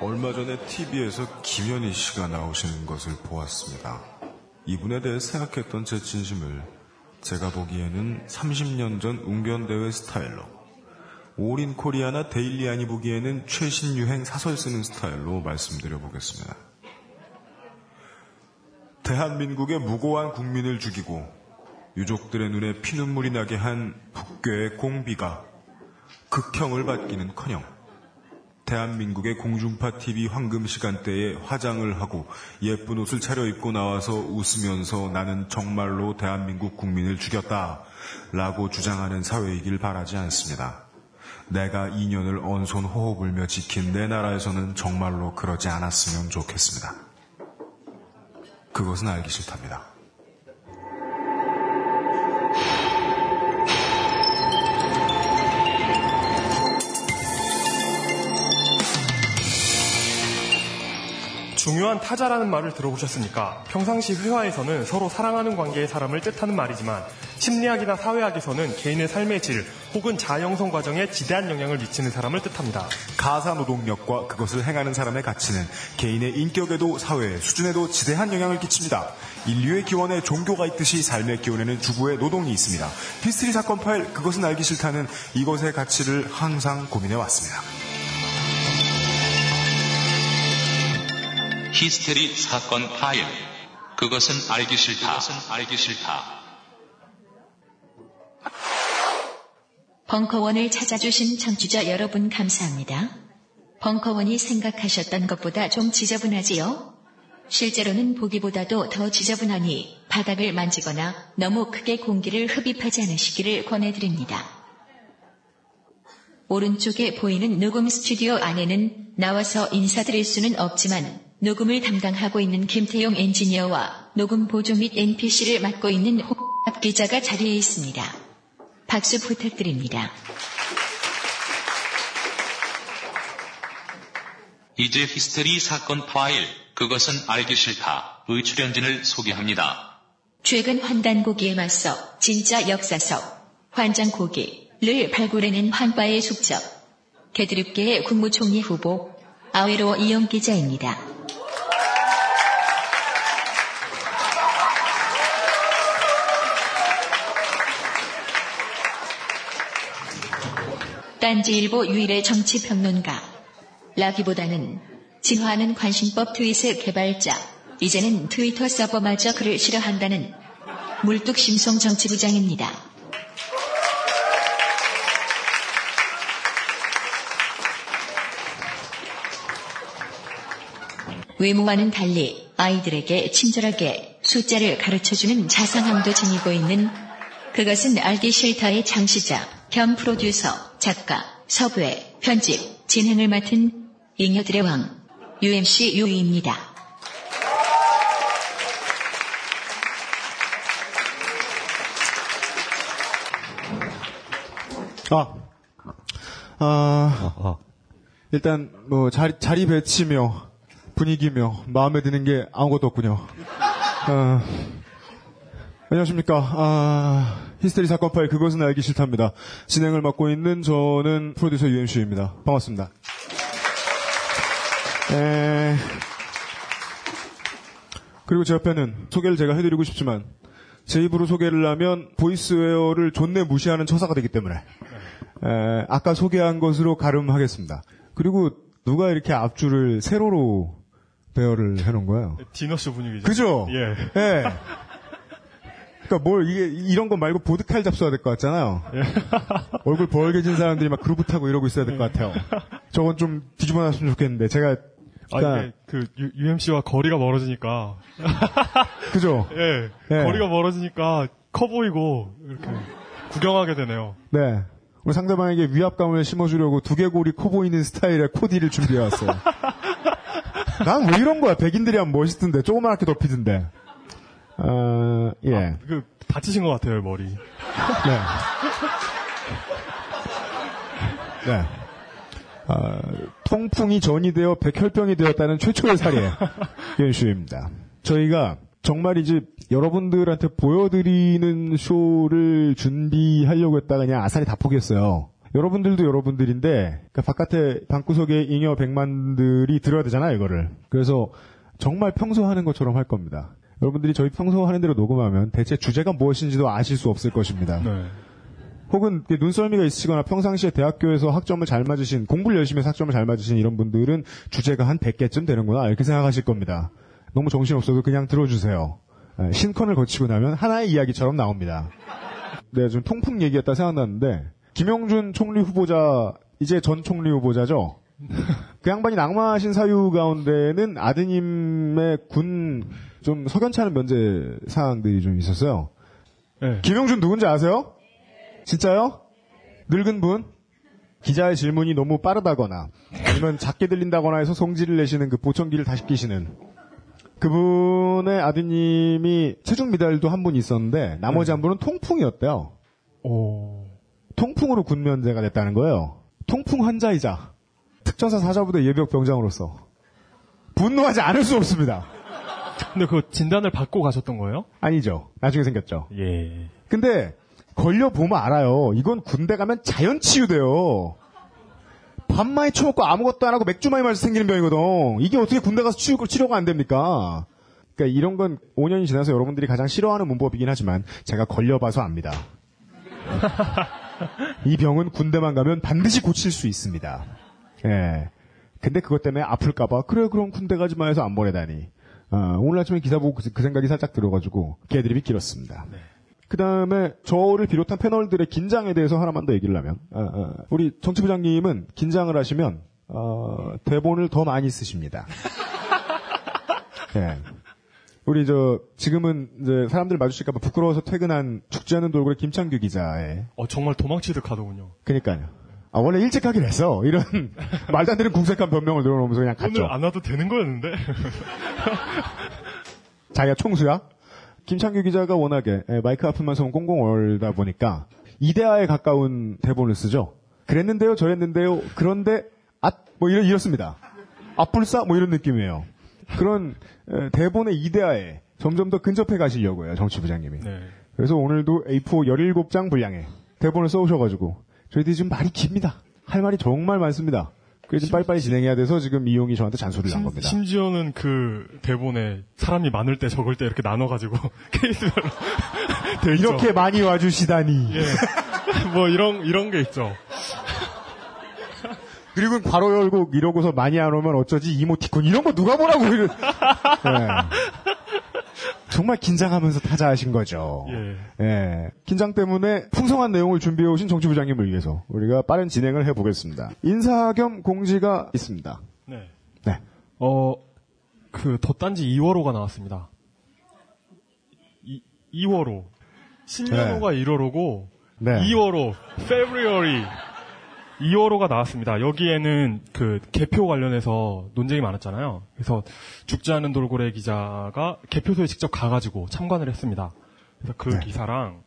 얼마 전에 TV에서 김현희 씨가 나오시는 것을 보았습니다. 이분에 대해 생각했던 제 진심을 제가 보기에는 30년 전 웅변대회 스타일로 올인 코리아나 데일리안이 보기에는 최신 유행 사설 쓰는 스타일로 말씀드려 보겠습니다. 대한민국의 무고한 국민을 죽이고 유족들의 눈에 피눈물이 나게 한 북괴의 공비가 극형을 받기는커녕 대한민국의 공중파 TV 황금 시간대에 화장을 하고 예쁜 옷을 차려입고 나와서 웃으면서 나는 정말로 대한민국 국민을 죽였다. 라고 주장하는 사회이길 바라지 않습니다. 내가 2년을 언손 호흡 불며 지킨 내 나라에서는 정말로 그러지 않았으면 좋겠습니다. 그것은 알기 싫답니다. 중요한 타자라는 말을 들어보셨으니까 평상시 회화에서는 서로 사랑하는 관계의 사람을 뜻하는 말이지만 심리학이나 사회학에서는 개인의 삶의 질 혹은 자형성 과정에 지대한 영향을 미치는 사람을 뜻합니다. 가사 노동력과 그것을 행하는 사람의 가치는 개인의 인격에도 사회의 수준에도 지대한 영향을 끼칩니다. 인류의 기원에 종교가 있듯이 삶의 기원에는 주부의 노동이 있습니다. 히스테리 사건 파일 그것은 알기 싫다는 이것의 가치를 항상 고민해 왔습니다. 히스테리 사건 파일. 그것은 알기 싫다. 그것은 알기 싫다. 벙커원을 찾아주신 청취자 여러분 감사합니다. 벙커원이 생각하셨던 것보다 좀 지저분하지요? 실제로는 보기보다도 더 지저분하니 바닥을 만지거나 너무 크게 공기를 흡입하지 않으시기를 권해드립니다. 오른쪽에 보이는 녹음 스튜디오 안에는 나와서 인사드릴 수는 없지만 녹음을 담당하고 있는 김태용 엔지니어와 녹음 보조 및 NPC를 맡고 있는 홍합 기자가 자리에 있습니다. 박수 부탁드립니다. 이제 히스테리 사건 파일, 그것은 알기 싫다. 의 출연진을 소개합니다. 최근 환단고기에 맞서 진짜 역사석, 환장고기를 발굴해낸 환바의 숙적, 개드립계의 국무총리 후보, 아웨로 이영 기자입니다. 딴지일보 유일의 정치평론가. 라기보다는 진화하는 관심법 트윗의 개발자. 이제는 트위터 서버마저 그를 싫어한다는 물뚝심송 정치부장입니다. 외모와는 달리 아이들에게 친절하게 숫자를 가르쳐주는 자상함도 지니고 있는 그것은 알기 싫다의 장시자 겸 프로듀서 작가, 섭외, 편집, 진행을 맡은 잉여들의 왕, UMC 유이입니다. 아, 아, 일단 뭐 자리, 자리 배치며 분위기며 마음에 드는 게 아무것도 없군요. 아, 안녕하십니까. 아, 히스테리 사건 파일 그것은 알기 싫답니다. 진행을 맡고 있는 저는 프로듀서 UMC입니다. 반갑습니다. 에... 그리고 제 옆에는 소개를 제가 해드리고 싶지만 제 입으로 소개를 하면 보이스웨어를 존내 무시하는 처사가 되기 때문에 에... 아까 소개한 것으로 가름하겠습니다. 그리고 누가 이렇게 앞줄을 세로로 배열을 해놓은 거예요? 디너쇼 분위기죠. 그죠? 예. 예. 그러니까 뭘 이게 이런 거 말고 보드칼 잡숴야 될 것 같잖아요. 예. 얼굴 벌게진 사람들이 막 그루브 타고 이러고 있어야 될 것 같아요. 저건 좀 뒤집어 놨으면 좋겠는데 제가 그러니까 아, 그 UMC와 거리가 멀어지니까 그죠? 예. 예. 거리가 멀어지니까 커 보이고 이렇게 구경하게 되네요. 네. 우리 상대방에게 위압감을 심어주려고 두개골이 커 보이는 스타일의 코디를 준비해왔어요. 난 왜 이런 거야? 백인들이 하면 멋있던데 조그맣게 덮이던데. 어, 예. 아, 그, 다치신 것 같아요, 머리. 네. 네. 어, 통풍이 전이 되어 백혈병이 되었다는 최초의 사례, 연슈입니다. 저희가 정말 이제 여러분들한테 보여드리는 쇼를 준비하려고 했다가 그냥 아사리 다 포기했어요. 여러분들도 여러분들인데 그러니까 바깥에 방구석에 잉여 백만들이 들어야 되잖아요 이거를. 그래서 정말 평소 하는 것처럼 할 겁니다. 여러분들이 저희 평소 하는 대로 녹음하면 대체 주제가 무엇인지도 아실 수 없을 것입니다. 네. 혹은 눈썰미가 있으시거나 평상시에 대학교에서 학점을 잘 맞으신 공부를 열심히 해서 학점을 잘 맞으신 이런 분들은 주제가 한 100개쯤 되는구나 이렇게 생각하실 겁니다. 너무 정신없어도 그냥 들어주세요. 예, 신컨을 거치고 나면 하나의 이야기처럼 나옵니다. 내가 좀 통풍 얘기했다 생각났는데 김영준 총리 후보자 이제 전 총리 후보자죠. 그 양반이 낙마하신 사유 가운데는 아드님의 군 좀 석연치 않은 면제 사항들이 좀 있었어요. 네. 김영준 누군지 아세요? 진짜요? 늙은 분? 기자의 질문이 너무 빠르다거나 아니면 작게 들린다거나 해서 성질을 내시는 그 보청기를 다시 끼시는 그분의 아드님이 체중 미달도 한 분 있었는데 나머지 한 분은 통풍이었대요. 오. 통풍으로 군면제가 됐다는 거예요. 통풍 환자이자 특전사 사자부대 예비역 병장으로서 분노하지 않을 수 없습니다. 근데 그 진단을 받고 가셨던 거예요? 아니죠. 나중에 생겼죠. 예. 근데 걸려 보면 알아요. 이건 군대 가면 자연 치유돼요. 밥 많이 처먹고 아무것도 안 하고 맥주 많이 마셔서 생기는 병이거든. 이게 어떻게 군대 가서 치유, 치료가 안 됩니까? 그러니까 이런 건 5년이 지나서 여러분들이 가장 싫어하는 문법이긴 하지만 제가 걸려봐서 압니다. 이 병은 군대만 가면 반드시 고칠 수 있습니다. 예. 근데 그것 때문에 아플까봐 그래 그럼 군대 가지 마 해서 안 보내다니. 어, 오늘 아침에 기사 보고 그, 그 생각이 살짝 들어가지고 개드립이 길었습니다. 그 다음에 저를 비롯한 패널들의 긴장에 대해서 하나만 더 얘기를 하면 어, 어, 우리 정치부장님은 긴장을 하시면 어, 대본을 더 많이 쓰십니다. 예. 우리 저 지금은 이제 사람들 마주칠까봐 부끄러워서 퇴근한 죽지 않는 돌고래 김창규 기자의 어, 정말 도망치듯 하더군요. 그니까요. 아, 원래 일찍 하기로 했어. 이런 말도 안 되는 궁색한 변명을 늘어놓으면서 그냥 갔죠. 오늘 안 와도 되는 거였는데? 자기가 총수야? 김창규 기자가 워낙에 예, 마이크 앞에만 서면 꽁꽁 얼다 보니까 이데아에 가까운 대본을 쓰죠. 그랬는데요, 저랬는데요. 그런데 앗, 뭐 이런 이렇습니다. 앞불싸 뭐 이런 느낌이에요. 그런 에, 대본의 이데아에 점점 더 근접해 가시려고 해요, 정치 부장님이. 네. 그래서 오늘도 A4 17장 분량에 대본을 써오셔가지고 저희들이 지금 말이 깁니다. 할 말이 정말 많습니다. 그래서 빨리빨리 진행해야 돼서 지금 이용이 저한테 잔소리를 한 겁니다. 심지어는 그 대본에 사람이 많을 때 적을 때 이렇게 나눠가지고 케이스별로. 이렇게 많이 와주시다니. 예. 뭐 이런 이런 게 있죠. 그리고 괄호 열고 이러고서 많이 안 오면 어쩌지 이모티콘 이런 거 누가 보라고 이런. 예. 정말 긴장하면서 타자하신 거죠. 예. 예. 긴장 때문에 풍성한 내용을 준비해 오신 정치부장님을 위해서 우리가 빠른 진행을 해보겠습니다. 인사 겸 공지가 있습니다. 네. 네. 어, 그 덧단지 2월호가 나왔습니다. 이, 2월호. 10년호가 1월호고 네. 2월호, February 2월호가 나왔습니다. 여기에는 그 개표 관련해서 논쟁이 많았잖아요. 그래서 죽지 않은 돌고래 기자가 개표소에 직접 가가지고 참관을 했습니다. 그래서 그 네. 기사랑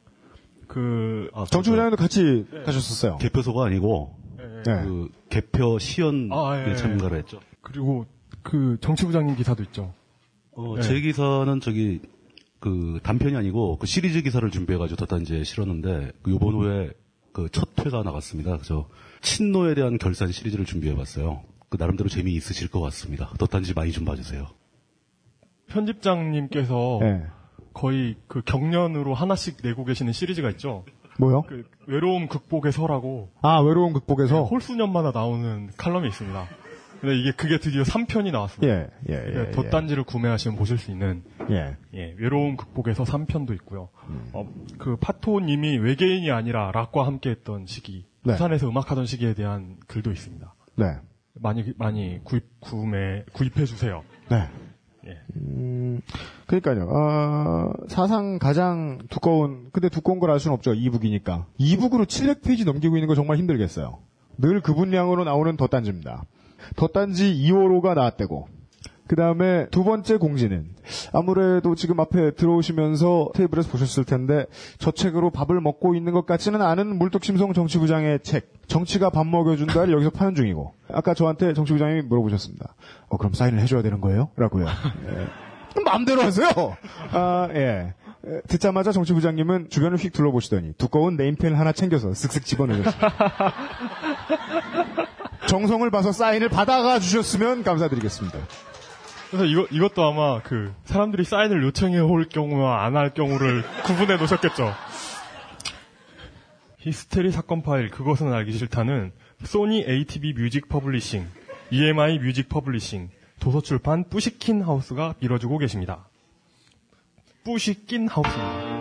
그 아, 정치부장님도 같이 가셨었어요. 개표소가 아니고 네. 그 개표 시연에 아, 예, 예. 참가를 했죠. 그리고 그 정치부장님 기사도 있죠. 어, 네. 제 기사는 저기 그 단편이 아니고 그 시리즈 기사를 준비해가지고 덧단지에 실었는데 그 요번 후에 그 첫 회가 나갔습니다. 그래서 친노에 대한 결산 시리즈를 준비해봤어요. 그 나름대로 재미있으실 것 같습니다. 덧단지 많이 좀 봐주세요. 편집장님께서 네. 거의 그 경련으로 하나씩 내고 계시는 시리즈가 있죠. 뭐요? 그 외로움 극복의 서라고 아 외로운 극복에서 홀수년마다 나오는 칼럼이 있습니다. 근데 이게 그게 드디어 3편이 나왔습니다. 예, 예, 예. 그러니까 덧단지를 구매하시면 보실 수 있는 예. 예, 외로움 극복에서 3편도 있고요. 음. 어, 그 파토님이 외계인이 아니라 락과 함께했던 시기, 네. 부산에서 음악하던 시기에 대한 글도 있습니다. 네. 많이 많이 구입 구매 구입해 주세요. 네. 예. 음, 그러니까요. 아, 사상 가장 두꺼운, 근데 두꺼운 걸 알 수는 없죠. 이북이니까. 이북으로 700페이지 넘기고 있는 거 정말 힘들겠어요. 늘 그 분량으로 나오는 덧단지입니다. 덧단지 2호로가 나왔대고, 그 다음에 두 번째 공지는 아무래도 지금 앞에 들어오시면서 테이블에서 보셨을 텐데 저 책으로 밥을 먹고 있는 것 같지는 않은 물뚝심송 정치부장의 책 정치가 밥 먹여준다를 여기서 파는 중이고 아까 저한테 정치부장님이 물어보셨습니다. 어 그럼 사인을 해줘야 되는 거예요? 라고요. 예. 마음대로 하세요. 아 예. 에, 듣자마자 정치부장님은 주변을 휙 둘러보시더니 두꺼운 네임펜 하나 챙겨서 쓱쓱 집어넣으셨습니다. 정성을 봐서 사인을 받아가 주셨으면 감사드리겠습니다. 그래서 이거, 이것도 아마 그 사람들이 사인을 요청해 올 경우와 안 할 경우를 구분해 놓으셨겠죠. 히스테리 사건 파일 그것은 알기 싫다는 Sony ATV Music Publishing, EMI Music Publishing, 도서출판 뿌시킨 하우스가 밀어주고 계십니다. 뿌시킨 하우스입니다.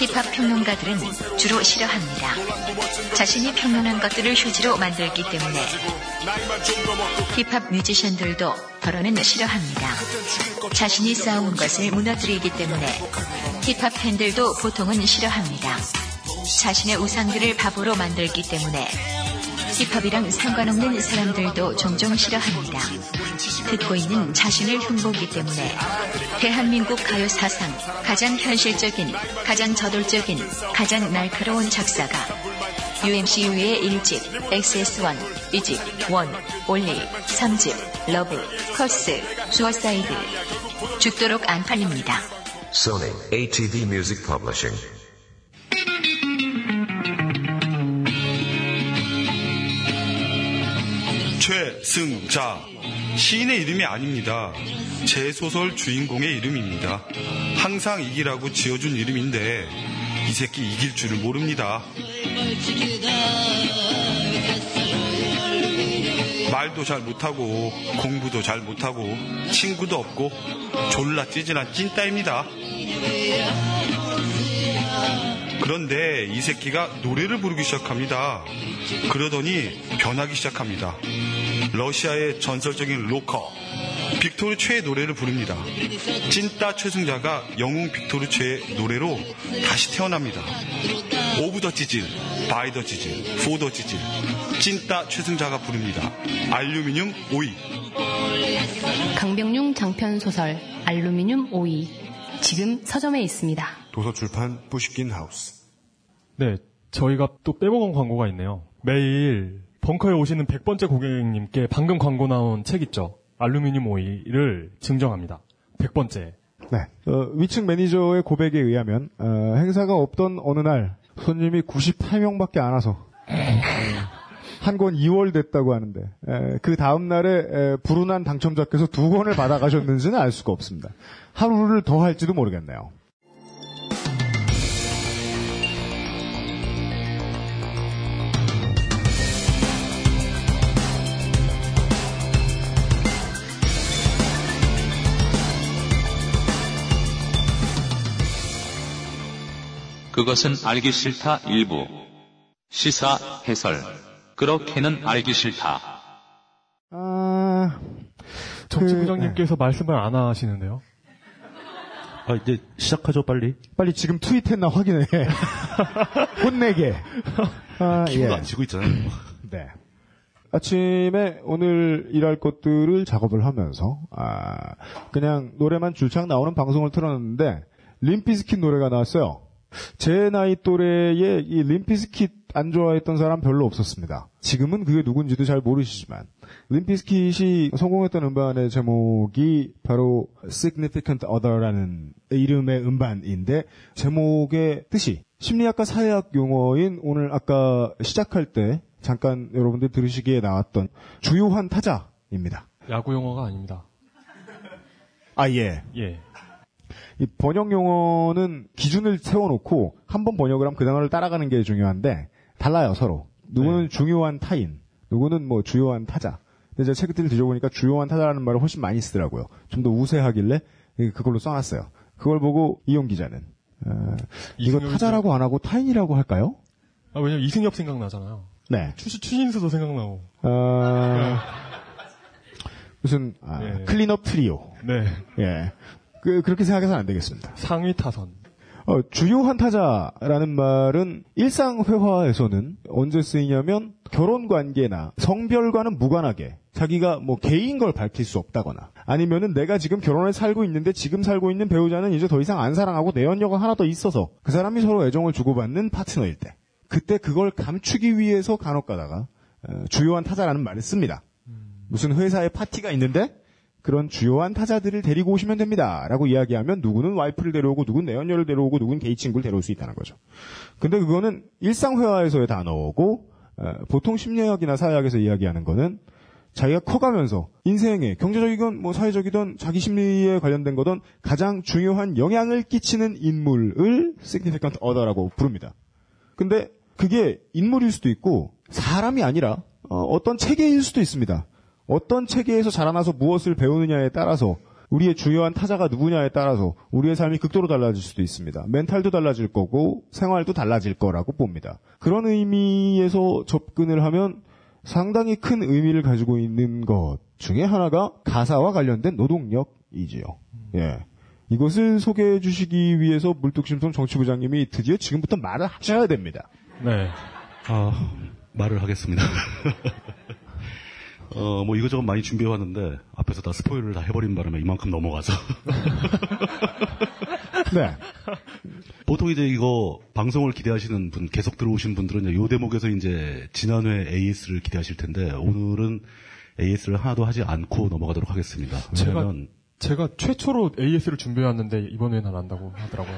힙합 평론가들은 주로 싫어합니다. 자신이 평론한 것들을 휴지로 만들기 때문에 힙합 뮤지션들도 더러는 싫어합니다. 자신이 쌓아온 것을 무너뜨리기 때문에 힙합 팬들도 보통은 싫어합니다. 자신의 우상들을 바보로 만들기 때문에 힙합이랑 상관없는 사람들도 종종 싫어합니다. 듣고 있는 자신을 흉보기 때문에 대한민국 가요 사상 가장 현실적인, 가장 저돌적인, 가장 날카로운 작사가 UMC/UW의 1집, XSLP, 2집, One, Only, 3집, Love, Curse, Suicide. 죽도록 안 팔립니다. Sony ATV Music Publishing. 최승자 시인의 이름이 아닙니다. 제 소설 주인공의 이름입니다. 항상 이기라고 지어준 이름인데 이 새끼 이길 줄을 모릅니다. 말도 잘 못하고 공부도 잘 못하고 친구도 없고 졸라 찌질한 찐따입니다. 그런데 이 새끼가 노래를 부르기 시작합니다. 그러더니 변하기 시작합니다. 러시아의 전설적인 로커 빅토르 최의 노래를 부릅니다. 찐따 최승자가 영웅 빅토르 최의 노래로 다시 태어납니다. of the 찌질, by the 찌질, for the 찌질, 찐따 최승자가 부릅니다. 알루미늄 오이. 강병융 장편 소설 알루미늄 오이 지금 서점에 있습니다. 도서출판 뿌시킨 하우스. 네, 저희가 또 빼먹은 광고가 있네요. 매일 벙커에 오시는 100번째 고객님께 방금 광고 나온 책 있죠. 알루미늄 오이를 증정합니다. 100번째. 네. 어, 위층 매니저의 고백에 의하면 어, 행사가 없던 어느 날 손님이 98명밖에 안 와서 한 권 2월 됐다고 하는데 에, 그 다음 날에 에, 불운한 당첨자께서 두 권을 받아가셨는지는 알 수가 없습니다. 하루를 더 할지도 모르겠네요. 그것은 알기 싫다 일부. 시사 해설. 그렇게는 알기 싫다. 아, 정치부장님께서 말씀을 안 하시는데요. 아, 이제 시작하죠, 빨리. 빨리 지금 트윗했나 확인해. 혼내게. 아, 기분도 예. 안 치고 있잖아요. 네. 아침에 오늘 일할 것들을 작업을 하면서 아 그냥 노래만 줄창 나오는 방송을 틀어놨는데 림피스킷 노래가 나왔어요. 제 나이 또래에 이 림피스킷 안 좋아했던 사람 별로 없었습니다. 지금은 그게 누군지도 잘 모르시지만 림피스킷이 성공했던 음반의 제목이 바로 Significant Other라는 이름의 음반인데 제목의 뜻이 심리학과 사회학 용어인 오늘 아까 시작할 때 잠깐 여러분들 들으시기에 나왔던 주요한 타자입니다. 야구 용어가 아닙니다. 아 예. 예. 이 번역 용어는 기준을 세워놓고 한 번 번역을 하면 그 단어를 따라가는 게 중요한데 달라요 서로. 누구는 중요한 타인, 누구는 뭐 주요한 타자. 근데 제가 책을 뒤져보니까 주요한 타자라는 말을 훨씬 많이 쓰더라고요. 좀 더 우세하길래 그걸로 써놨어요. 그걸 보고 이용 기자는 어, 이거 타자라고 안 하고 타인이라고 할까요? 아, 왜냐면 이승엽 생각나잖아요. 네. 추, 추신수도 생각나고. 어, 무슨 아, 예. 클린업 트리오. 네. 예. 그, 그렇게 생각해서는 안 되겠습니다. 상위 타선. 어, 중요한 타자라는 말은 일상 회화에서는 언제 쓰이냐면 결혼 관계나 성별과는 무관하게 자기가 뭐 개인 걸 밝힐 수 없다거나 아니면은 내가 지금 결혼을 살고 있는데 지금 살고 있는 배우자는 이제 더 이상 안 사랑하고 내연녀가 하나 더 있어서 그 사람이 서로 애정을 주고받는 파트너일 때 그때 그걸 감추기 위해서 간혹 가다가 어, 주요한 타자라는 말을 씁니다. 무슨 회사에 파티가 있는데 그런 주요한 타자들을 데리고 오시면 됩니다. 라고 이야기하면 누구는 와이프를 데려오고 누구는 내연녀를 데려오고 누구는 게이 친구를 데려올 수 있다는 거죠. 근데 그거는 일상회화에서의 단어고 어, 보통 심리학이나 사회학에서 이야기하는 거는 자기가 커가면서 인생에 경제적이건 뭐 사회적이든 자기 심리에 관련된 거든 가장 중요한 영향을 끼치는 인물을 significant other라고 부릅니다. 근데 그게 인물일 수도 있고 사람이 아니라 어, 떤 체계일 수도 있습니다. 어떤 체계에서 자라나서 무엇을 배우느냐에 따라서 우리의 중요한 타자가 누구냐에 따라서 우리의 삶이 극도로 달라질 수도 있습니다. 멘탈도 달라질 거고 생활도 달라질 거라고 봅니다. 그런 의미에서 접근을 하면 상당히 큰 의미를 가지고 있는 것 중에 하나가 가사와 관련된 노동력이지요. 예. 이것을 소개해 주시기 위해서 물뚝심송 정치부장님이 드디어 지금부터 말을 하셔야 됩니다. 네. 아, 말을 하겠습니다. 어, 뭐 이것저것 많이 준비해 왔는데 앞에서 다 스포일을 다 해버린 바람에 이만큼 넘어가서. 네. 보통 이제 이거 방송을 기대하시는 분, 계속 들어오신 분들은 요 대목에서 이제 지난회 AS를 기대하실 텐데 오늘은 AS를 하나도 하지 않고 넘어가도록 하겠습니다. 제가 제가 최초로 AS를 준비해왔는데 이번에는 안 한다고 하더라고요.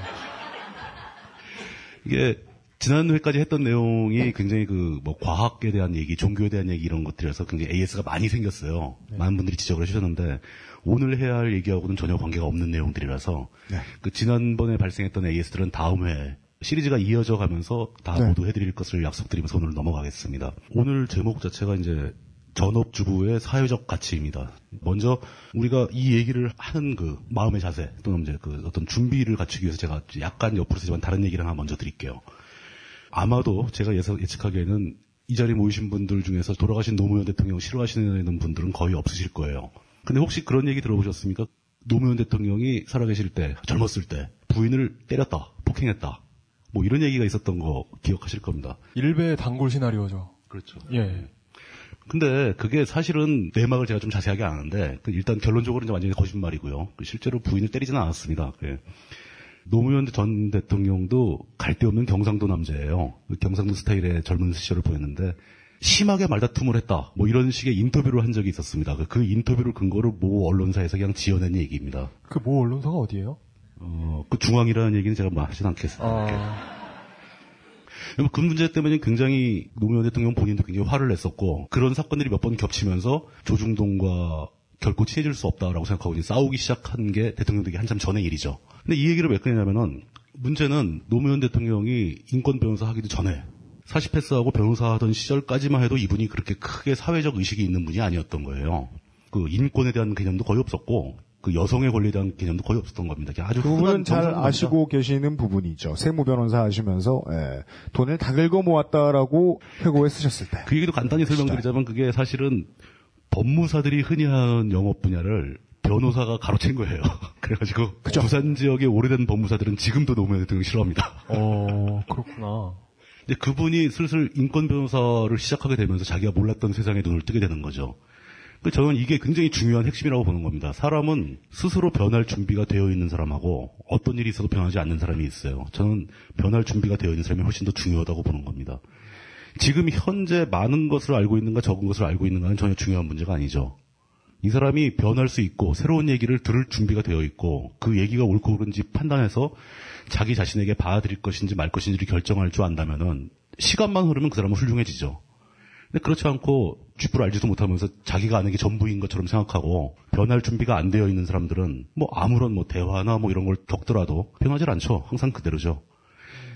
이게 지난 회까지 했던 내용이 굉장히 그 뭐 과학에 대한 얘기, 종교에 대한 얘기 이런 것들이라서 굉장히 AS가 많이 생겼어요. 많은 분들이 지적을 해주셨는데 오늘 해야 할 얘기하고는 전혀 관계가 없는 내용들이라서 그 지난번에 발생했던 AS들은 다음 회 시리즈가 이어져 가면서 다 네. 모두 해드릴 것을 약속드리면서 오늘 넘어가겠습니다. 오늘 제목 자체가 이제 전업주부의 사회적 가치입니다. 먼저 우리가 이 얘기를 하는 그 마음의 자세 또는 이제 그 어떤 준비를 갖추기 위해서 제가 약간 옆으로 쓰지만 다른 얘기를 하나 먼저 드릴게요. 아마도 제가 예상, 예측하기에는 이 자리에 모이신 분들 중에서 돌아가신 노무현 대통령 싫어하시는 분들은 거의 없으실 거예요. 근데 혹시 그런 얘기 들어보셨습니까? 노무현 대통령이 살아계실 때, 젊었을 때, 부인을 때렸다, 폭행했다. 뭐 이런 얘기가 있었던 거 기억하실 겁니다. 일베 단골 시나리오죠. 그렇죠. 예. 근데 그게 사실은 내막을 제가 좀 자세하게 아는데 그 일단 결론적으로 이제 완전히 거짓말이고요. 그 실제로 부인을 때리지는 않았습니다. 그 노무현 전 대통령도 갈 데 없는 경상도 남자예요. 그 경상도 스타일의 젊은 시절을 보냈는데 심하게 말다툼을 했다. 뭐 이런 식의 인터뷰를 한 적이 있었습니다. 그- 그 인터뷰를 근거로 모 언론사에서 그냥 지어낸 얘기입니다. 그 모 언론사가 어디예요? 어, 그 중앙이라는 얘기는 제가 뭐 하진 않겠습니다. 아, 그 문제 때문에 굉장히 노무현 대통령 본인도 굉장히 화를 냈었고 그런 사건들이 몇 번 겹치면서 조중동과 결코 친해질 수 없다라고 생각하고 이제 싸우기 시작한 게 대통령 되기 한참 전의 일이죠. 근데 이 얘기를 왜 꺼내냐면은 문제는 노무현 대통령이 인권 변호사 하기도 전에 사시 패스하고 변호사 하던 시절까지만 해도 이분이 그렇게 크게 사회적 의식이 있는 분이 아니었던 거예요. 그 인권에 대한 개념도 거의 없었고 그 여성의 권리에 대한 개념도 거의 없었던 겁니다. 아주 그 부분은 잘. 아시고 계시는 부분이죠. 세무 변호사 하시면서 예, 돈을 다 긁어 모았다라고 회고에 쓰셨을 때. 그 얘기도 간단히 설명드리자면 그게 사실은 법무사들이 흔히 하는 영업 분야를 변호사가 가로챈 거예요. 그래가지고 부산 지역의 오래된 법무사들은 지금도 노무현 대통령 싫어합니다. 어, 그렇구나. 근데 그분이 슬슬 인권 변호사를 시작하게 되면서 자기가 몰랐던 세상에 눈을 뜨게 되는 거죠. 그 저는 이게 굉장히 중요한 핵심이라고 보는 겁니다. 사람은 스스로 변할 준비가 되어 있는 사람하고 어떤 일이 있어도 변하지 않는 사람이 있어요. 저는 변할 준비가 되어 있는 사람이 훨씬 더 중요하다고 보는 겁니다. 지금 현재 많은 것을 알고 있는가 적은 것을 알고 있는가는 전혀 중요한 문제가 아니죠. 이 사람이 변할 수 있고 새로운 얘기를 들을 준비가 되어 있고 그 얘기가 옳고 그른지 판단해서 자기 자신에게 받아들일 것인지 말 것인지를 결정할 줄 안다면은 시간만 흐르면 그 사람은 훌륭해지죠. 근데 그렇지 않고 쥐뿔 알지도 못하면서 자기가 아는 게 전부인 것처럼 생각하고 변할 준비가 안 되어 있는 사람들은 뭐 아무런 뭐 대화나 뭐 이런 걸 겪더라도 변하지 않죠. 항상 그대로죠.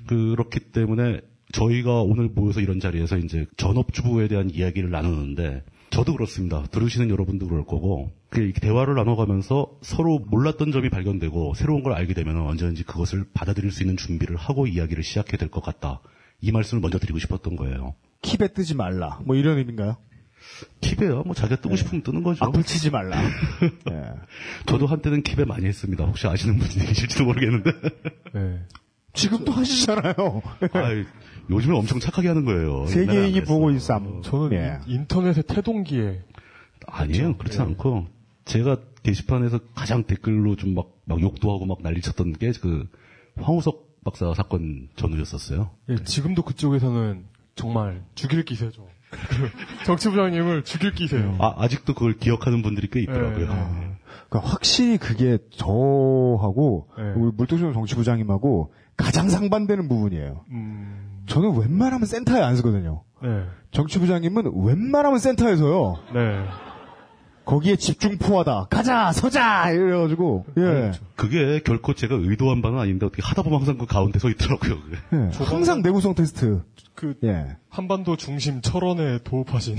그렇기 때문에 저희가 오늘 모여서 이런 자리에서 이제 전업주부에 대한 이야기를 나누는데 저도 그렇습니다. 들으시는 여러분도 그럴 거고 그 이렇게 대화를 나눠가면서 서로 몰랐던 점이 발견되고 새로운 걸 알게 되면 언제든지 그것을 받아들일 수 있는 준비를 하고 이야기를 시작해야 될 것 같다. 이 말씀을 먼저 드리고 싶었던 거예요. 킵에 뜨지 말라. 뭐 이런 의미인가요? 킵에요. 뭐 자기가 뜨고 싶으면 뜨는 거죠. 악플 치지 말라. 예. 저도 한때는 킵에 많이 했습니다. 혹시 아시는 분이 계실지도 모르겠는데. 네. 지금도 하시잖아요. 아이, 요즘에 엄청 착하게 하는 거예요. 세계인이. 보고 있삼. 저는 예. 인터넷의 태동기에 아니에요. 그렇지 않고 제가 게시판에서 가장 댓글로 좀 막 막 욕도 하고 막 난리 쳤던 게 그 황우석 박사 사건 전후였었어요. 예, 지금도 그쪽에서는 정말 죽일 기세죠. 그 정치부장님을 죽일 기세요. 아, 아직도 그걸 기억하는 분들이 꽤 있더라고요. 예, 그러니까 확실히 그게 저하고 네. 우리 물뚝심 정치부장님하고 가장 상반되는 부분이에요. 음, 저는 웬만하면 센터에 안 쓰거든요. 네, 정치부장님은 웬만하면 센터에서요. 네. 거기에 집중포하다. 가자, 서자! 이래가지고, 예. 그게 결코 제가 의도한 바는 아닌데 어떻게 하다 보면 항상 그 가운데 서 있더라고요. 예. 항상 내구성 테스트. 그 예. 한반도 중심 철원에 도읍하신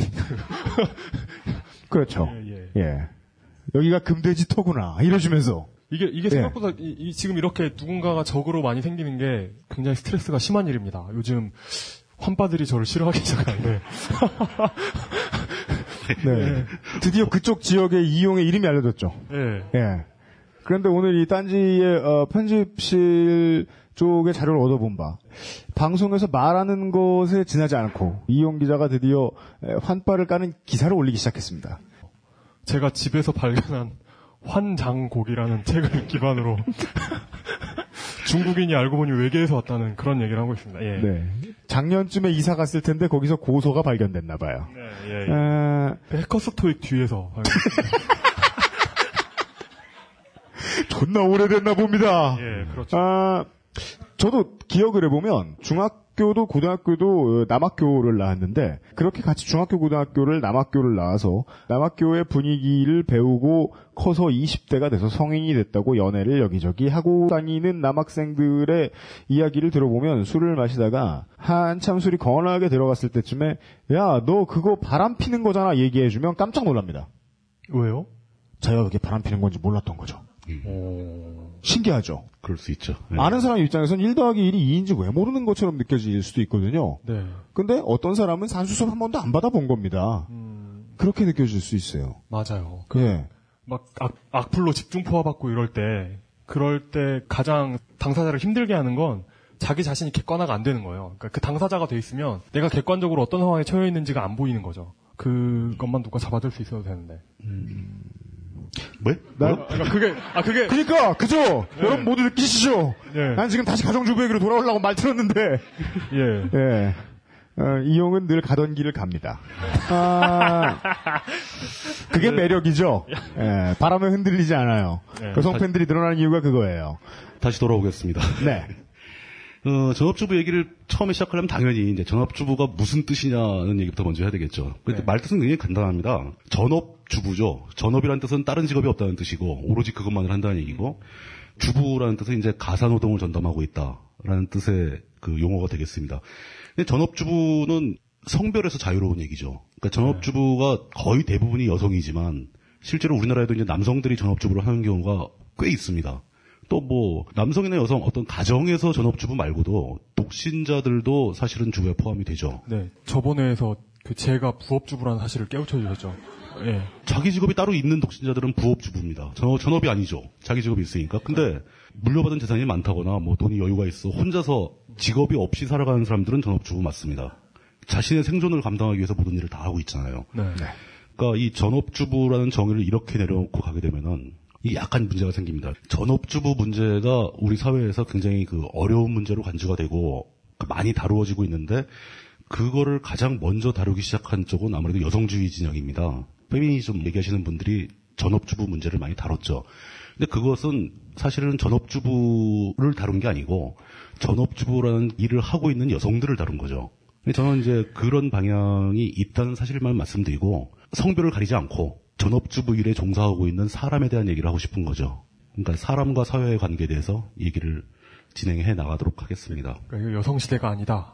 그렇죠. 예, 예. 여기가 금돼지 터구나. 이러시면서. 이게 이게 예. 생각보다 이, 이 지금 이렇게 누군가가 적으로 많이 생기는 게 굉장히 스트레스가 심한 일입니다. 요즘 환빠들이 저를 싫어하기 시작하는데 네. 드디어 그쪽 지역의 이용의 이름이 알려졌죠. 예. 예. 그런데 오늘 이 딴지의 어, 편집실 쪽의 자료를 얻어본 바 방송에서 말하는 것에 지나지 않고 이용 기자가 드디어 에, 환빠를 까는 기사를 올리기 시작했습니다. 제가 집에서 발견한 환장곡이라는 책을 기반으로 중국인이 알고 보니 외계에서 왔다는 그런 얘기를 하고 있습니다. 예. 네. 작년쯤에 이사 갔을 텐데 거기서 고소가 발견됐나 봐요. 네, 예, 예. 에, 그 해커스 토익 뒤에서. 존나 오래됐나 봅니다. 예, 그렇죠. 아, 저도 기억을 해보면 중학 교도 고등학교도 어, 남학교를 나왔는데 그렇게 같이 중학교 고등학교를 남학교를 나와서 남학교의 분위기를 배우고 커서 20대가 돼서 성인이 됐다고 연애를 여기저기 하고 다니는 남학생들의 이야기를 들어보면 술을 마시다가 한참 술이 건하게 들어갔을 때쯤에 야 너 그거 바람 피는 거잖아 얘기해주면 깜짝 놀랍니다. 왜요? 자기가 그게 바람 피는 건지 몰랐던 거죠. 신기하죠. 그럴 수 있죠. 예. 아는 사람 입장에서는 1 더하기 1이 2인지 왜 모르는 것처럼 느껴질 수도 있거든요. 네. 근데 어떤 사람은 산수섭 한 번도 안 받아본 겁니다. 그렇게 느껴질 수 있어요. 맞아요. 예. 막 악, 악플로 집중 포화받고 이럴 때 그럴 때 가장 당사자를 힘들게 하는 건 자기 자신이 객관화가 안 되는 거예요. 그러니까 그 당사자가 돼 있으면 내가 객관적으로 어떤 상황에 처해 있는지가 안 보이는 거죠. 그것만 누가 잡아줄 수 있어도 되는데. 왜? 나- 뭐? 그러니까 그게 아 그게 그러니까 그죠. 여러분 모두 느끼시죠. 네. 난 지금 다시 가정주부에게로 돌아오려고 말 틀었는데. 예. 예. 어, 이용은 늘 가던 길을 갑니다. 아, 그게 매력이죠. 예, 바람에 흔들리지 않아요. 네. 여성 팬들이 늘어나는 이유가 그거예요. 다시 돌아오겠습니다. 네. 어, 전업주부 얘기를 처음에 시작하려면 당연히 이제 전업주부가 무슨 뜻이냐는 얘기부터 먼저 해야 되겠죠. 근데 말뜻은 굉장히 간단합니다. 전업주부죠. 전업이라는 뜻은 다른 직업이 없다는 뜻이고 오로지 그것만을 한다는 얘기고 주부라는 뜻은 이제 가사노동을 전담하고 있다라는 뜻의 그 용어가 되겠습니다. 근데 전업주부는 성별에서 자유로운 얘기죠. 그러니까 전업주부가 거의 대부분이 여성이지만 실제로 우리나라에도 이제 남성들이 전업주부를 하는 경우가 꽤 있습니다. 또 뭐 남성이나 여성 어떤 가정에서 전업주부 말고도 독신자들도 사실은 주부에 포함이 되죠. 네. 저번에서 그 제가 부업주부라는 사실을 깨우쳐 주셨죠. 예. 자기 직업이 따로 있는 독신자들은 부업주부입니다. 전업, 전업이 아니죠. 자기 직업이 있으니까. 근데 물려받은 재산이 많다거나 뭐 돈이 여유가 있어 혼자서 직업이 없이 살아가는 사람들은 전업주부 맞습니다. 자신의 생존을 감당하기 위해서 모든 일을 다 하고 있잖아요. 네. 그러니까 이 전업주부라는 정의를 이렇게 내려놓고 가게 되면은 이 약간 문제가 생깁니다. 전업주부 문제가 우리 사회에서 굉장히 그 어려운 문제로 간주가 되고 그 많이 다루어지고 있는데 그거를 가장 먼저 다루기 시작한 쪽은 아무래도 여성주의 진영입니다. 페미니즘 얘기하시는 분들이 전업주부 문제를 많이 다뤘죠. 근데 그것은 사실은 전업주부를 다룬 게 아니고 전업주부라는 일을 하고 있는 여성들을 다룬 거죠. 저는 이제 그런 방향이 있다는 사실만 말씀드리고 성별을 가리지 않고 전업주부 일에 종사하고 있는 사람에 대한 얘기를 하고 싶은 거죠. 그러니까 사람과 사회의 관계에 대해서 얘기를 진행해 나가도록 하겠습니다. 그러니까 여성 시대가 아니다.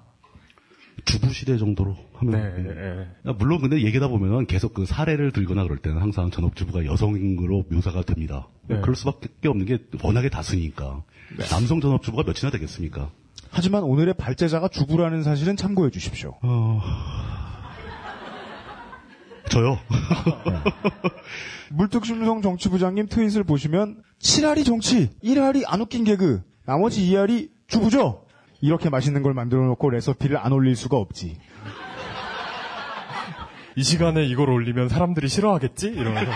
주부 시대 정도로 하면 네. 예. 아, 물론 근데 얘기다 보면은 계속 그 사례를 들거나 그럴 때는 항상 전업주부가 여성으로 묘사가 됩니다. 네. 그럴 수밖에 없는 게 워낙에 다수니까. 남성 전업주부가 몇이나 되겠습니까? 하지만 오늘의 발제자가 주부라는 사실은 참고해 주십시오. 저요. 물뚝심성 정치부장님 트윗을 보시면 7알이 정치, 1알이 안 웃긴 개그, 나머지 2알이 주부죠? 이렇게 맛있는 걸 만들어 놓고 레시피를 안 올릴 수가 없지. 이 시간에 이걸 올리면 사람들이 싫어하겠지? 이러면서.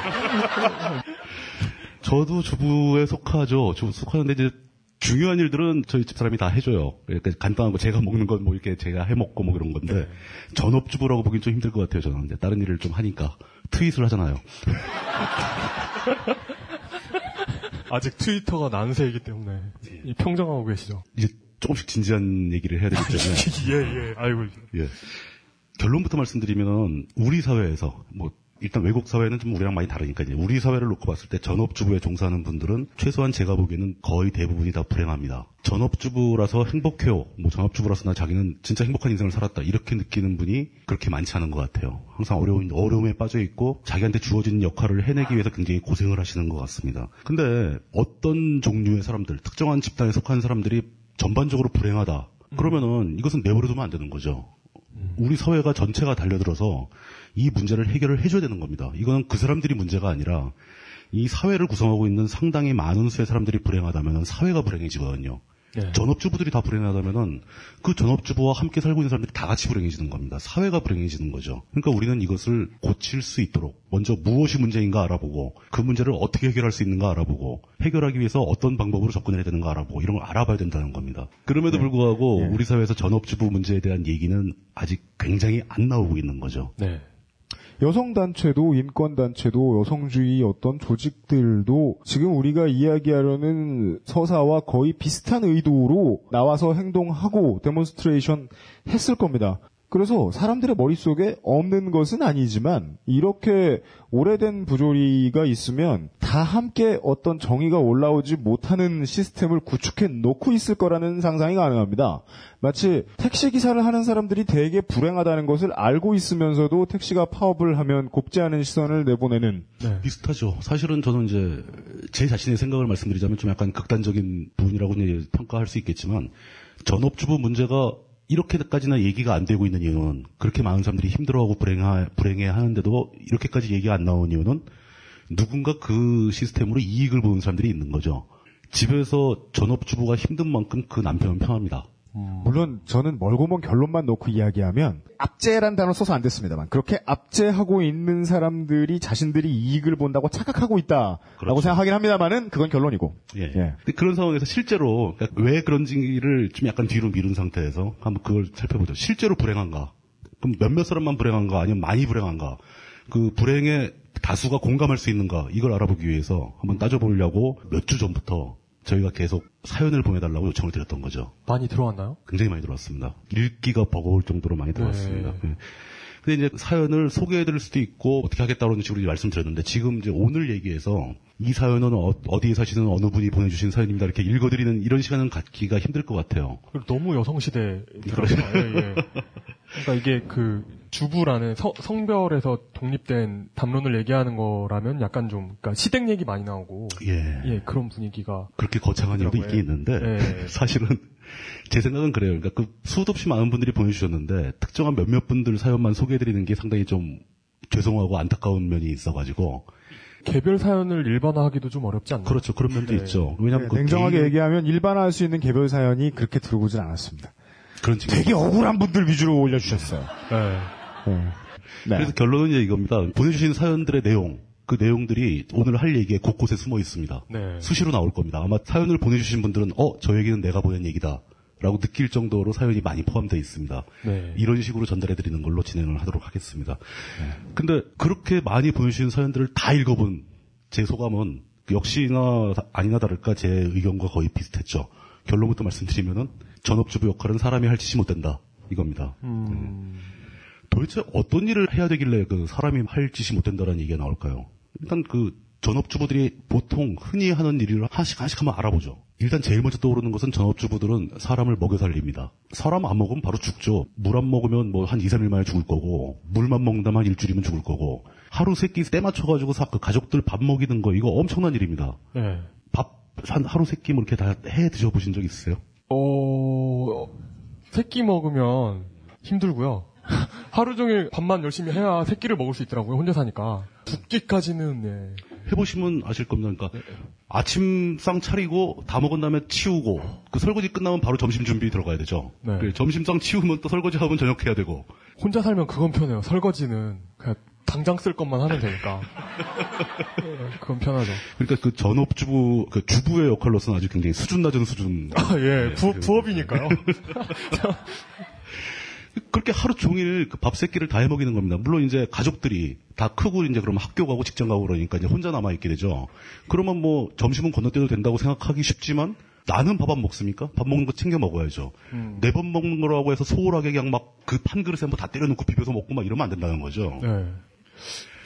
저도 주부에 속하죠. 주 속하는데 이제 중요한 일들은 저희 집사람이 다 해줘요. 그러니까 간단한 거 제가 먹는 건 뭐 이렇게 제가 해먹고 뭐 그런 건데 전업주부라고 보긴 좀 힘들 것 같아요. 저는 이제 다른 일을 좀 하니까 트윗을 하잖아요. 아직 트위터가 난세이기 때문에 이 평정하고 계시죠. 이제 조금씩 진지한 얘기를 해야 되기 때문에 예, 예. 아이고. 예. 결론부터 말씀드리면 우리 사회에서 뭐 일단 외국 사회는 좀 우리랑 많이 다르니까 이제 우리 사회를 놓고 봤을 때 전업주부에 종사하는 분들은 최소한 제가 보기에는 거의 대부분이 다 불행합니다. 전업주부라서 행복해요. 뭐 전업주부라서 나 자기는 진짜 행복한 인생을 살았다. 이렇게 느끼는 분이 그렇게 많지 않은 것 같아요. 항상 어려운 어려움에 빠져 있고 자기한테 주어진 역할을 해내기 위해서 굉장히 고생을 하시는 것 같습니다. 근데 어떤 종류의 사람들, 특정한 집단에 속한 사람들이 전반적으로 불행하다. 그러면은 이것은 내버려두면 안 되는 거죠. 우리 사회가 전체가 달려들어서 이 문제를 해결을 해줘야 되는 겁니다. 이거는 그 사람들이 문제가 아니라 이 사회를 구성하고 있는 상당히 많은 수의 사람들이 불행하다면 사회가 불행해지거든요. 네. 전업주부들이 다 불행하다면은 그 전업주부와 함께 살고 있는 사람들이 다 같이 불행해지는 겁니다. 사회가 불행해지는 거죠. 그러니까 우리는 이것을 고칠 수 있도록 먼저 무엇이 문제인가 알아보고 그 문제를 어떻게 해결할 수 있는가 알아보고 해결하기 위해서 어떤 방법으로 접근해야 되는가 알아보고 이런 걸 알아봐야 된다는 겁니다. 그럼에도 불구하고 우리 사회에서 전업주부 문제에 대한 얘기는 아직 굉장히 안 나오고 있는 거죠. 네. 여성단체도 인권단체도 여성주의 어떤 조직들도 지금 우리가 이야기하려는 서사와 거의 비슷한 의도로 나와서 행동하고 demonstration 했을 겁니다. 그래서 사람들의 머릿속에 없는 것은 아니지만 이렇게 오래된 부조리가 있으면 다 함께 어떤 정의가 올라오지 못하는 시스템을 구축해 놓고 있을 거라는 상상이 가능합니다. 마치 택시 기사를 하는 사람들이 되게 불행하다는 것을 알고 있으면서도 택시가 파업을 하면 곱지 않은 시선을 내보내는 비슷하죠. 사실은 저는 이제 제 자신의 생각을 말씀드리자면 좀 약간 극단적인 부분이라고 이제 평가할 수 있겠지만 전업주부 문제가 이렇게까지나 얘기가 안 되고 있는 이유는 그렇게 많은 사람들이 힘들어하고 불행하, 불행해 하는데도 이렇게까지 얘기가 안 나오는 이유는 누군가 그 시스템으로 이익을 보는 사람들이 있는 거죠. 집에서 전업주부가 힘든 만큼 그 남편은 편합니다. 물론 저는 멀고 먼 결론만 놓고 이야기하면 압제란 단어 써서 안 됐습니다만 그렇게 압제하고 있는 사람들이 자신들이 이익을 본다고 착각하고 있다라고 생각하긴 합니다만은 그건 결론이고 예. 근데 그런 상황에서 실제로 그러니까 왜 그런지를 좀 약간 뒤로 미룬 상태에서 한번 그걸 살펴보죠. 실제로 불행한가? 그럼 몇몇 사람만 불행한가? 아니면 많이 불행한가? 그 불행의 다수가 공감할 수 있는가? 이걸 알아보기 위해서 한번 따져보려고 몇 주 전부터 저희가 계속 사연을 보내달라고 요청을 드렸던 거죠. 많이 들어왔나요? 굉장히 많이 들어왔습니다. 읽기가 버거울 정도로 많이 들어왔습니다. 네. 근데 이제 사연을 소개해드릴 수도 있고 어떻게 하겠다는 식으로 말씀드렸는데 지금 이제 오늘 얘기해서 이 사연은 어, 디에 사시는 어느 분이 보내주신 사연입니다. 이렇게 읽어드리는 이런 시간은 갖기가 힘들 것 같아요. 너무 여성시대더라고요. 예, 예. 그러니까 이게 그 주부라는 서, 성별에서 독립된 담론을 얘기하는 거라면 약간 좀 그러니까 시댁 얘기 많이 나오고 예, 예 그런 분위기가 그렇게 거창한 일도 있긴 있는데 예. 사실은 제 생각은 그래요. 그러니까 그 수도 없이 많은 분들이 보내주셨는데 특정한 몇몇 분들 사연만 소개해드리는 게 상당히 좀 죄송하고 안타까운 면이 있어가지고 개별 사연을 일반화하기도 좀 어렵지 않나요? 그렇죠. 그런 면도 네. 있죠. 왜냐하면 네, 그 냉정하게 개인- 얘기하면 일반화할 수 있는 개별 사연이 그렇게 들어오진 않았습니다. 그런 측면이 되게 억울한 분들 위주로 올려주셨어요. 네. 네. 그래서 결론은 이제 이겁니다. 보내주신 사연들의 내용, 그 내용들이 오늘 할 얘기에 곳곳에 숨어 있습니다. 네. 수시로 나올 겁니다. 아마 사연을 보내주신 분들은 어, 저 얘기는 내가 보낸 얘기다. 라고 느낄 정도로 사연이 많이 포함되어 있습니다. 네. 이런 식으로 전달해 드리는 걸로 진행을 하도록 하겠습니다. 근데 그렇게 많이 보내주신 사연들을 다 읽어본 제 소감은 역시나 아니나 다를까 제 의견과 거의 비슷했죠. 결론부터 말씀드리면은 전업주부 역할은 사람이 할 짓이 못 된다. 이겁니다. 음. 도대체 어떤 일을 해야 되길래 그 사람이 할 짓이 못 된다라는 얘기가 나올까요? 일단 그 전업주부들이 보통 흔히 하는 일을 하나씩 하나씩 한번 알아보죠. 일단 제일 먼저 떠오르는 것은 전업주부들은 사람을 먹여 살립니다. 사람 안 먹으면 바로 죽죠. 물 안 먹으면 뭐 한 2, 3일 만에 죽을 거고, 물만 먹는다면 일주일이면 죽을 거고, 하루 세끼 때 맞춰가지고 사, 그 가족들 밥 먹이는 거, 이거 엄청난 일입니다. 네. 밥, 한 하루 세끼 뭐 이렇게 다 해 드셔보신 적 있으세요? 어, 새끼 먹으면 힘들고요. 하루 종일 밥만 열심히 해야 새끼를 먹을 수 있더라고요. 혼자 사니까. 붓기까지는 네. 해보시면 아실 겁니다. 그러니까 아침상 차리고 다 먹은 다음에 치우고 그 설거지 끝나면 바로 점심 준비 들어가야 되죠. 네. 그 점심상 치우면 또 설거지 하면 저녁 해야 되고 혼자 살면 그건 편해요. 설거지는 그냥 당장 쓸 것만 하면 되니까. 예, 그건 편하죠. 그러니까 그 전업주부, 그 주부의 역할로서는 아주 굉장히 수준 낮은 수준. 아, 예, 부, 부업이니까요. 그렇게 하루 종일 그 밥 세끼를 다 해먹이는 겁니다. 물론 이제 가족들이 다 크고 이제 그러면 학교 가고 직장 가고 그러니까 이제 혼자 남아있게 되죠. 그러면 뭐 점심은 건너뛰어도 된다고 생각하기 쉽지만 나는 밥 안 먹습니까? 밥 먹는 거 챙겨 먹어야죠. 음. 네번 먹는 거라고 해서 소홀하게 그냥 막 그 판 그릇에 뭐 다 때려놓고 비벼서 먹고 막 이러면 안 된다는 거죠. 네.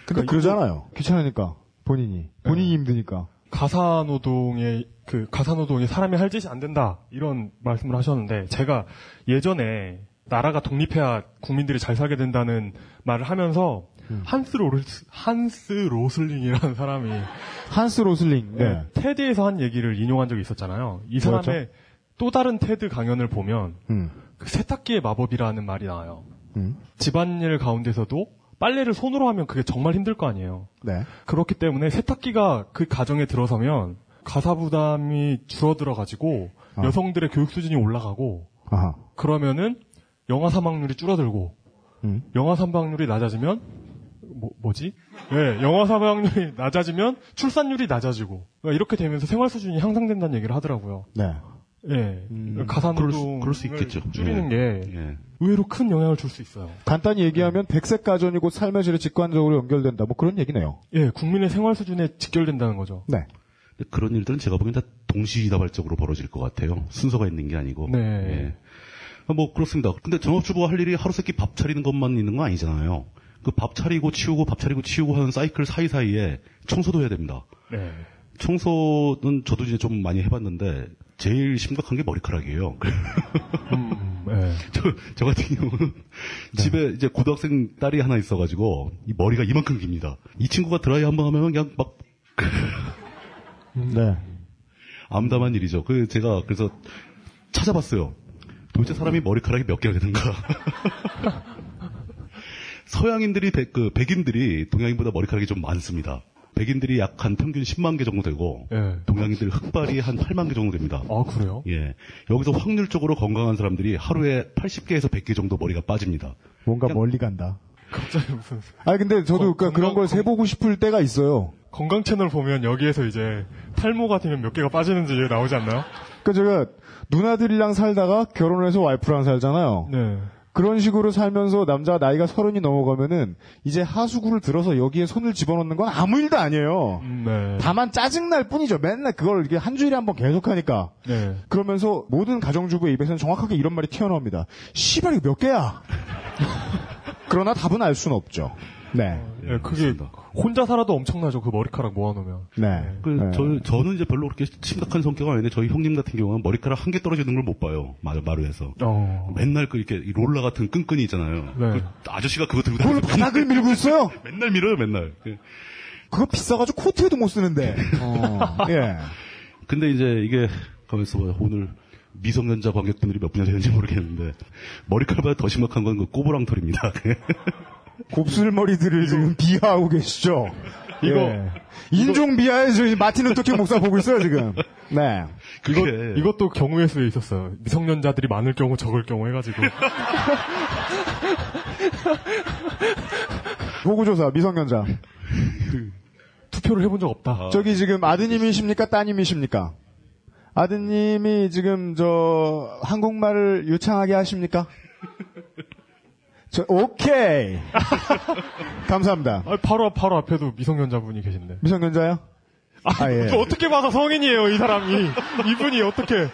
근데 그러잖아요. 귀찮으니까. 본인이. 본인이 힘드니까. 가사노동에 그 가사노동에 사람이 할 짓이 안 된다 이런 말씀을 하셨는데 제가 예전에 나라가 독립해야 국민들이 잘 살게 된다는 말을 하면서 한스 로스 한스 로슬링이라는 사람이 한스 로슬링. 네. TED에서 한 얘기를 인용한 적이 있었잖아요. 이 사람의 뭐였죠? 또 다른 테드 강연을 보면 음. 그 세탁기의 마법이라는 말이 나와요. 음. 집안일 가운데서도 빨래를 손으로 하면 그게 정말 힘들 거 아니에요. 네. 그렇기 때문에 세탁기가 그 가정에 들어서면 가사 부담이 줄어들어 가지고 아. 여성들의 교육 수준이 올라가고 아하. 그러면은 영아 사망률이 줄어들고 음. 영아 사망률이 낮아지면 뭐, 뭐지? 예, 영아 사망률이 낮아지면 출산율이 낮아지고 그러니까 이렇게 되면서 생활 수준이 향상된다는 얘기를 하더라고요. 네. 예, 그럴 가사노동을 수- 그럴 수 있겠죠. 줄이는 예. 게 예. 의외로 큰 영향을 줄 수 있어요. 간단히 얘기하면 백색 가전이 고 삶의 질에 직관적으로 연결된다. 뭐 그런 얘기네요. 예, 국민의 생활 수준에 직결된다는 거죠. 네. 그런 일들은 제가 보기엔 다 동시다발적으로 벌어질 것 같아요. 순서가 있는 게 아니고. 네. 예. 아, 뭐 그렇습니다. 근데 전업주부가 할 일이 하루 세끼 밥 차리는 것만 있는 건 아니잖아요. 그 밥 차리고 치우고 밥 차리고 치우고 하는 사이클 사이사이에 청소도 해야 됩니다. 네. 청소는 저도 이제 좀 많이 해봤는데 제일 심각한 게 머리카락이에요. 음, 예. 저, 저 같은 경우는 집에 이제 고등학생 딸이 하나 있어가지고 이 머리가 이만큼 깁니다. 이 친구가 드라이 한 번 하면 그냥 막 네. 암담한 일이죠. 그 제가 그래서 찾아봤어요. 도대체 사람이 머리카락이 몇 개가 되는가? 서양인들이 백, 그 백인들이 동양인보다 머리카락이 좀 많습니다. 백인들이 약 한 평균 10만 개 정도 되고 예. 동양인들 흑발이 한 8만 개 정도 됩니다. 아, 그래요? 예. 여기서 확률적으로 건강한 사람들이 하루에 80개에서 100개 정도 머리가 빠집니다. 뭔가 멀리 간다. 갑자기 무슨 아 근데 저도 건- 그런 걸 건강- 세보고 싶을 때가 있어요. 건강 채널 보면 여기에서 이제 탈모가 되면 몇 개가 빠지는지 나오지 않나요? 그 제가 누나들이랑 살다가 결혼을 해서 와이프랑 살잖아요. 네. 그런 식으로 살면서 남자가 나이가 서른이 넘어가면은 이제 하수구를 들어서 여기에 손을 집어넣는 건 아무 일도 아니에요. 음, 네. 다만 짜증날 뿐이죠. 맨날 그걸 이렇게 한 주일에 한 번 계속하니까. 네. 그러면서 모든 가정주부의 입에서는 정확하게 이런 말이 튀어나옵니다. 씨발 이거 몇 개야? 그러나 답은 알 수는 없죠. 네. 예, 그게 혼자 살아도 엄청나죠. 그 머리카락 모아놓으면. 네. 그, 네. 저, 저는 이제 별로 그렇게 심각한 성격은 아닌데 저희 형님 같은 경우는 머리카락 한 개 떨어지는 걸 못 봐요. 마루, 마루에서. 어. 맨날 그 이렇게 이 롤러 같은 끈끈이 있잖아요. 네. 그 아저씨가 그거 들고 다니면서 바닥을 밀고 있어요? 맨날 밀어요, 맨날. 그- 그거 비싸가지고 코트에도 못 쓰는데. 어, 예. 근데 이제 이게 가면서 뭐 오늘 미성년자 관객분들이 몇 분이나 되는지 모르겠는데 머리카락보다 더 심각한 건 그 꼬부랑털입니다. 곱슬머리들을 지금 비하하고 계시죠? 이거- 예. 인종 비하에 저희 마틴 루터킹 목사 보고 있어요, 지금. 네. 이것, 그게 이것도 경우의 수에 있었어요. 미성년자들이 많을 경우 적을 경우 해가지고. 호구조사, 미성년자. 투표를 해본 적 없다. 저기 지금 아드님이십니까? 따님이십니까? 아드님이 지금 저 한국말을 유창하게 하십니까? 저 오케이. 감사합니다. 아, 바로, 앞- 바로 앞에도 미성년자분이 계신데. 미성년자요? 아, 예. 또 어떻게 봐서 성인이에요, 이 사람이. 이분이 어떻게.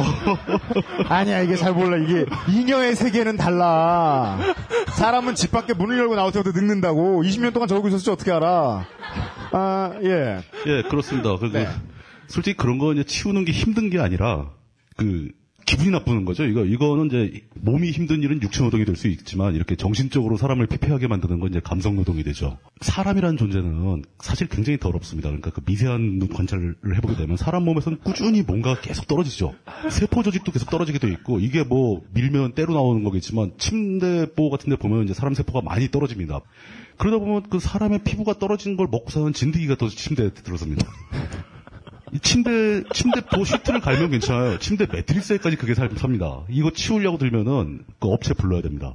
아니야, 이게 잘 몰라. 이게 인형의 세계는 달라. 사람은 집 밖에 문을 열고 나올 때부터 늙는다고. 20년 동안 저러고 있었지 어떻게 알아? 아, 예. 예, 그렇습니다. 그, 그 네. 솔직히 그런 거 이제 치우는 게 힘든 게 아니라 그 기분이 나쁘는 거죠. 이거 이거는 이제 몸이 힘든 일은 육체 노동이 될 수 있지만 이렇게 정신적으로 사람을 피폐하게 만드는 건 이제 감성 노동이 되죠. 사람이라는 존재는 사실 굉장히 더럽습니다. 그러니까 그 미세한 눈 관찰을 해보게 되면 사람 몸에서는 꾸준히 뭔가 계속 떨어지죠. 세포 조직도 계속 떨어지게 돼 있고 이게 뭐 밀면 때로 나오는 거겠지만 침대보 같은 데 보면 이제 사람 세포가 많이 떨어집니다. 그러다 보면 그 사람의 피부가 떨어지는 걸 먹고 사는 진드기가 또 침대에 들어섭니다. 이 침대 침대 보 시트를 갈면 괜찮아요. 침대 매트리스에까지 그게 살- 삽니다. 이거 치우려고 들면은 그 업체 불러야 됩니다.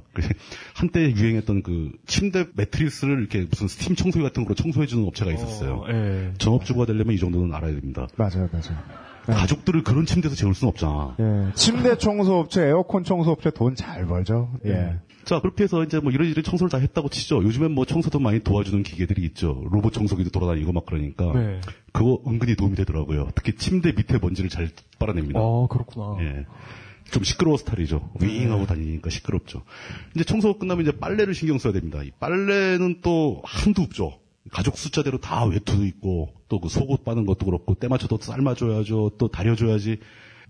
한때 유행했던 그 침대 매트리스를 이렇게 무슨 스팀 청소기 같은 거로 청소해주는 업체가 있었어요. 어, 예. 전업주부가 되려면 이 정도는 알아야 됩니다. 맞아요, 맞아요. 가족들을 그런 침대에서 재울 수는 없잖아. 예. 침대 청소 업체, 에어컨 청소 업체 돈 잘 벌죠. 예. 자, 그렇게 해서 이제 뭐 이런저런 청소를 다 했다고 치죠. 요즘엔 뭐 청소도 많이 도와주는 기계들이 있죠. 로봇 청소기도 돌아다니고 막 그러니까. 네. 그거 은근히 도움이 되더라고요. 특히 침대 밑에 먼지를 잘 빨아냅니다. 아, 그렇구나. 예. 좀 시끄러워 스타일이죠. 윙하고 다니니까 시끄럽죠. 이제 청소가 끝나면 이제 빨래를 신경 써야 됩니다. 이 빨래는 또 한두 없죠. 가족 숫자대로 다 외투도 있고 또 그 속옷 빠는 것도 그렇고 때 맞춰 도 삶아줘야죠. 또 다려줘야지.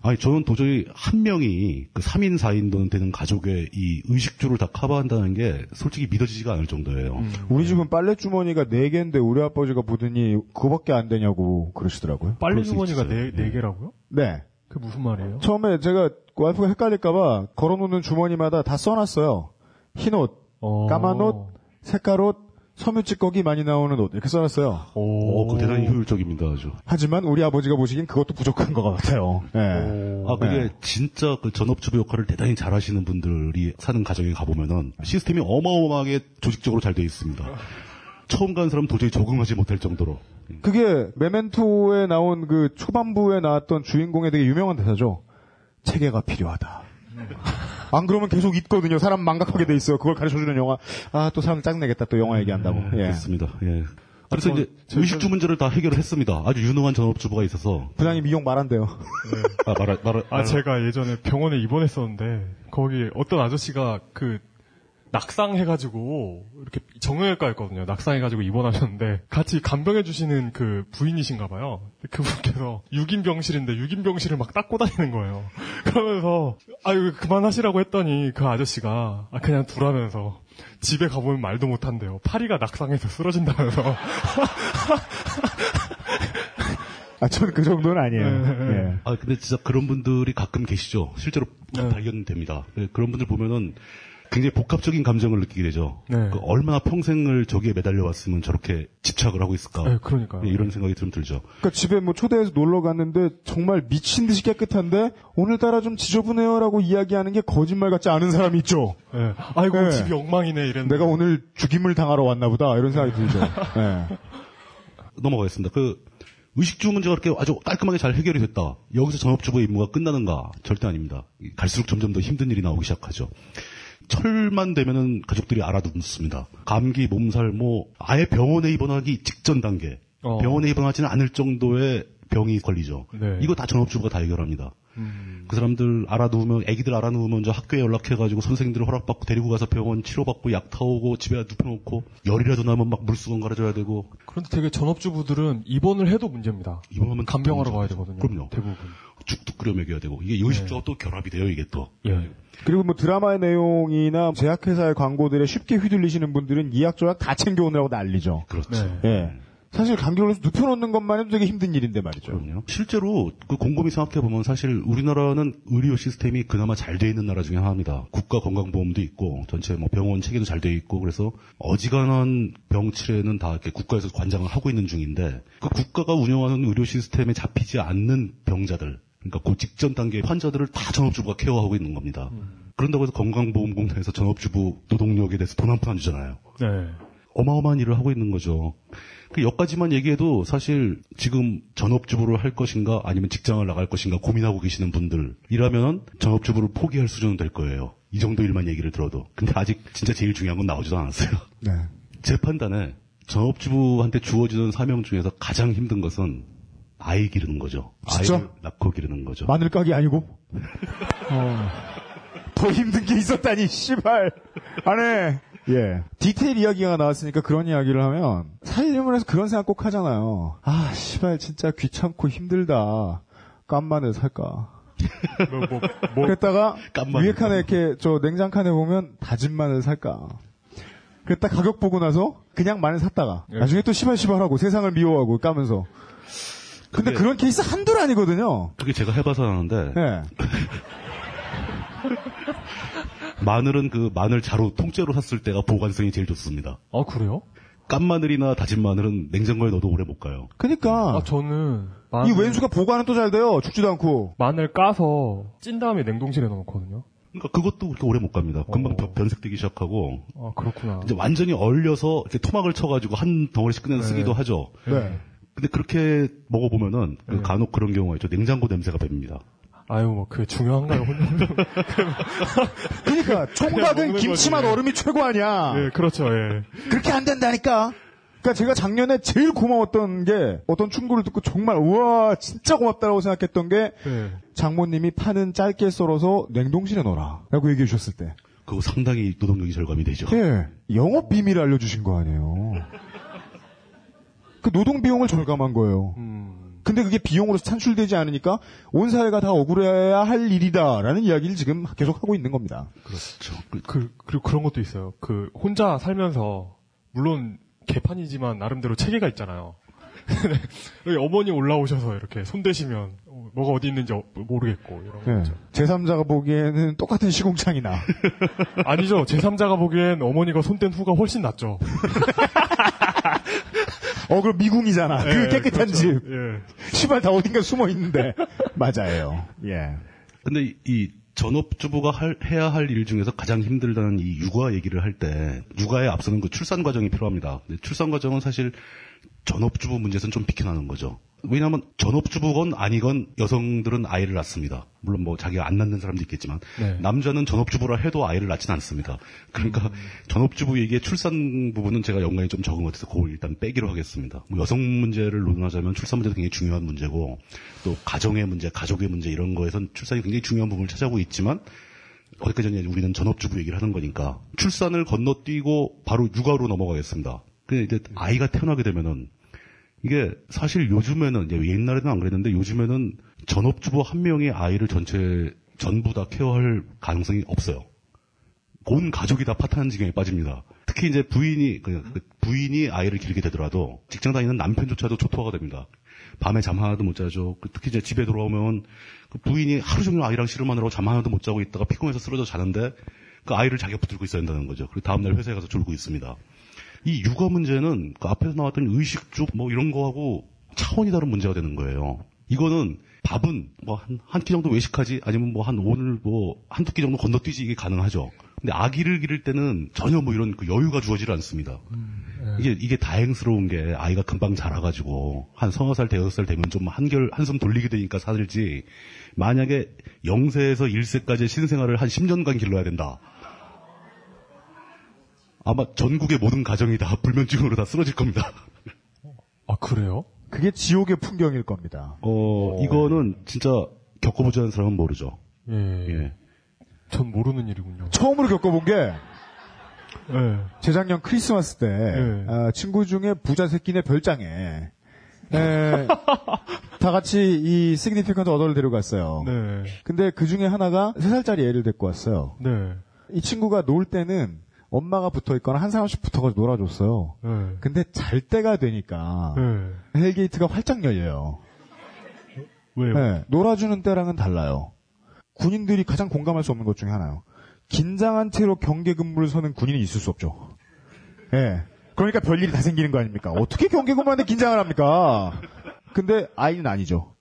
아니 저는 도저히 한 명이 그 3인 4인 되는 가족의 이 의식주를 다 커버한다는 게 솔직히 믿어지지가 않을 정도예요. 우리 집은 빨래 주머니가 4 개인데 우리 아버지가 보더니 그거밖에 안 되냐고 그러시더라고요. 빨래 주머니가 있어요. 네, 네 개라고요? 네. 그게 무슨 말이에요? 처음에 제가 와이프가 헷갈릴까봐 걸어놓는 주머니마다 다 써놨어요. 흰 옷, 어. 까만 옷, 색깔 옷, 섬유 찌꺼기 많이 나오는 옷 이렇게 써놨어요. 어, 그 대단히 효율적입니다, 아주. 하지만 우리 아버지가 보시기엔 그것도 부족한 것 같아요. 예. 아, 그게 네. 진짜 그 전업주부 역할을 대단히 잘 하시는 분들이 사는 가정에 가보면은 시스템이 어마어마하게 조직적으로 잘 되어 있습니다. 처음 간 사람 은 도저히 적응하지 못할 정도로. 그게 메멘토에 나온 그 초반부에 나왔던 주인공의 되게 유명한 대사죠. 체계가 필요하다. 안 그러면 계속 있거든요. 사람 망각하게 돼 있어요. 그걸 가르쳐주는 영화. 아, 또 사람 짜증내겠다. 또 영화 얘기한다고. 예. 그렇습니다. 예. 그래서 저- 이제 저- 의식주 문제를 다 해결을 했습니다. 아주 유능한 전업주부가 있어서. 부장님 이용 말한대요. 아, 말아, 말아, 아, 제가 예전에 병원에 입원했었는데, 거기 어떤 아저씨가 그, 낙상해가지고, 이렇게 정형외과였거든요. 낙상해가지고 입원하셨는데, 같이 간병해주시는 그 부인이신가봐요. 그분께서 6인 병실인데 6인 병실을 막 닦고 다니는 거예요. 그러면서, 아유, 그만하시라고 했더니 그 아저씨가, 아, 그냥 두라면서, 집에 가보면 말도 못한대요. 파리가 낙상해서 쓰러진다면서. 아, 전그 정도는 아니에요. 네. 예. 아, 근데 진짜 그런 분들이 가끔 계시죠. 실제로 네. 발견됩니다. 네, 그런 분들 보면은 굉장히 복합적인 감정을 느끼게 되죠. 네. 그 얼마나 평생을 저기에 매달려 왔으면 저렇게 집착을 하고 있을까. 네, 그러니까요. 네, 이런 생각이 좀 들죠. 그러니까 집에 뭐 초대해서 놀러 갔는데 정말 미친 듯이 깨끗한데 오늘따라 좀 지저분해요라고 이야기하는 게 거짓말 같지 않은 사람이 있죠. 예. 아이고, 네. 집이 엉망이네, 이랬는데. 내가 오늘 죽임을 당하러 왔나 보다 이런 생각이 들죠. 예. 넘어가겠습니다. 그 의식주 문제가 그렇게 아주 깔끔하게 잘 해결이 됐다. 여기서 전업주부의 임무가 끝나는가? 절대 아닙니다. 갈수록 점점 더 힘든 일이 나오기 시작하죠. 철만 되면은 가족들이 알아듣습니다. 감기, 몸살, 뭐 아예 병원에 입원하기 직전 단계. 어. 병원에 입원하지는 않을 정도의 병이 걸리죠. 네. 이거 다 전업주부가 다 해결합니다. 음. 그 사람들 알아두면 애기들 알아놓으면 저 학교에 연락해가지고 선생님들 허락받고 데리고 가서 병원 치료받고 약 타오고 집에 눕혀놓고 열이라도 나면 막 물수건 갈아줘야 되고 그런데 되게 전업주부들은 입원을 해도 문제입니다. 입원하면 간병하러 너무 가야. 되거든요. 그럼요. 대부분. 죽도 끓여 먹여야 되고 이게 의식주와 또 결합이 돼요 이게 또. 예. 그리고 뭐 드라마의 내용이나 제약회사의 광고들에 쉽게 휘둘리시는 분들은 이약조약 다 챙겨오느라고 난리죠. 그렇지. 네. 예. 사실 감기 걸려서 눕혀놓는 것만 해도 되게 힘든 일인데 말이죠. 그럼요. 실제로 그 곰곰이 생각해 보면 사실 우리나라는 의료 시스템이 그나마 잘 돼 있는 나라 중에 하나입니다. 국가 건강보험도 있고 전체 뭐 병원 체계도 잘 돼 있고 그래서 어지간한 병치레는 다 이렇게 국가에서 관장을 하고 있는 중인데 그 국가가 운영하는 의료 시스템에 잡히지 않는 병자들 그러니까 그 직전 단계 환자들을 다 전업주부가 케어하고 있는 겁니다. 그런다고 해서 건강보험공단에서 전업주부 노동력에 대해서 돈 한 푼 안 주잖아요. 네. 어마어마한 일을 하고 있는 거죠. 그 여기까지만 얘기해도 사실 지금 전업주부를 할 것인가 아니면 직장을 나갈 것인가 고민하고 계시는 분들이라면 전업주부를 포기할 수준은 될 거예요. 이 정도 일만 얘기를 들어도. 근데 아직 진짜 제일 중요한 건 나오지도 않았어요. 네. 제 판단에 전업주부한테 주어지는 사명 중에서 가장 힘든 것은 아이 기르는 거죠. 진짜? 아이를 낳고 기르는 거죠. 마늘 까기 아니고? 어. 더 힘든 게 있었다니, 씨발. 안 해. 예. 디테일 이야기가 나왔으니까 그런 이야기를 하면, 해서 그런 생각 꼭 하잖아요. 아, 씨발, 진짜 귀찮고 힘들다. 깐 마늘 살까. 뭐, 뭐, 뭐, 그랬다가. 위에 칸에 이렇게, 저 냉장 칸에 보면, 다진 마늘 살까. 그랬다 가격 보고 나서, 그냥 마늘 샀다가, 예. 나중에 또 시발시발하고, 세상을 미워하고, 까면서. 근데 그게- 그런 케이스 한둘 아니거든요. 그게 제가 해봐서 아는데 예. 마늘은 그 마늘 자루 통째로 샀을 때가 보관성이 제일 좋습니다. 아, 그래요? 깐 마늘이나 다진 마늘은 냉장고에 넣어도 오래 못 가요. 그니까. 아, 저는 이 마늘, 왼수가 보관은 또 잘 돼요. 죽지도 않고. 마늘 까서 찐 다음에 냉동실에 넣어놓거든요. 그러니까 그것도 그렇게 오래 못 갑니다. 금방 어. 변- 변색되기 시작하고 아, 그렇구나. 이제 완전히 얼려서 이렇게 토막을 쳐가지고 한 덩어리씩 꺼내서 네. 쓰기도 하죠. 네. 근데 그렇게 먹어보면은 그 네. 간혹 그런 경우가 있죠. 냉장고 냄새가 납니다. 아유, 뭐, 그게 중요한가요, 혼자? 그러니까 총각은 김치맛 거지. 얼음이 최고 아니야. 예, 그렇죠, 예. 그렇게 안 된다니까. 그러니까 제가 작년에 제일 고마웠던 게 어떤 충고를 듣고 정말 우와 진짜 고맙다라고 생각했던 게 예. 장모님이 파는 짧게 썰어서 냉동실에 넣어라라고 얘기해 주셨을 때. 그거 상당히 노동력이 절감이 되죠. 예, 영업 비밀을 알려주신 거 아니에요. 그 노동 비용을 절감한 거예요. 음, 근데 그게 비용으로 산출되지 않으니까 온 사회가 다 억울해야 할 일이다라는 이야기를 지금 계속 하고 있는 겁니다. 그렇죠. 그- 그, 그리고 그런 것도 있어요. 그, 혼자 살면서, 물론, 개판이지만, 나름대로 체계가 있잖아요. 여기 어머니 올라오셔서 이렇게 손 대시면, 어, 뭐가 어디 있는지 어- 모르겠고, 이런 거 예. 있죠. 제3자가 보기에는 똑같은 시공창이나 아니죠. 제3자가 보기엔 어머니가 손 댄 후가 훨씬 낫죠. 어 그럼 미궁이잖아. 그 예, 깨끗한 그렇죠. 집. 예. 시발 다 어딘가 숨어 있는데 맞아요. 예. 근데 이- 이 전업주부가 할- 해야 할 일 중에서 가장 힘들다는 이 육아 얘기를 할 때 육아에 앞서는 그 출산 과정이 필요합니다. 근데 출산 과정은 사실 전업주부 문제에서는 좀 비켜나는 거죠. 왜냐하면 전업주부건 아니건 여성들은 아이를 낳습니다. 물론 뭐 자기가 안 낳는 사람도 있겠지만 네. 남자는 전업주부라 해도 아이를 낳지는 않습니다. 그러니까 전업주부 얘기의 출산 부분은 제가 연관이 좀 적은 것 같아서 그걸 일단 빼기로 하겠습니다. 뭐 여성 문제를 논하자면 출산 문제도 굉장히 중요한 문제고 또 가정의 문제, 가족의 문제 이런 거에선 출산이 굉장히 중요한 부분을 차지하고 있지만 어디까지나 우리는 전업주부 얘기를 하는 거니까 출산을 건너뛰고 바로 육아로 넘어가겠습니다. 근데 이제 아이가 태어나게 되면은 이게 사실 요즘에는 이제 옛날에는 안 그랬는데 요즘에는 전업주부 한 명이 아이를 전체 전부 다 케어할 가능성이 없어요. 온 가족이 다 파탄 지경에 빠집니다. 특히 이제 부인이 그 부인이 아이를 기르게 되더라도 직장 다니는 남편조차도 초토화가 됩니다. 밤에 잠 하나도 못 자죠. 그 특히 이제 집에 돌아오면 그 부인이 하루 종일 아이랑 씨름하느라고 잠 하나도 못 자고 있다가 피곤해서 쓰러져 자는데 그 아이를 자기가 붙들고 있어야 한다는 거죠. 그리고 다음날 회사에 가서 졸고 있습니다. 이 육아 문제는 그 앞에서 나왔던 의식주 뭐 이런 거하고 차원이 다른 문제가 되는 거예요. 이거는 밥은 뭐 한 한 끼 정도 외식하지 아니면 뭐 한 오늘 뭐 한두 끼 정도 건너뛰지 이게 가능하죠. 근데 아기를 기를 때는 전혀 뭐 이런 그 여유가 주어지지 않습니다. 이게 이게 다행스러운 게 아이가 금방 자라가지고 한 서너 살 대여섯 살 되면 좀 한결 한숨 돌리게 되니까 살지. 만약에 0세에서 1세까지 신생아를 한 10년간 길러야 된다. 아마 전국의 모든 가정이 다 불면증으로 다 쓰러질 겁니다. 아, 그래요? 그게 지옥의 풍경일 겁니다. 어, 이거는 진짜 겪어보지 않은 사람은 모르죠. 예. 예. 전 모르는 일이군요. 처음으로 겪어본 게 예. 재작년 크리스마스 때 네. 아, 친구 중에 부자 새끼네 별장에 에, 다 같이 이 significant other를 데려갔어요. 네. 근데 그 중에 하나가 3살짜리 애를 데리고 왔어요. 네. 이 친구가 놀 때는 엄마가 붙어 있거나 한 사람씩 붙어가지고 놀아줬어요. 네. 근데 잘 때가 되니까 네. hell gate가 활짝 열려요. 왜요? 네, 놀아주는 때랑은 달라요. 군인들이 가장 공감할 수 없는 것 중에 하나요. 긴장한 채로 경계 근무를 서는 군인이 있을 수 없죠. 예. 그러니까 별일이 다 생기는 거 아닙니까? 어떻게 경계 근무하는데 긴장을 합니까? 근데 아이는 아니죠.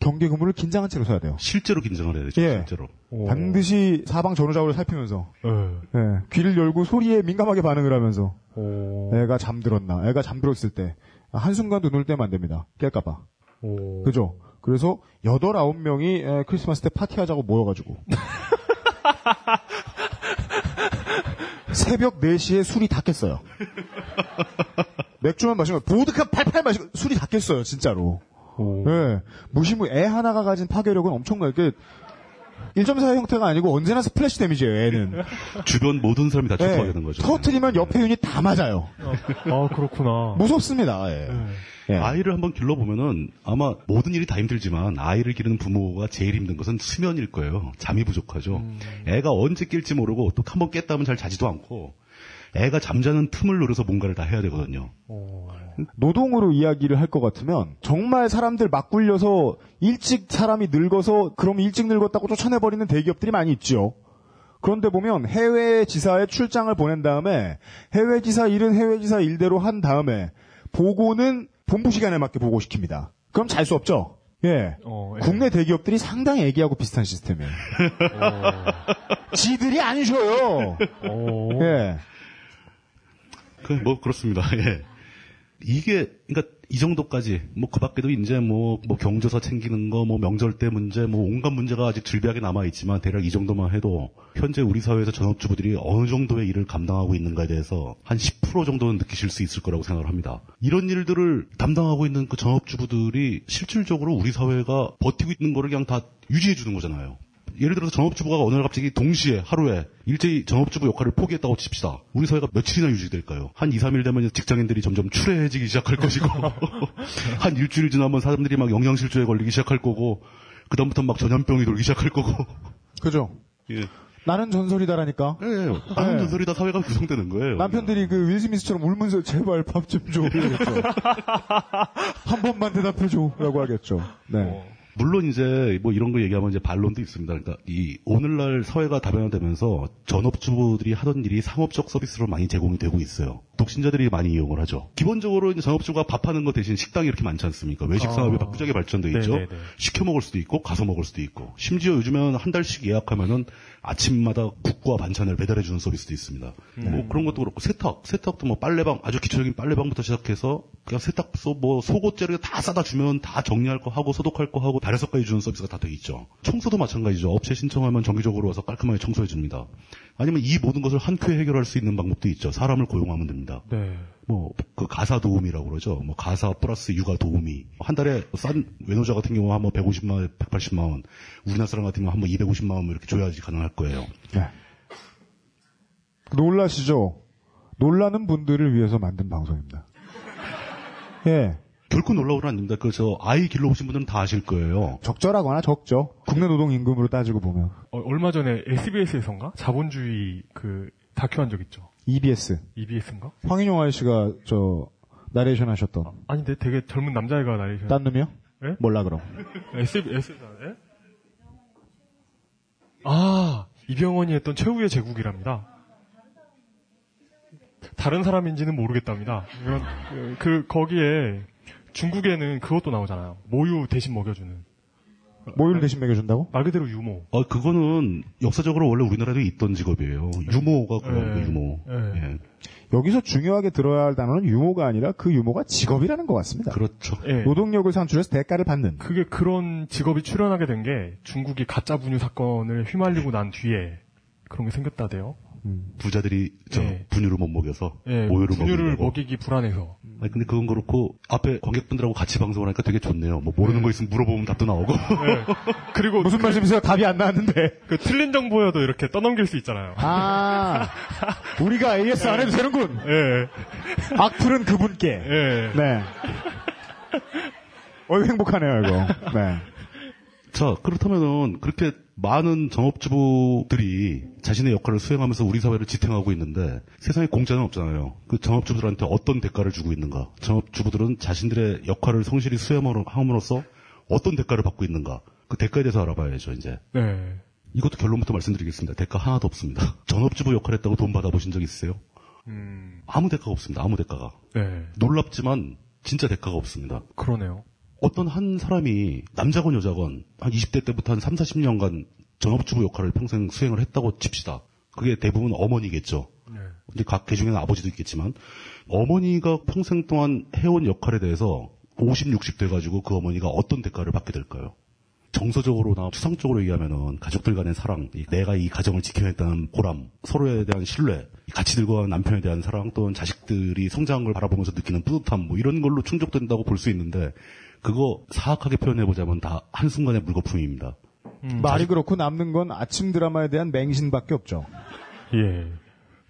경계 근무를 긴장한 채로 서야 돼요. 실제로 긴장을 해야 되죠. 예. 실제로. 오. 반드시 사방 전후좌우를 살피면서 예. 예, 귀를 열고 소리에 민감하게 반응을 하면서 오. 애가 잠들었나 애가 잠들었을 때 한순간도 눈을 떼면 안 됩니다. 깰까봐. 오. 그죠? 그래서 여덟 아홉 명이 에, 크리스마스 때 파티하자고 모여가지고 새벽 4시에 술이 다 깼어요. 맥주만 마시면 보드카 팔팔 마시고 술이 다 깼어요, 진짜로. 오. 예. 무시무 애 하나가 가진 파괴력은 엄청나게 1.4의 형태가 아니고 언제나 splash damage예요, 애는. 주변 모든 사람이 다 예. 축구하게 되는 거죠. 터트리면 옆에 유닛 다 맞아요. 아, 그렇구나. 무섭습니다, 예. 예. 아이를 한번 길러보면은 아마 모든 일이 다 힘들지만 아이를 기르는 부모가 제일 힘든 것은 수면일 거예요. 잠이 부족하죠. 애가 언제 깰지 모르고 또 한 번 깼다면 잘 자지도 않고 애가 잠자는 틈을 노려서 뭔가를 다 해야 되거든요. 노동으로 이야기를 할 것 같으면 정말 사람들 막 굴려서 일찍 사람이 늙어서 그럼 일찍 늙었다고 쫓아내버리는 대기업들이 많이 있죠. 그런데 보면 해외 지사에 출장을 보낸 다음에 해외 지사 일은 해외 지사 일대로 한 다음에 보고는 본부 시간에 맞게 보고 시킵니다. 그럼 잘 수 없죠? 예. 어, 예. 국내 대기업들이 상당히 애기하고 비슷한 시스템이에요. 지들이 안 쉬어요. 오. 예. 그, 뭐, 그렇습니다. 예. 이게, 그러니까, 이 정도까지, 뭐, 그 밖에도 이제 뭐, 뭐, 경조사 챙기는 거, 뭐, 명절 때 문제, 뭐, 온갖 문제가 아직 질비하게 남아 있지만, 대략 이 정도만 해도, 현재 우리 사회에서 전업주부들이 어느 정도의 일을 감당하고 있는가에 대해서, 한 10% 정도는 느끼실 수 있을 거라고 생각을 합니다. 이런 일들을 담당하고 있는 그 전업주부들이, 실질적으로 우리 사회가 버티고 있는 거를 그냥 다 유지해 주는 거잖아요. 예를 들어서 전업주부가 어느 날 갑자기 동시에 하루에 일제히 전업주부 역할을 포기했다고 칩시다. 우리 사회가 며칠이나 유지될까요? 한 2, 3일 되면 직장인들이 점점 추레해지기 시작할 것이고 한 일주일 지나면 사람들이 막 영양실조에 걸리기 시작할 거고 그다음부터 막 전염병이 돌기 시작할 거고 그죠? 예. 나는 전설이다라니까. 예, 나는 네. 전설이다 사회가 구성되는 거예요. 남편들이 그 윌 스미스처럼 울면서 제발 밥 좀 줘. 이러겠죠. 한 번만 대답해줘. 라고 하겠죠. 네. 물론 이제 뭐 이런 거 얘기하면 이제 반론도 있습니다. 그러니까 이 오늘날 사회가 다변화되면서 전업주부들이 하던 일이 상업적 서비스로 많이 제공이 되고 있어요. 독신자들이 많이 이용을 하죠. 기본적으로 이제 전업주부가 밥하는 거 대신 식당이 이렇게 많지 않습니까? 외식 사업이 아. 바꾸자게 발전돼 있죠. 네네네. 시켜 먹을 수도 있고 가서 먹을 수도 있고 심지어 요즘에는 한 달씩 예약하면은 아침마다 국과 반찬을 배달해 주는 서비스도 있습니다. 뭐 그런 것도 그렇고 세탁, 세탁도 뭐 빨래방 아주 기초적인 빨래방부터 시작해서 그냥 세탁소 뭐 속옷째로 다 싸다 주면 다 정리할 거 하고 소독할 거 하고 다려서까지 주는 서비스가 다 돼 있죠. 청소도 마찬가지죠. 업체 신청하면 정기적으로 와서 깔끔하게 청소해 줍니다. 아니면 이 모든 것을 한 큐에 해결할 수 있는 방법도 있죠. 사람을 고용하면 됩니다. 네. 뭐, 그 가사 도우미라고 그러죠. 뭐, 가사 플러스 육아 도우미. 한 달에 싼 외노자 같은 경우 한번 150만 원, 180만 원. 우리나라 사람 같은 경우 한번 250만 원 이렇게 줘야지 가능할 거예요. 네. 놀라시죠? 놀라는 분들을 위해서 만든 방송입니다. 예. 결코 놀라운 건 아닙니다. 그, 저, 아이 길러보신 분들은 다 아실 거예요. 적절하거나 적죠. 국내 노동 임금으로 따지고 보면. 어, 얼마 전에 SBS에선가 자본주의 그 다큐 한 적 있죠. EBS. EBS인가? 황인용 아저씨가 저 나레이션 하셨던 아닌데 되게 젊은 남자애가 나레이션. 딴 놈이요? 예? 몰라 그럼. SBS 예? 아 이병헌이 했던 최후의 제국이랍니다. 다른 사람인지는 모르겠답니다. 그 거기에 중국에는 그것도 나오잖아요. 모유 대신 먹여주는 모유를 대신 먹여준다고? 말 그대로 유모. 어, 그거는 역사적으로 원래 우리나라에 있던 직업이에요. 유모가 그런 예. 거 유모. 예. 예. 여기서 중요하게 들어야 할 단어는 유모가 아니라 그 유모가 직업이라는 것 같습니다. 그렇죠. 예. 노동력을 산출해서 대가를 받는. 그게 그런 직업이 출현하게 된 게 중국이 가짜 분유 사건을 휘말리고 난 뒤에 그런 게 생겼다대요. 부자들이 저 예. 분유를 못 먹여서 예, 모유를 분유를. 먹이기 불안해서. 아니, 근데 그건 그렇고 앞에 관객분들하고 같이 방송을 하니까 되게 좋네요. 뭐 모르는 거 있으면 물어보면 답도 나오고. 예. 그리고 무슨 말씀이세요? 답이 안 나왔는데. 그 틀린 정보여도 이렇게 떠넘길 수 있잖아요. 아, 우리가 AS 안 해도 되는군. 예, 악플은 그분께. 예. 네. 어이 행복하네요, 이거. 네. 자, 그렇다면은 그렇게 많은 전업주부들이 자신의 역할을 수행하면서 우리 사회를 지탱하고 있는데 세상에 공짜는 없잖아요. 그 전업주부들한테 어떤 대가를 주고 있는가? 전업주부들은 자신들의 역할을 성실히 수행함으로써 어떤 대가를 받고 있는가? 그 대가에 대해서 알아봐야죠, 이제. 네. 이것도 결론부터 말씀드리겠습니다. 대가 하나도 없습니다. 전업주부 역할 했다고 돈 받아보신 적 있으세요? 음, 아무 대가가 없습니다. 아무 대가가. 네. 놀랍지만 진짜 대가가 없습니다. 그러네요. 어떤 한 사람이 남자건 여자건 한 20대 때부터 한 3, 40년간 전업주부 역할을 평생 수행을 했다고 칩시다. 그게 대부분 어머니겠죠. 네. 근데 각 개중에는 아버지도 있겠지만 어머니가 평생 동안 해온 역할에 대해서 50, 60 돼가지고 그 어머니가 어떤 대가를 받게 될까요? 정서적으로나 추상적으로 얘기하면은 가족들 간의 사랑, 이 내가 이 가정을 지켜냈다는 보람, 서로에 대한 신뢰, 이 같이 들고 간 남편에 대한 사랑 또는 자식들이 성장한 걸 바라보면서 느끼는 뿌듯함 뭐 이런 걸로 충족된다고 볼 수 있는데 그거 사악하게 표현해보자면 다 한순간의 물거품입니다. 음, 말이 그렇고 남는 건 아침 드라마에 대한 맹신밖에 없죠. 예.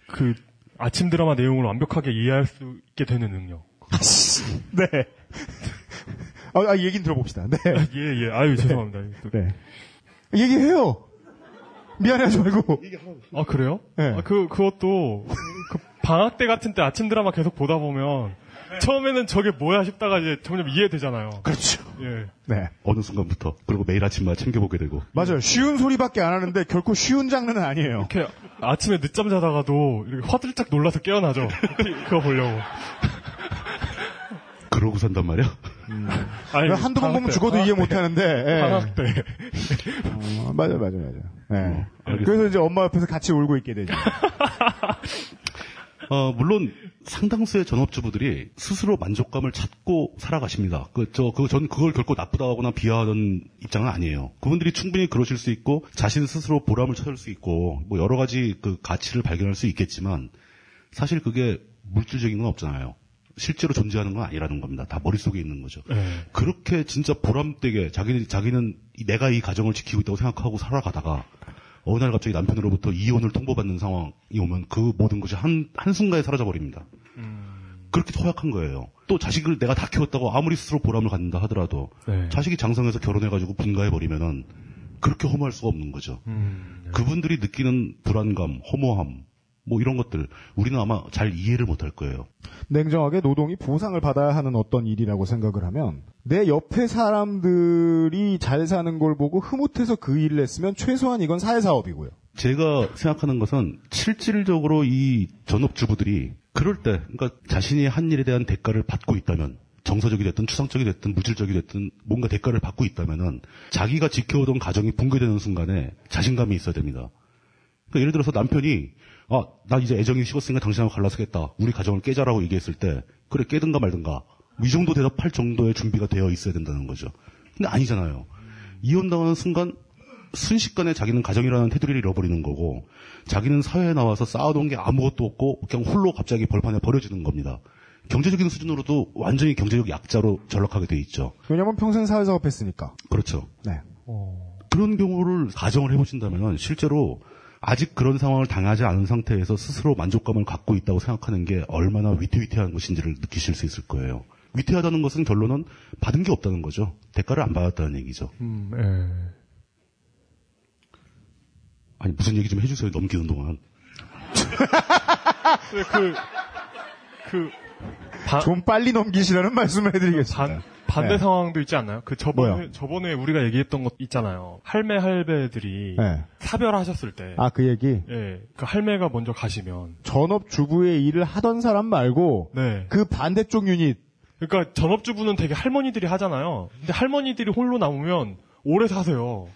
그 아침 드라마 내용을 완벽하게 이해할 수 있게 되는 능력. 네. 아, 아, 얘기는 들어봅시다. 네. 예, 예. 아유, 죄송합니다. 또- 네. 얘기해요. 미안해하지 말고. 아, 그래요? 네. 아, 그, 그것도, 그 방학 때 같은 때 아침 드라마 계속 보다 보면, 처음에는 저게 뭐야 싶다가 이제 점점 이해되잖아요. 그렇죠. 예. 네. 어느 순간부터. 그리고 매일 아침마다 챙겨보게 되고. 맞아요. 쉬운 소리밖에 안 하는데 결코 쉬운 장르는 아니에요. 이렇게 아침에 늦잠 자다가도 이렇게 화들짝 놀라서 깨어나죠. 그거 보려고. 그러고 산단 말이야? 아니, 한두 번 방학 보면 때, 죽어도 방학 이해 때. 못 하는데. 예. 방학 때. 어, 맞아요, 맞아요, 맞아요. 예. 알겠습니다. 그래서 이제 엄마 옆에서 같이 울고 있게 되죠. 어, 물론 상당수의 전업주부들이 스스로 만족감을 찾고 살아가십니다. 그, 저, 그, 전 그걸 결코 나쁘다거나 비하하는 입장은 아니에요. 그분들이 충분히 그러실 수 있고, 자신 스스로 보람을 찾을 수 있고, 뭐 여러 가지 그 가치를 발견할 수 있겠지만, 사실 그게 물질적인 건 없잖아요. 실제로 존재하는 건 아니라는 겁니다. 다 머릿속에 있는 거죠. 네. 그렇게 진짜 보람되게 자기, 자기는 이- 내가 이 가정을 지키고 있다고 생각하고 살아가다가 어느 날 갑자기 남편으로부터 이혼을 통보받는 상황이 오면 그 모든 것이 한, 한순간에 사라져버립니다. 그렇게 허약한 거예요. 또 자식을 내가 다 키웠다고 아무리 스스로 보람을 갖는다 하더라도 네. 자식이 장성해서 결혼해가지고 분가해버리면은 그렇게 허무할 수가 없는 거죠. 음, 그분들이 느끼는 불안감, 허무함, 뭐 이런 것들 우리는 아마 잘 이해를 못할 거예요. 냉정하게 노동이 보상을 받아야 하는 어떤 일이라고 생각을 하면 내 옆에 사람들이 잘 사는 걸 보고 흐뭇해서 그 일을 했으면 최소한 이건 사회사업이고요. 제가 생각하는 것은 실질적으로 이 전업주부들이 그럴 때, 그러니까 자신이 한 일에 대한 대가를 받고 있다면, 정서적이 됐든 추상적이 됐든 물질적이 됐든 뭔가 대가를 받고 있다면은 자기가 지켜오던 가정이 붕괴되는 순간에 자신감이 있어야 됩니다. 그러니까 예를 들어서 남편이 아, 나 이제 애정이 식었으니까 당신하고 갈라서겠다. 우리 가정을 깨자라고 얘기했을 때 그래 깨든가 말든가 이 정도 대답할 정도의 준비가 되어 있어야 된다는 거죠. 근데 아니잖아요. 이혼당하는 순간 순식간에 자기는 가정이라는 테두리를 잃어버리는 거고 자기는 사회에 나와서 쌓아놓은 게 아무것도 없고 그냥 홀로 갑자기 벌판에 버려지는 겁니다. 경제적인 수준으로도 완전히 경제적 약자로 전락하게 돼 있죠. 왜냐면 평생 사회사업 했으니까. 그렇죠. 네. 그런 경우를 가정을 해보신다면 실제로 아직 그런 상황을 당하지 않은 상태에서 스스로 만족감을 갖고 있다고 생각하는 게 얼마나 위태위태한 것인지를 느끼실 수 있을 거예요. 위태하다는 것은 결론은 받은 게 없다는 거죠. 대가를 안 받았다는 얘기죠. 음, 예. 아니 무슨 얘기 좀 해주세요. 넘기는 동안. 네, 그, 그, 바- 좀 빨리 넘기시라는 말씀을 해드리겠습니다. 반, 반대 네. 상황도 있지 않나요? 그 저번에, 뭐요? 저번에 우리가 얘기했던 것 있잖아요. 할매, 할배들이 네. 사별하셨을 때. 아, 그 얘기. 예, 그 할매가 먼저 가시면. 전업 주부의 일을 하던 사람 말고 네. 그 반대쪽 유닛. 그러니까 전업주부는 되게 할머니들이 하잖아요. 근데 할머니들이 홀로 남으면 오래 사세요.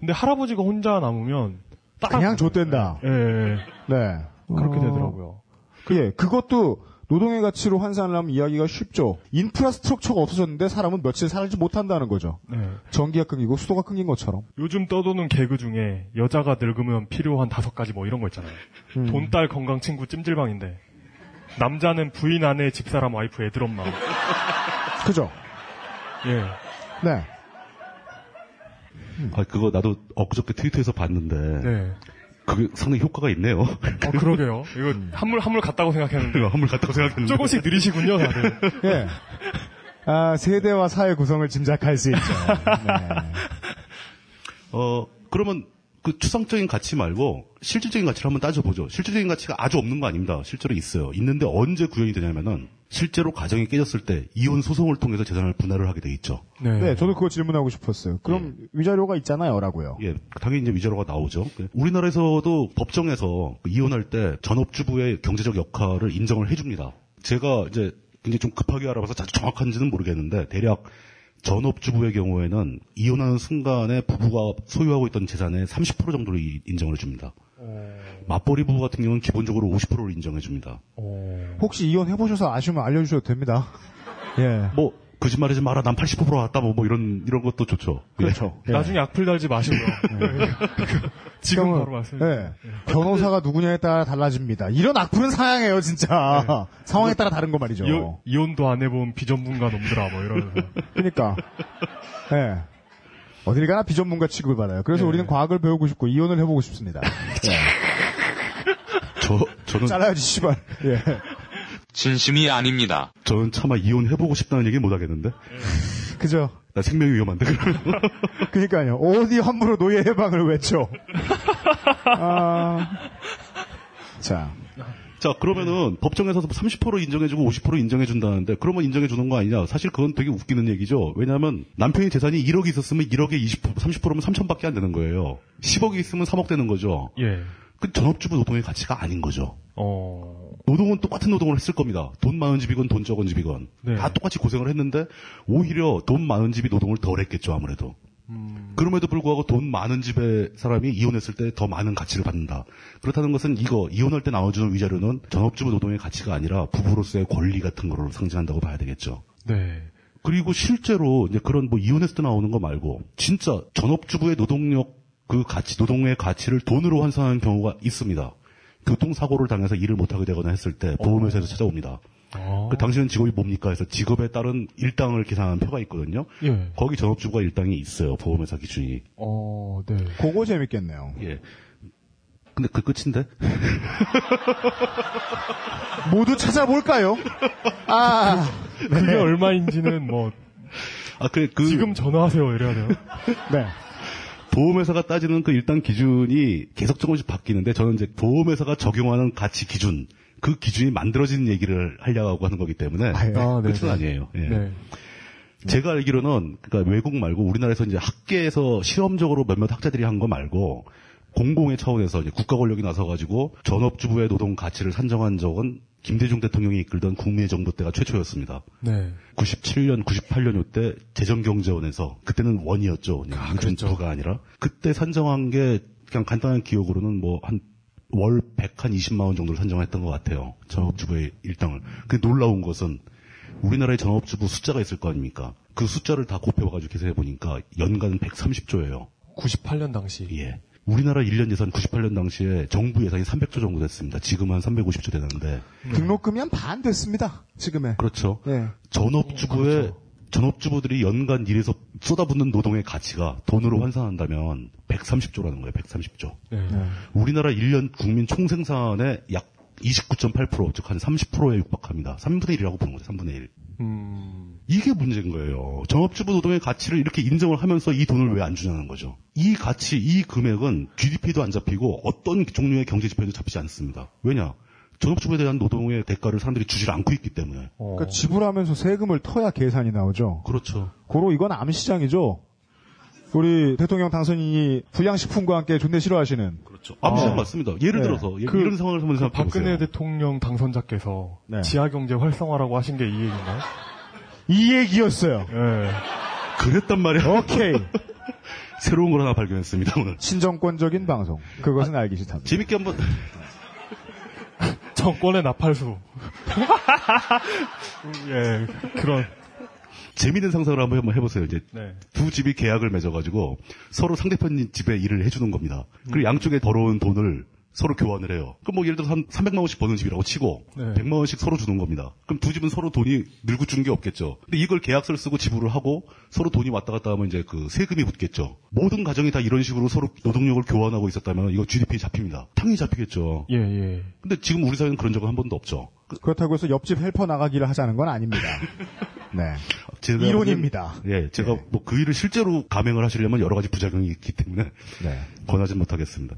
근데 할아버지가 혼자 남으면 그냥 좆된다. 예, 예. 네. 그렇게 어, 되더라고요. 예, 그것도 노동의 가치로 환산을 하면 이야기가 쉽죠. 인프라 스트럭처가 없어졌는데 사람은 며칠 살지 못한다는 거죠. 네. 전기가 끊기고 수도가 끊긴 것처럼. 요즘 떠도는 개그 중에 여자가 늙으면 필요한 다섯 가지 뭐 이런 거 있잖아요. 음. 돈, 딸, 건강, 친구, 찜질방인데 남자는 부인, 아내, 집사람, 와이프, 애들, 엄마. 그죠? 예. 네. 아 그거 나도 엊그저께 트위터에서 봤는데 네. 그게 상당히 효과가 있네요. 어, 그러게요. 이거 한물 한물 같다고 생각했는데 한물 같다고 생각했는데 조금씩 느리시군요, 다들. 예. 아, 세대와 사회 구성을 짐작할 수 있죠. 네. 어, 그러면 그 추상적인 가치 말고 실질적인 가치를 한번 따져보죠. 실질적인 가치가 아주 없는 거 아닙니다. 실제로 있어요. 있는데 언제 구현이 되냐면은 실제로 가정이 깨졌을 때 이혼 소송을 통해서 재산을 분할을 하게 돼 있죠. 네, 저도 그거 질문하고 싶었어요. 그럼 위자료가 있잖아요, 라고요. 예, 당연히 이제 위자료가 나오죠. 네. 우리나라에서도 법정에서 그 이혼할 때 전업주부의 경제적 역할을 인정을 해줍니다. 제가 이제 굉장히 좀 급하게 알아봐서 아주 정확한지는 모르겠는데 대략 전업주부의 경우에는 이혼하는 순간에 부부가 소유하고 있던 재산의 30% 정도를 이- 인정을 해줍니다. 맞벌이 부부 같은 경우는 기본적으로 50%를 인정해 줍니다. 혹시 이혼 해보셔서 아시면 알려주셔도 됩니다. 예. 뭐 거짓말하지 마라, 난 80% 왔다, 뭐, 뭐 이런 이런 것도 좋죠. 예. 그렇죠. 예. 나중에 악플 달지 마시고요. 지금 그러면, 바로 말씀. 예. 변호사가 누구냐에 따라 달라집니다. 이런 악플은 사양해요, 진짜. 상황에 따라 다른 거 말이죠. 이혼, 이혼 도 안 해본 비전문가 놈들아, 뭐 이러면서. 그러니까. 예. 어딜 가나 비전문가 취급을 받아요. 그래서 예. 우리는 과학을 배우고 싶고 이혼을 해보고 싶습니다. 저 저는 잘라야지, 씨발. 예. 진심이 아닙니다. 저는 차마 이혼해보고 싶다는 얘기 못 하겠는데. 그죠? 나 생명이 위험한데 그러면. 그니까요. 어디 함부로 노예 해방을 외쳐. 아. 자. 자, 그러면은 법정에서 30% 인정해주고 50% 인정해준다는데 그러면 인정해주는 거 아니냐? 사실 그건 되게 웃기는 얘기죠. 왜냐하면 남편이 재산이 1억이 있었으면 1억에 20%, 30%면 3천밖에 안 되는 거예요. 10억이 있으면 3억 되는 거죠. 예. 그 전업주부 노동의 가치가 아닌 거죠. 어. 노동은 똑같은 노동을 했을 겁니다. 돈 많은 집이건 돈 적은 집이건 네. 다 똑같이 고생을 했는데 오히려 돈 많은 집이 노동을 덜 했겠죠 아무래도. 음. 그럼에도 불구하고 돈 많은 집의 사람이 이혼했을 때 더 많은 가치를 받는다. 그렇다는 것은 이거 이혼할 때 나와주는 위자료는 전업주부 노동의 가치가 아니라 부부로서의 권리 같은 거로 상징한다고 봐야 되겠죠. 네. 그리고 실제로 이제 그런 뭐 이혼했을 때 나오는 거 말고 진짜 전업주부의 노동력 그 가치 노동의 가치를 돈으로 환산하는 경우가 있습니다. 교통사고를 당해서 일을 못하게 되거나 했을 때 보험회사에서 찾아옵니다. 어. 그 당신은 직업이 뭡니까? 해서 직업에 따른 일당을 계산하는 표가 있거든요. 예. 거기 전업주부가 일당이 있어요. 보험회사 기준이. 어, 네. 그거 재밌겠네요. 예. 근데 그 끝인데? 모두 찾아볼까요? 아, 그게 얼마인지는 뭐 아, 그래, 그. 지금 전화하세요 이래야 돼요. 네. 보험회사가 따지는 그 일당 기준이 계속 조금씩 바뀌는데 저는 이제 보험회사가 적용하는 가치 기준, 그 기준이 만들어진 얘기를 하려고 하는 거기 때문에 아, 예. 아, 네, 끝은 네. 아니에요. 예. 네. 제가 알기로는 그러니까 외국 말고 우리나라에서 이제 학계에서 실험적으로 몇몇 학자들이 한 거 말고 공공의 차원에서 국가 권력이 나서 가지고 전업주부의 노동 가치를 산정한 적은 김대중 대통령이 이끌던 국민의 정부 때가 최초였습니다. 네. 97년, 98년 요때 재정경제원에서 그때는 원이었죠. 그냥 아, 그랬죠. 인천부가 아니라 그때 산정한 게 그냥 간단한 기억으로는 뭐 한 월 120만 원 정도를 산정했던 것 같아요. 전업주부의 일당을. 그 놀라운 것은 우리나라의 전업주부 숫자가 있을 거 아닙니까? 그 숫자를 다 곱해봐가지고 계산해 보니까 연간 130조예요. 98년 당시. 예. 우리나라 1년 예산 98년 당시에 정부 예산이 300조 정도 됐습니다. 지금 한 350조 되는데. 등록금이 한 반 됐습니다. 지금에. 그렇죠. 예. 전업주부의 전업주부들이 연간 일에서 쏟아붓는 노동의 가치가 돈으로 환산한다면 130조라는 거예요. 130조. 네. 우리나라 1년 국민 총생산의 약 29.8%, 즉 한 30%에 육박합니다. 3분의 1이라고 보는 거죠. 3분의 1. 음. 이게 문제인 거예요. 전업주부 노동의 가치를 이렇게 인정을 하면서 이 돈을 왜 안 주냐는 거죠. 이 가치, 이 금액은 GDP도 안 잡히고 어떤 종류의 경제 지표도 잡히지 않습니다. 왜냐? 전업주부에 대한 노동의 대가를 사람들이 주질 않고 있기 때문에. 어. 그러니까 지불하면서 세금을 터야 계산이 나오죠. 그렇죠. 고로 이건 암시장이죠. 우리 대통령 당선인이 불량식품과 함께 존내 싫어하시는. 그렇죠. 암시장 맞습니다. 예를 네. 들어서 예- 그- 이런 상황을 한번 그 생각해 보세요. 박근혜 대통령 당선자께서 네. 지하경제 활성화라고 하신 게 이 얘기인가요? 이 얘기였어요. 예. 그랬단 말이야. 오케이. 새로운 걸 하나 발견했습니다 오늘. 친정권적인 방송. 그것은 알기 싫답니다. 재밌게 한번 정권의 나팔수. 예, 그런. 재밌는 상상을 한번 해보세요. 이제 네. 두 집이 계약을 맺어가지고 서로 상대편 집에 일을 해주는 겁니다. 그리고 양쪽에 벌어온 돈을 서로 교환을 해요. 그럼 뭐 예를 들어서 한 300만 원씩 버는 집이라고 치고 네. 100만 원씩 서로 주는 겁니다. 그럼 두 집은 서로 돈이 늘고 주는 게 없겠죠. 근데 이걸 계약서를 쓰고 지불을 하고 서로 돈이 왔다 갔다 하면 이제 그 세금이 붙겠죠. 모든 가정이 다 이런 식으로 서로 노동력을 교환하고 있었다면 이거 GDP 잡힙니다. 당연히 잡히겠죠. 예, 예. 근데 지금 우리 사회는 그런 적은 한 번도 없죠. 그- 그렇다고 해서 옆집 헬퍼 나가기를 하자는 건 아닙니다. 네. 제가 이론입니다. 예, 제가 네. 뭐그 일을 실제로 감행을 하시려면 여러 가지 부작용이 있기 때문에 네. 권하진 못하겠습니다.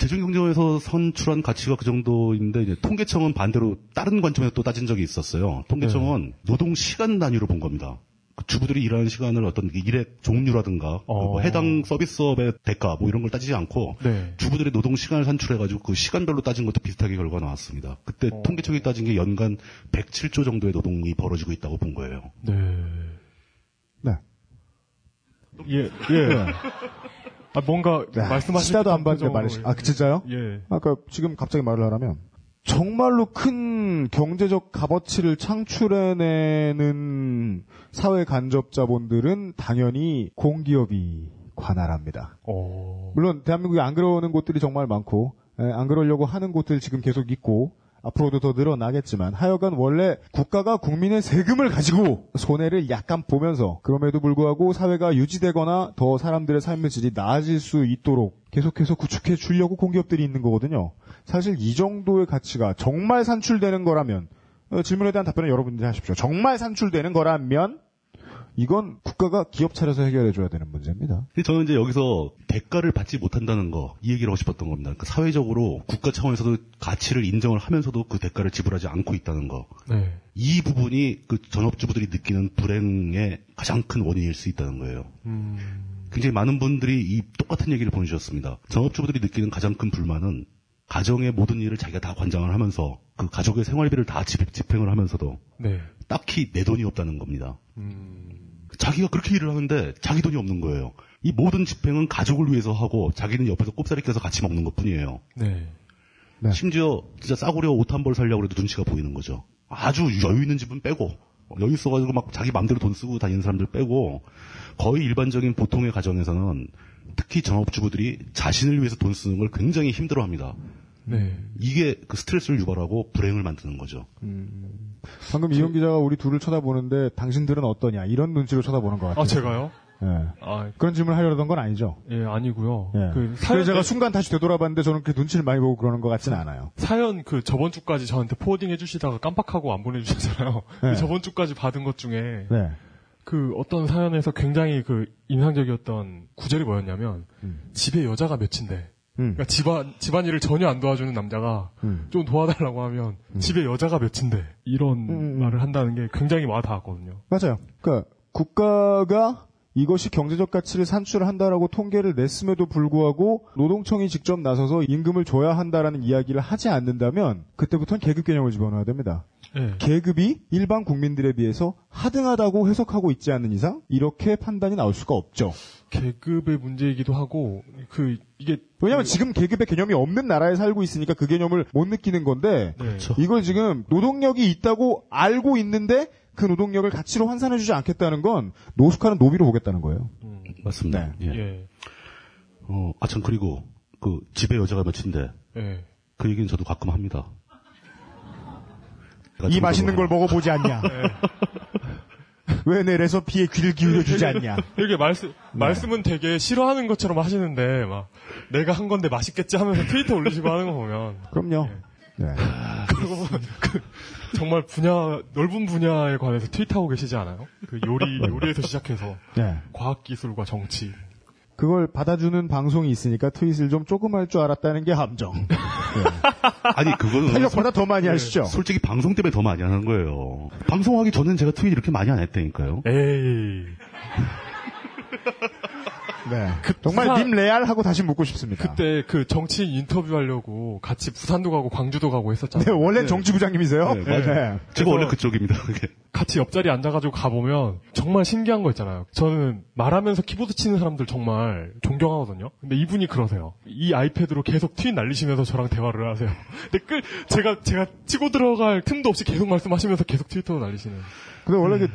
대중경제원에서 선출한 가치가 그 정도인데 이제 통계청은 반대로 다른 관점에서 또 따진 적이 있었어요. 통계청은 네. 노동 시간 단위로 본 겁니다. 그 주부들이 일하는 시간을 어떤 그 일의 종류라든가 어. 뭐 해당 서비스업의 대가 뭐 이런 걸 따지지 않고 네. 주부들의 노동 시간을 산출해가지고 그 시간별로 따진 것도 비슷하게 결과가 나왔습니다. 그때 어. 통계청이 따진 게 연간 107조 정도의 노동이 벌어지고 있다고 본 거예요. 네. 네. 예, 예. 아, 뭔가 네. 말씀하실 시다도 안 봤는데 말이시. 아, 진짜요? 예. 아까 지금 갑자기 말을 하라면 정말로 큰 경제적 값어치를 창출해내는 사회 간접 자본들은 당연히 공기업이 관할합니다. 어. 물론 대한민국에 안 그러는 곳들이 정말 많고 에, 안 그러려고 하는 곳들 지금 계속 있고 앞으로도 더 늘어나겠지만 하여간 원래 국가가 국민의 세금을 가지고 손해를 약간 보면서 그럼에도 불구하고 사회가 유지되거나 더 사람들의 삶의 질이 나아질 수 있도록 계속해서 구축해 주려고 공기업들이 있는 거거든요. 사실 이 정도의 가치가 정말 산출되는 거라면 어, 질문에 대한 답변은 여러분들이 하십시오. 정말 산출되는 거라면 이건 국가가 기업 차려서 해결해 줘야 되는 문제입니다. 저는 이제 여기서 대가를 받지 못한다는 거, 이 얘기를 하고 싶었던 겁니다. 그러니까 사회적으로 국가 차원에서도 가치를 인정을 하면서도 그 대가를 지불하지 않고 있다는 거. 네. 이 부분이 그 전업주부들이 느끼는 불행의 가장 큰 원인일 수 있다는 거예요. 음, 굉장히 많은 분들이 이 똑같은 얘기를 보내주셨습니다. 전업주부들이 느끼는 가장 큰 불만은 가정의 모든 일을 자기가 다 관장을 하면서 그 가족의 생활비를 다 집, 집행을 하면서도 네. 딱히 내 돈이 없다는 겁니다. 음, 자기가 그렇게 일을 하는데 자기 돈이 없는 거예요. 이 모든 집행은 가족을 위해서 하고 자기는 옆에서 꼽사리 껴서 같이 먹는 것 뿐이에요. 네. 네. 심지어 진짜 싸구려 옷 한 벌 살려고 해도 눈치가 보이는 거죠. 아주 여유 있는 집은 빼고 여유 있어가지고 막 자기 맘대로 돈 쓰고 다니는 사람들 빼고 거의 일반적인 보통의 가정에서는 특히 전업주부들이 자신을 위해서 돈 쓰는 걸 굉장히 힘들어합니다. 네. 이게 그 스트레스를 유발하고 불행을 만드는 거죠. 방금 이용 기자가 우리 둘을 쳐다보는데 당신들은 어떠냐 이런 눈치로 쳐다보는 것 같아요. 아, 제가요? 예. 아, 그런 질문을 하려던 건 아니죠. 예, 아니고요. 예. 그 사연, 제가 순간 다시 되돌아봤는데 저는 그 눈치를 많이 보고 그러는 것 같지는 않아요. 사연 그 저번 주까지 저한테 포워딩 해주시다가 깜빡하고 안 보내주셨잖아요. 네. 저번 주까지 받은 것 중에 네. 그 어떤 사연에서 굉장히 그 인상적이었던 구절이 뭐였냐면 음. 집에 여자가 몇인데 음. 그러니까 집안 집안일을 전혀 안 도와주는 남자가 음. 좀 도와달라고 하면 집에 여자가 몇인데 이런 음, 음. 말을 한다는 게 굉장히 와닿았거든요. 맞아요. 그러니까 국가가 이것이 경제적 가치를 산출한다라고 통계를 냈음에도 불구하고 노동청이 직접 나서서 임금을 줘야 한다라는 이야기를 하지 않는다면 그때부터는 계급 개념을 집어넣어야 됩니다. 예. 계급이 일반 국민들에 비해서 하등하다고 해석하고 있지 않는 이상 이렇게 판단이 나올 수가 없죠. 계급의 문제이기도 하고 그 이게 왜냐하면 지금 계급의 개념이 없는 나라에 살고 있으니까 그 개념을 못 느끼는 건데 네. 이걸 지금 노동력이 있다고 알고 있는데 그 노동력을 가치로 환산해주지 않겠다는 건 노숙하는 노비로 보겠다는 거예요. 맞습니다. 예. 예. 어, 아, 참, 그리고, 그, 집에 여자가 몇인데, 예. 그 얘기는 저도 가끔 합니다. 이 맛있는 걸 먹어보지 않냐? 왜 내 레시피에 귀를 기울여 주지 않냐? 이렇게 말씀 말씀은 되게 싫어하는 것처럼 하시는데 막 내가 한 건데 맛있겠지 하면서 트위터 올리시고 하는 거 보면 그럼요. 네. 그러고 보면 그 정말 분야 넓은 분야에 관해서 트윗하고 계시지 않아요? 그 요리 요리에서 시작해서 네. 과학 기술과 정치. 그걸 받아주는 방송이 있으니까 트윗을 좀 조금 할 줄 알았다는 게 함정. 아니, 그거는. 탄력보다 더 많이 하시죠? 솔직히 방송 때문에 더 많이 하는 거예요. 방송하기 전엔 제가 트윗 이렇게 많이 안 했다니까요. 에이. 네. 정말 부산- 님 레알 하고 다시 묻고 싶습니다. 그때 그 정치인 인터뷰하려고 같이 부산도 가고 광주도 가고 했었잖아요. 네, 원래 정치부장님이세요? 네, 맞아요. 네. 제가 원래 그쪽입니다. 그게. 같이 옆자리에 앉아가지고 가보면 정말 신기한 거 있잖아요. 저는 말하면서 키보드 치는 사람들 정말 존경하거든요. 근데 이분이 그러세요. 이 아이패드로 계속 트윗 날리시면서 저랑 대화를 하세요. 근데 끌, 제가, 제가 치고 들어갈 틈도 없이 계속 말씀하시면서 계속 트위터 날리시는. 근데 원래 그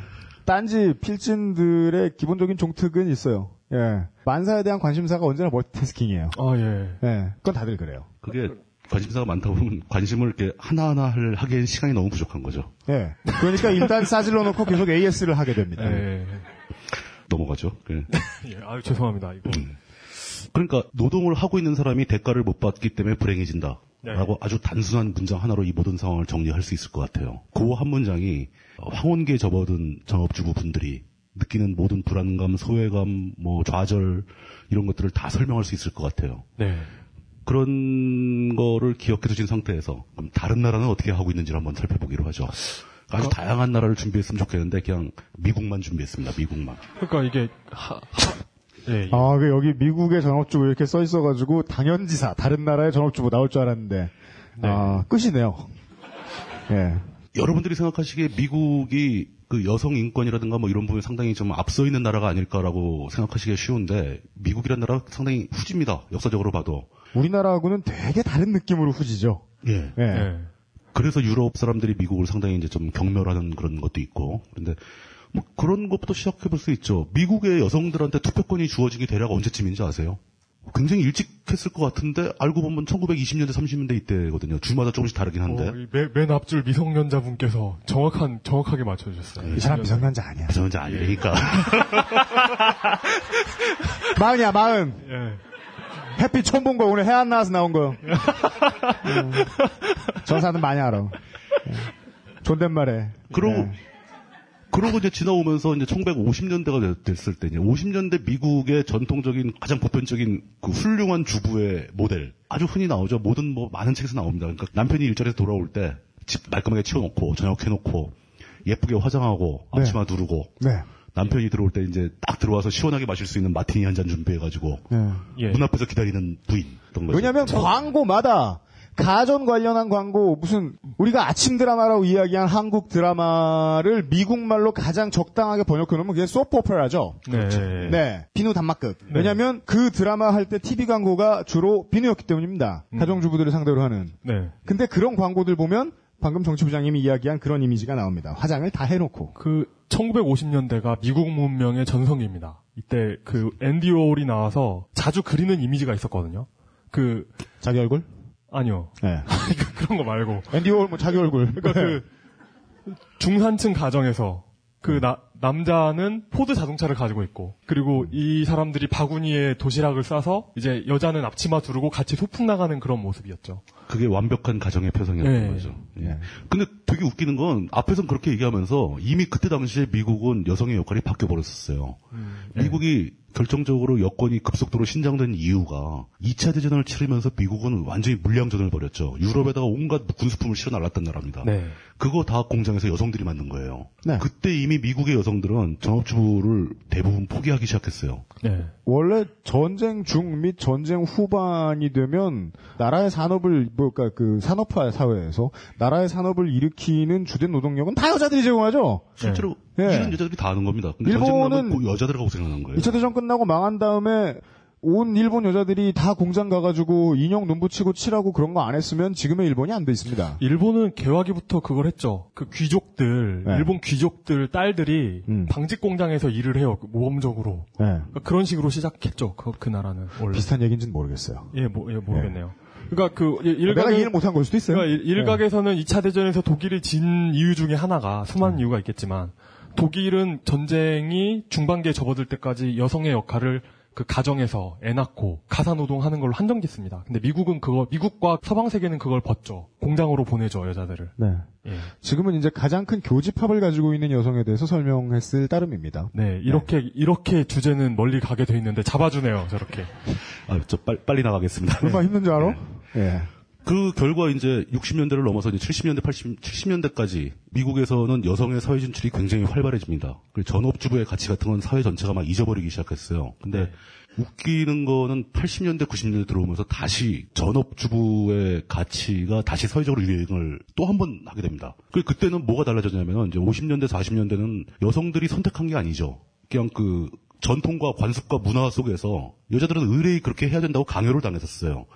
딴지 필진들의 기본적인 종특은 있어요. 예. 만사에 대한 관심사가 언제나 멀티태스킹이에요. 아, 예. 예. 그건 다들 그래요. 그게 관심사가 많다 보면 관심을 이렇게 하나하나 할, 하기엔 시간이 너무 부족한 거죠. 예. 그러니까 일단 싸질러 놓고 계속 AS를 하게 됩니다. 예. 넘어가죠. 예. 예. 아유, 죄송합니다. 이거. 그러니까 노동을 하고 있는 사람이 대가를 못 받기 때문에 불행해진다. 네. 라고 아주 단순한 문장 하나로 이 모든 상황을 정리할 수 있을 것 같아요. 그 한 문장이 황혼기에 접어든 전업주부 분들이 느끼는 모든 불안감, 소외감, 뭐 좌절 이런 것들을 다 설명할 수 있을 것 같아요. 네. 그런 거를 기억해 두신 상태에서 그럼 다른 나라는 어떻게 하고 있는지를 한번 살펴보기로 하죠. 아주 다양한 나라를 준비했으면 좋겠는데 그냥 미국만 준비했습니다. 미국만. 그러니까 이게, 하, 하, 예. 아, 그 여기 미국의 전업주부 이렇게 써 있어가지고 당연지사 다른 나라의 전업주부 나올 줄 알았는데 아 끝이네요. 예. 여러분들이 생각하시기에 미국이 그 여성 인권이라든가 뭐 이런 부분에 상당히 좀 앞서 있는 나라가 아닐까라고 생각하시기 쉬운데 미국이라는 나라 상당히 후지입니다. 역사적으로 봐도. 우리나라하고는 되게 다른 느낌으로 후지죠. 예. 예. 예. 그래서 유럽 사람들이 미국을 상당히 이제 좀 경멸하는 그런 것도 있고. 그런데 뭐 그런 것부터 시작해 볼 수 있죠. 미국의 여성들한테 투표권이 주어진 게 대략 언제쯤인지 아세요? 굉장히 일찍 했을 것 같은데 알고 보면 1920년대 30년대 이때거든요. 주마다 조금씩 다르긴 한데. 어, 이 맨, 맨 앞줄 미성년자분께서 정확한, 정확하게 맞춰 주셨어요. 이 사람 미성년자 아니야. 저는 아니니까. 마흔이야 마흔. 예. 햇빛 처음 본 거 오늘 해 안 나와서 나온 거요. 음. 저 사람 많이 알아. 예. 존댓말에. 그러고 예. 그러고 이제 지나오면서 이제 1950년대가 됐을 때 이제 50년대 미국의 전통적인 가장 보편적인 그 훌륭한 주부의 모델 아주 흔히 나오죠. 모든 뭐 많은 책에서 나옵니다. 그러니까 남편이 일자리에서 돌아올 때 집 말끔하게 치워놓고 저녁 해놓고 예쁘게 화장하고 네. 앞치마 두르고 네. 남편이 들어올 때 이제 딱 들어와서 시원하게 마실 수 있는 마티니 한 잔 준비해가지고 네. 예. 문 앞에서 기다리는 부인 어떤 거죠. 왜냐면 광고마다 가전 관련한 광고 무슨 우리가 아침 드라마라고 이야기한 한국 드라마를 미국말로 가장 적당하게 번역해 놓으면 그게 소프 오페라죠. 네. 네. 비누 단막극. 왜냐면 그 드라마 할 때 TV 광고가 주로 비누였기 때문입니다. 가정주부들을 상대로 하는. 네. 근데 그런 광고들 보면 방금 정치부장님이 이야기한 그런 이미지가 나옵니다. 화장을 다 해놓고. 그 1950년대가 미국 문명의 전성기입니다. 이때 그 앤디 오홀이 나와서 자주 그리는 이미지가 있었거든요. 그 자기 얼굴? 아니요. 네. 그런 거 말고. 앤디 워홀 뭐 자기 얼굴. 그러니까 그 중산층 가정에서 그 나- 남자는 포드 자동차를 가지고 있고 그리고 이 사람들이 바구니에 도시락을 싸서 이제 여자는 앞치마 두르고 같이 소풍 나가는 그런 모습이었죠. 그게 완벽한 가정의 표상이라는 네. 거죠. 예. 근데 되게 웃기는 건 앞에선 그렇게 얘기하면서 이미 그때 당시에 미국은 여성의 역할이 바뀌어 버렸었어요. 미국이 결정적으로 여건이 급속도로 신장된 이유가 2차 대전을 치르면서 미국은 완전히 물량전을 벌였죠. 유럽에다가 온갖 군수품을 실어 날랐던 나라입니다. 네. 그거 다 공장에서 여성들이 만든 거예요. 네. 그때 이미 미국의 여성들은 전업주부를 대부분 포기하기 시작했어요. 네. 원래 전쟁 중 및 전쟁 후반이 되면 나라의 산업을 뭐까 그 산업화 사회에서 나라의 산업을 일으키는 주된 노동력은 다 여자들이 제공하죠. 실제로 네. 일은 여자들이 다 하는 겁니다. 근데 일본은 여자들하고 고생하는 거예요. 2차 대전 끝나고 망한 다음에 온 일본 여자들이 다 공장 가가지고 인형 눈 붙이고 칠하고 그런 거 안 했으면 지금의 일본이 안 돼 있습니다. 일본은 개화기부터 그걸 했죠. 그 귀족들, 네. 일본 귀족들 딸들이 음. 방직 공장에서 일을 해요. 그 모범적으로. 네. 그러니까 그런 식으로 시작했죠. 그, 그 나라는 원래. 비슷한 얘기인지는 모르겠어요. 예, 모, 예, 모르겠네요. 그러니까 그 일- 내가 일각에 이해를 못한 걸 수도 있어요. 그러니까 일- 일각에서는 2차 대전에서 독일이 진 이유 중에 하나가 음. 수많은 이유가 있겠지만 독일은 전쟁이 중반기에 접어들 때까지 여성의 역할을 그 가정에서 애 낳고 가사 노동하는 걸로 한정짓습니다. 근데 미국은 그거 미국과 서방 세계는 그걸 벗죠. 공장으로 보내죠 여자들을. 네. 예. 지금은 이제 가장 큰 교집합을 가지고 있는 여성에 대해서 설명했을 따름입니다. 네, 이렇게 이렇게 주제는 멀리 가게 돼 있는데 잡아주네요 저렇게. 아, 저 빨리, 빨리 나가겠습니다. 얼마나 힘든 줄 알아? 예. 그 결과 이제 60년대를 넘어서 이제 70년대, 80, 70년대까지 미국에서는 여성의 사회 진출이 굉장히 활발해집니다. 그리고 전업주부의 가치 같은 건 사회 전체가 막 잊어버리기 시작했어요. 근데 웃기는 거는 80년대, 90년대 들어오면서 다시 전업주부의 가치가 다시 사회적으로 유행을 또 한 번 하게 됩니다. 그 그때는 뭐가 달라졌냐면 이제 50년대, 40년대는 여성들이 선택한 게 아니죠. 그냥 그 전통과 관습과 문화 속에서 여자들은 의뢰이 그렇게 해야 된다고 강요를 당했었어요.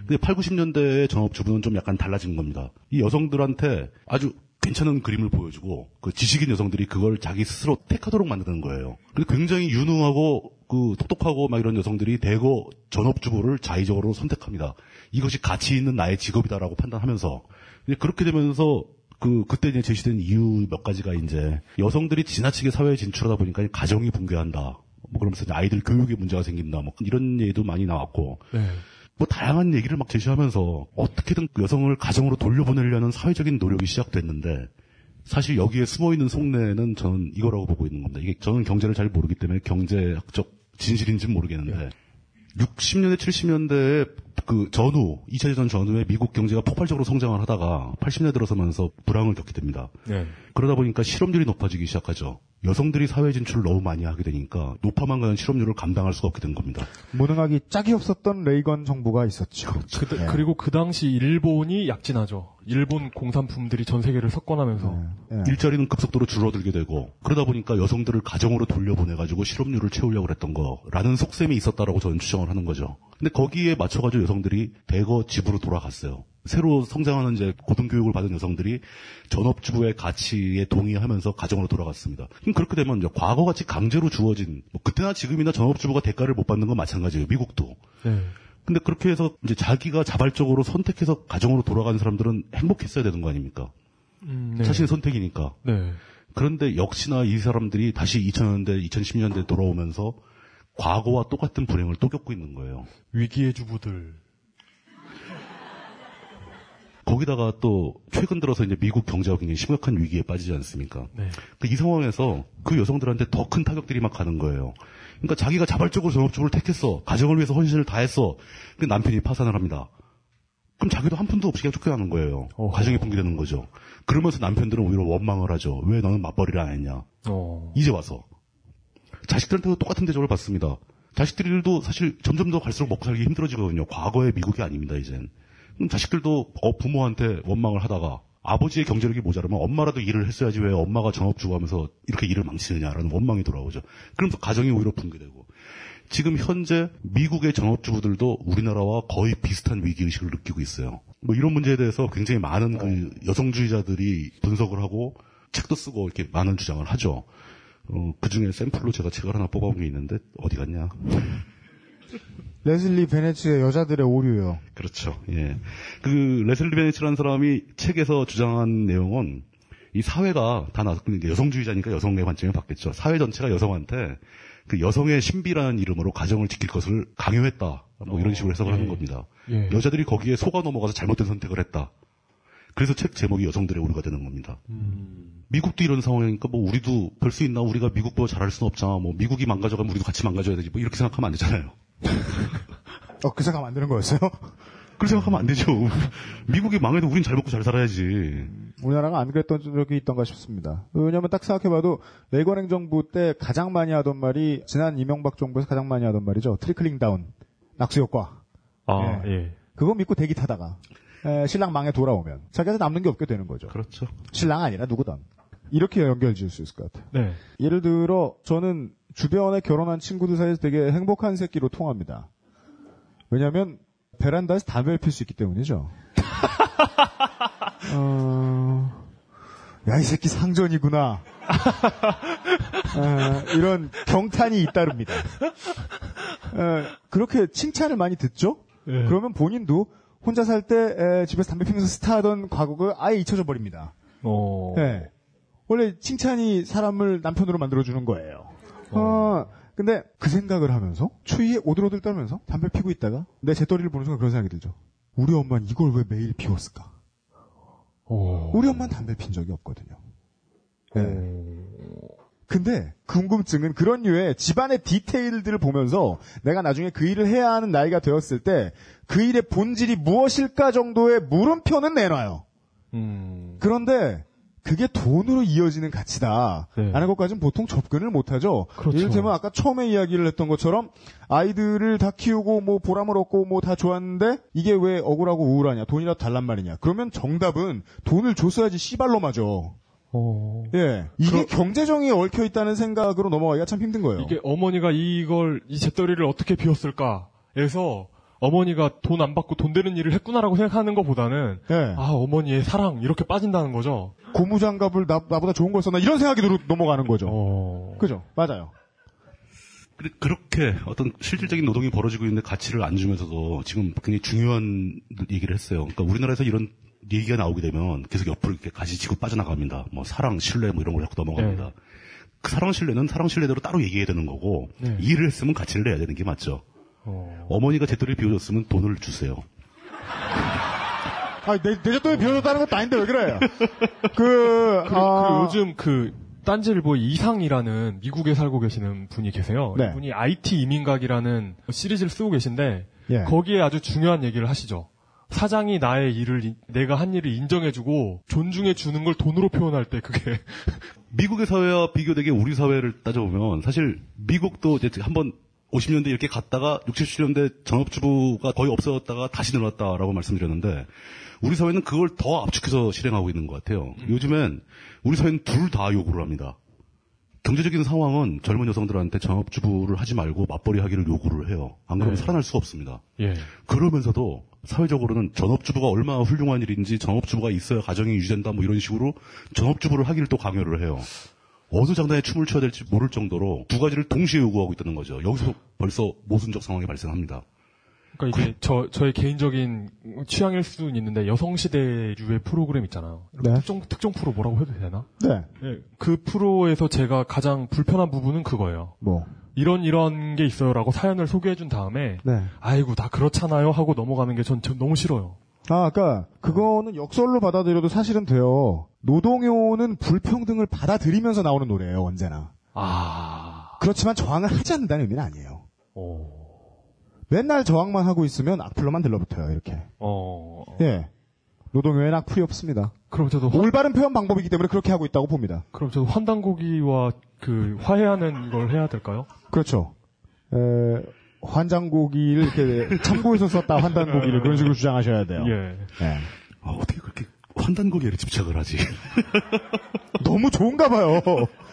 근데 8, 90년대의 전업주부는 좀 약간 달라진 겁니다. 이 여성들한테 아주 괜찮은 그림을 보여주고 그 지식인 여성들이 그걸 자기 스스로 택하도록 만드는 거예요. 근데 굉장히 유능하고 그 똑똑하고 막 이런 여성들이 대거 전업주부를 자의적으로 선택합니다. 이것이 가치 있는 나의 직업이다라고 판단하면서 그렇게 되면서 그 그때 이제 제시된 이유 몇 가지가 이제 여성들이 지나치게 사회에 진출하다 보니까 가정이 붕괴한다. 뭐 그러면서 아이들 교육에 문제가 생긴다. 뭐 이런 얘기도 많이 나왔고 네. 뭐 다양한 얘기를 막 제시하면서 어떻게든 여성을 가정으로 돌려보내려는 사회적인 노력이 시작됐는데 사실 여기에 숨어 있는 속내는 저는 이거라고 보고 있는 겁니다. 이게 저는 경제를 잘 모르기 때문에 경제학적 진실인지는 모르겠는데 60년대 70년대에 그 전후 2차 대전 전후에 미국 경제가 폭발적으로 성장을 하다가 80년대 들어서면서 불황을 겪게 됩니다. 네. 그러다 보니까 실업률이 높아지기 시작하죠. 여성들이 사회 진출을 너무 많이 하게 되니까 높아만 가는 실업률을 감당할 수가 없게 된 겁니다. 무능하기 짝이 없었던 레이건 정부가 있었죠. 그, 네. 리고그 당시 일본이 약진하죠. 일본 공산품들이 전 세계를 석권하면서 예. 일자리는 급속도로 줄어들게 되고 그러다 보니까 여성들을 가정으로 돌려보내가지고 실업률을 채우려고 했던 거라는 속셈이 있었다라고 저는 추정을 하는 거죠. 근데 거기에 맞춰가지고 여성들이 대거 집으로 돌아갔어요. 새로 성장하는 이제 고등교육을 받은 여성들이 전업주부의 가치에 동의하면서 가정으로 돌아갔습니다. 그럼 그렇게 되면 이제 과거같이 강제로 주어진 뭐 그때나 지금이나 전업주부가 대가를 못 받는 건 마찬가지예요. 미국도. 네. 근데 그렇게 해서 이제 자기가 자발적으로 선택해서 가정으로 돌아가는 사람들은 행복했어야 되는 거 아닙니까? 음, 네. 자신의 선택이니까. 네. 그런데 역시나 이 사람들이 다시 2000년대, 2010년대 돌아오면서 과거와 똑같은 불행을 또 겪고 있는 거예요. 위기의 주부들. 거, 거기다가 또 최근 들어서 이제 미국 경제가 굉장히 심각한 위기에 빠지지 않습니까? 네. 그 이 상황에서 그 여성들한테 더 큰 타격들이 막 가는 거예요. 그러니까 자기가 자발적으로 전업주부를 택했어. 가정을 위해서 헌신을 다했어. 그 남편이 파산을 합니다. 그럼 자기도 한 푼도 없이 그냥 쫓겨나는 거예요. 어허. 가정이 붕괴되는 거죠. 그러면서 남편들은 오히려 원망을 하죠. 왜 너는 맞벌이를 안 했냐. 어. 이제 와서. 자식들한테도 똑같은 대접을 받습니다. 자식들도 사실 점점 더 갈수록 먹고 살기 힘들어지거든요. 과거의 미국이 아닙니다, 이젠. 자식들도 어, 부모한테 원망을 하다가 아버지의 경제력이 모자라면 엄마라도 일을 했어야지 왜 엄마가 전업주고 하면서 이렇게 일을 망치느냐라는 원망이 돌아오죠. 그러면서 가정이 오히려 붕괴되고. 지금 현재 미국의 전업주부들도 우리나라와 거의 비슷한 위기의식을 느끼고 있어요. 뭐 이런 문제에 대해서 굉장히 많은 그 여성주의자들이 분석을 하고 책도 쓰고 이렇게 많은 주장을 하죠. 어, 그 중에 샘플로 제가 책을 하나 뽑아온 게 있는데 어디 갔냐? 레슬리 베네츠의 여자들의 오류요. 그렇죠. 예. 그 레슬리 베네츠라는 사람이 책에서 주장한 내용은 이 사회가 다 나, 그러니까 여성주의자니까 여성의 관점을 받겠죠. 사회 전체가 여성한테 그 여성의 신비라는 이름으로 가정을 지킬 것을 강요했다. 뭐 이런 식으로 해석을 예. 하는 겁니다. 예. 여자들이 거기에 속아 넘어가서 잘못된 선택을 했다. 그래서 책 제목이 여성들의 오류가 되는 겁니다. 미국도 이런 상황이니까 뭐 우리도 별 수 있나 우리가 미국보다 잘할 수는 없잖아. 뭐 미국이 망가져가면 우리도 같이 망가져야 되지. 뭐 이렇게 생각하면 안 되잖아요. 어, 그 생각 만드는 거였어요? 그렇게 생각하면 안 되죠. 미국이 망해도 우린 잘 먹고 잘 살아야지. 우리나라가 안 그랬던 적이 있던가 싶습니다. 왜냐면 딱 생각해봐도 레이건 행정부 때 가장 많이 하던 말이 지난 이명박 정부에서 가장 많이 하던 말이죠. trickling down. 낙수 효과. 아, 예. 예. 그거 믿고 대기 타다가 에, 신랑 망해 돌아오면 자기한테 남는 게 없게 되는 거죠. 그렇죠. 신랑 아니라 누구든. 이렇게 연결 지을 수 있을 것 같아요. 네. 예를 들어 저는 주변에 결혼한 친구들 사이에서 되게 행복한 새끼로 통합니다. 왜냐하면 베란다에서 담배를 필 수 있기 때문이죠. 어... 야, 이 새끼 상전이구나. 어, 이런 경탄이 잇따릅니다. 어, 그렇게 칭찬을 많이 듣죠? 예. 그러면 본인도 혼자 살 때 집에서 담배 피면서 스타하던 과거가 아예 잊혀져 버립니다. 어. 네. 원래 칭찬이 사람을 남편으로 만들어주는 거예요. 어, 근데 그 생각을 하면서 추위에 오들오들 떨면서 담배 피고 있다가 내 재떨이를 보는 순간 그런 생각이 들죠. 우리 엄마는 이걸 왜 매일 피웠을까? 어. 우리 엄마는 담배 핀 적이 없거든요. 네. 근데 궁금증은 그런 류의 집안의 디테일들을 보면서 내가 나중에 그 일을 해야 하는 나이가 되었을 때 그 일의 본질이 무엇일까 정도의 물음표는 내놔요. 음. 그런데 그게 돈으로 이어지는 가치다. 네. 라는 것까지는 보통 접근을 못하죠. 그렇죠. 이를테면 아까 처음에 이야기를 했던 것처럼 아이들을 다 키우고 뭐 보람을 얻고 뭐 다 좋았는데 이게 왜 억울하고 우울하냐 돈이라도 달란 말이냐. 그러면 정답은 돈을 줬어야지 씨발로 맞아. 어. 예. 이게 경제정의에 얽혀 있다는 생각으로 넘어가기가 참 힘든 거예요. 이게 어머니가 이걸 이 재떨이를 어떻게 비웠을까 에서 어머니가 돈 안 받고 돈 되는 일을 했구나라고 생각하는 것보다는 예. 아 어머니의 사랑 이렇게 빠진다는 거죠. 고무장갑을 나, 나보다 좋은 걸 썼나 이런 생각이 들어 넘어가는 거죠. 어. 그죠? 맞아요. 근데 그렇게 어떤 실질적인 노동이 벌어지고 있는데 가치를 안 주면서도 지금 굉장히 중요한 얘기를 했어요. 그러니까 우리나라에서 이런 얘기가 나오게 되면 계속 옆으로 이렇게 가지치고 빠져나갑니다. 뭐 사랑, 신뢰 뭐 이런 걸 자꾸 넘어갑니다. 네. 그 사랑, 신뢰는 사랑, 신뢰대로 따로 얘기해야 되는 거고 네. 일을 했으면 가치를 내야 되는 게 맞죠. 어. 어머니가 제떨이를 비워줬으면 돈을 주세요. 아, 내, 내 젖돈이 비워줬다는 것도 아닌데 왜 그래요? 그, 그리고, 아, 그리고 요즘 그 딴지일보 이상이라는 미국에 살고 계시는 분이 계세요. 네. 이분이 IT 이민각이라는 시리즈를 쓰고 계신데 예. 거기에 아주 중요한 얘기를 하시죠. 사장이 나의 일을 인- 내가 한 일을 인정해주고 존중해 주는 걸 돈으로 표현할 때 그게 미국의 사회와 비교되게 우리 사회를 따져보면 사실 미국도 이제 한번 50년대 이렇게 갔다가 60, 70년대 전업주부가 거의 없어졌다가 다시 늘어났다라고 말씀드렸는데 우리 사회는 그걸 더 압축해서 실행하고 있는 것 같아요. 요즘엔 우리 사회는 둘 다 요구를 합니다. 경제적인 상황은 젊은 여성들한테 전업주부를 하지 말고 맞벌이 하기를 요구를 해요. 안 그러면 네. 살아날 수가 없습니다. 예. 그러면서도 사회적으로는 전업주부가 얼마나 훌륭한 일인지 전업주부가 있어야 가정이 유지된다 뭐 이런 식으로 전업주부를 하기를 또 강요를 해요. 어느 장단에 춤을 춰야 될지 모를 정도로 두 가지를 동시에 요구하고 있다는 거죠. 여기서 벌써 모순적 상황이 발생합니다. 그러니까 이게 저 저의 개인적인 취향일 수는 있는데 여성 시대류의 프로그램 있잖아요. 네. 특정 특정 프로 뭐라고 해도 되나? 네. 예. 그 프로에서 제가 가장 불편한 부분은 그거예요. 뭐. 이런 이런 게 있어요라고 사연을 소개해 준 다음에 네. 아이고 다 그렇잖아요 하고 넘어가는 게전 너무 싫어요. 아, 아까 그거는 역설로 받아들여도 사실은 돼요. 노동요는 불평등을 받아들이면서 나오는 노래예요, 언제나. 아. 그렇지만 저항을 하지 않는다는 의미는 아니에요. 오. 맨날 저항만 하고 있으면 악플로만 들러붙어요, 이렇게. 어. 예. 노동요에는 악플이 없습니다. 그럼 저도 환, 올바른 표현 방법이기 때문에 그렇게 하고 있다고 봅니다. 그럼 저도 환단고기와 그 화해하는 걸 해야 될까요? 그렇죠. 에, 환장고기를 이렇게 참고해서 썼다, 환단고기를 그런 식으로 주장하셔야 돼요. 예. 예. 아, 어떻게 그렇게 환단고기에 집착을 하지? 너무 좋은가 봐요.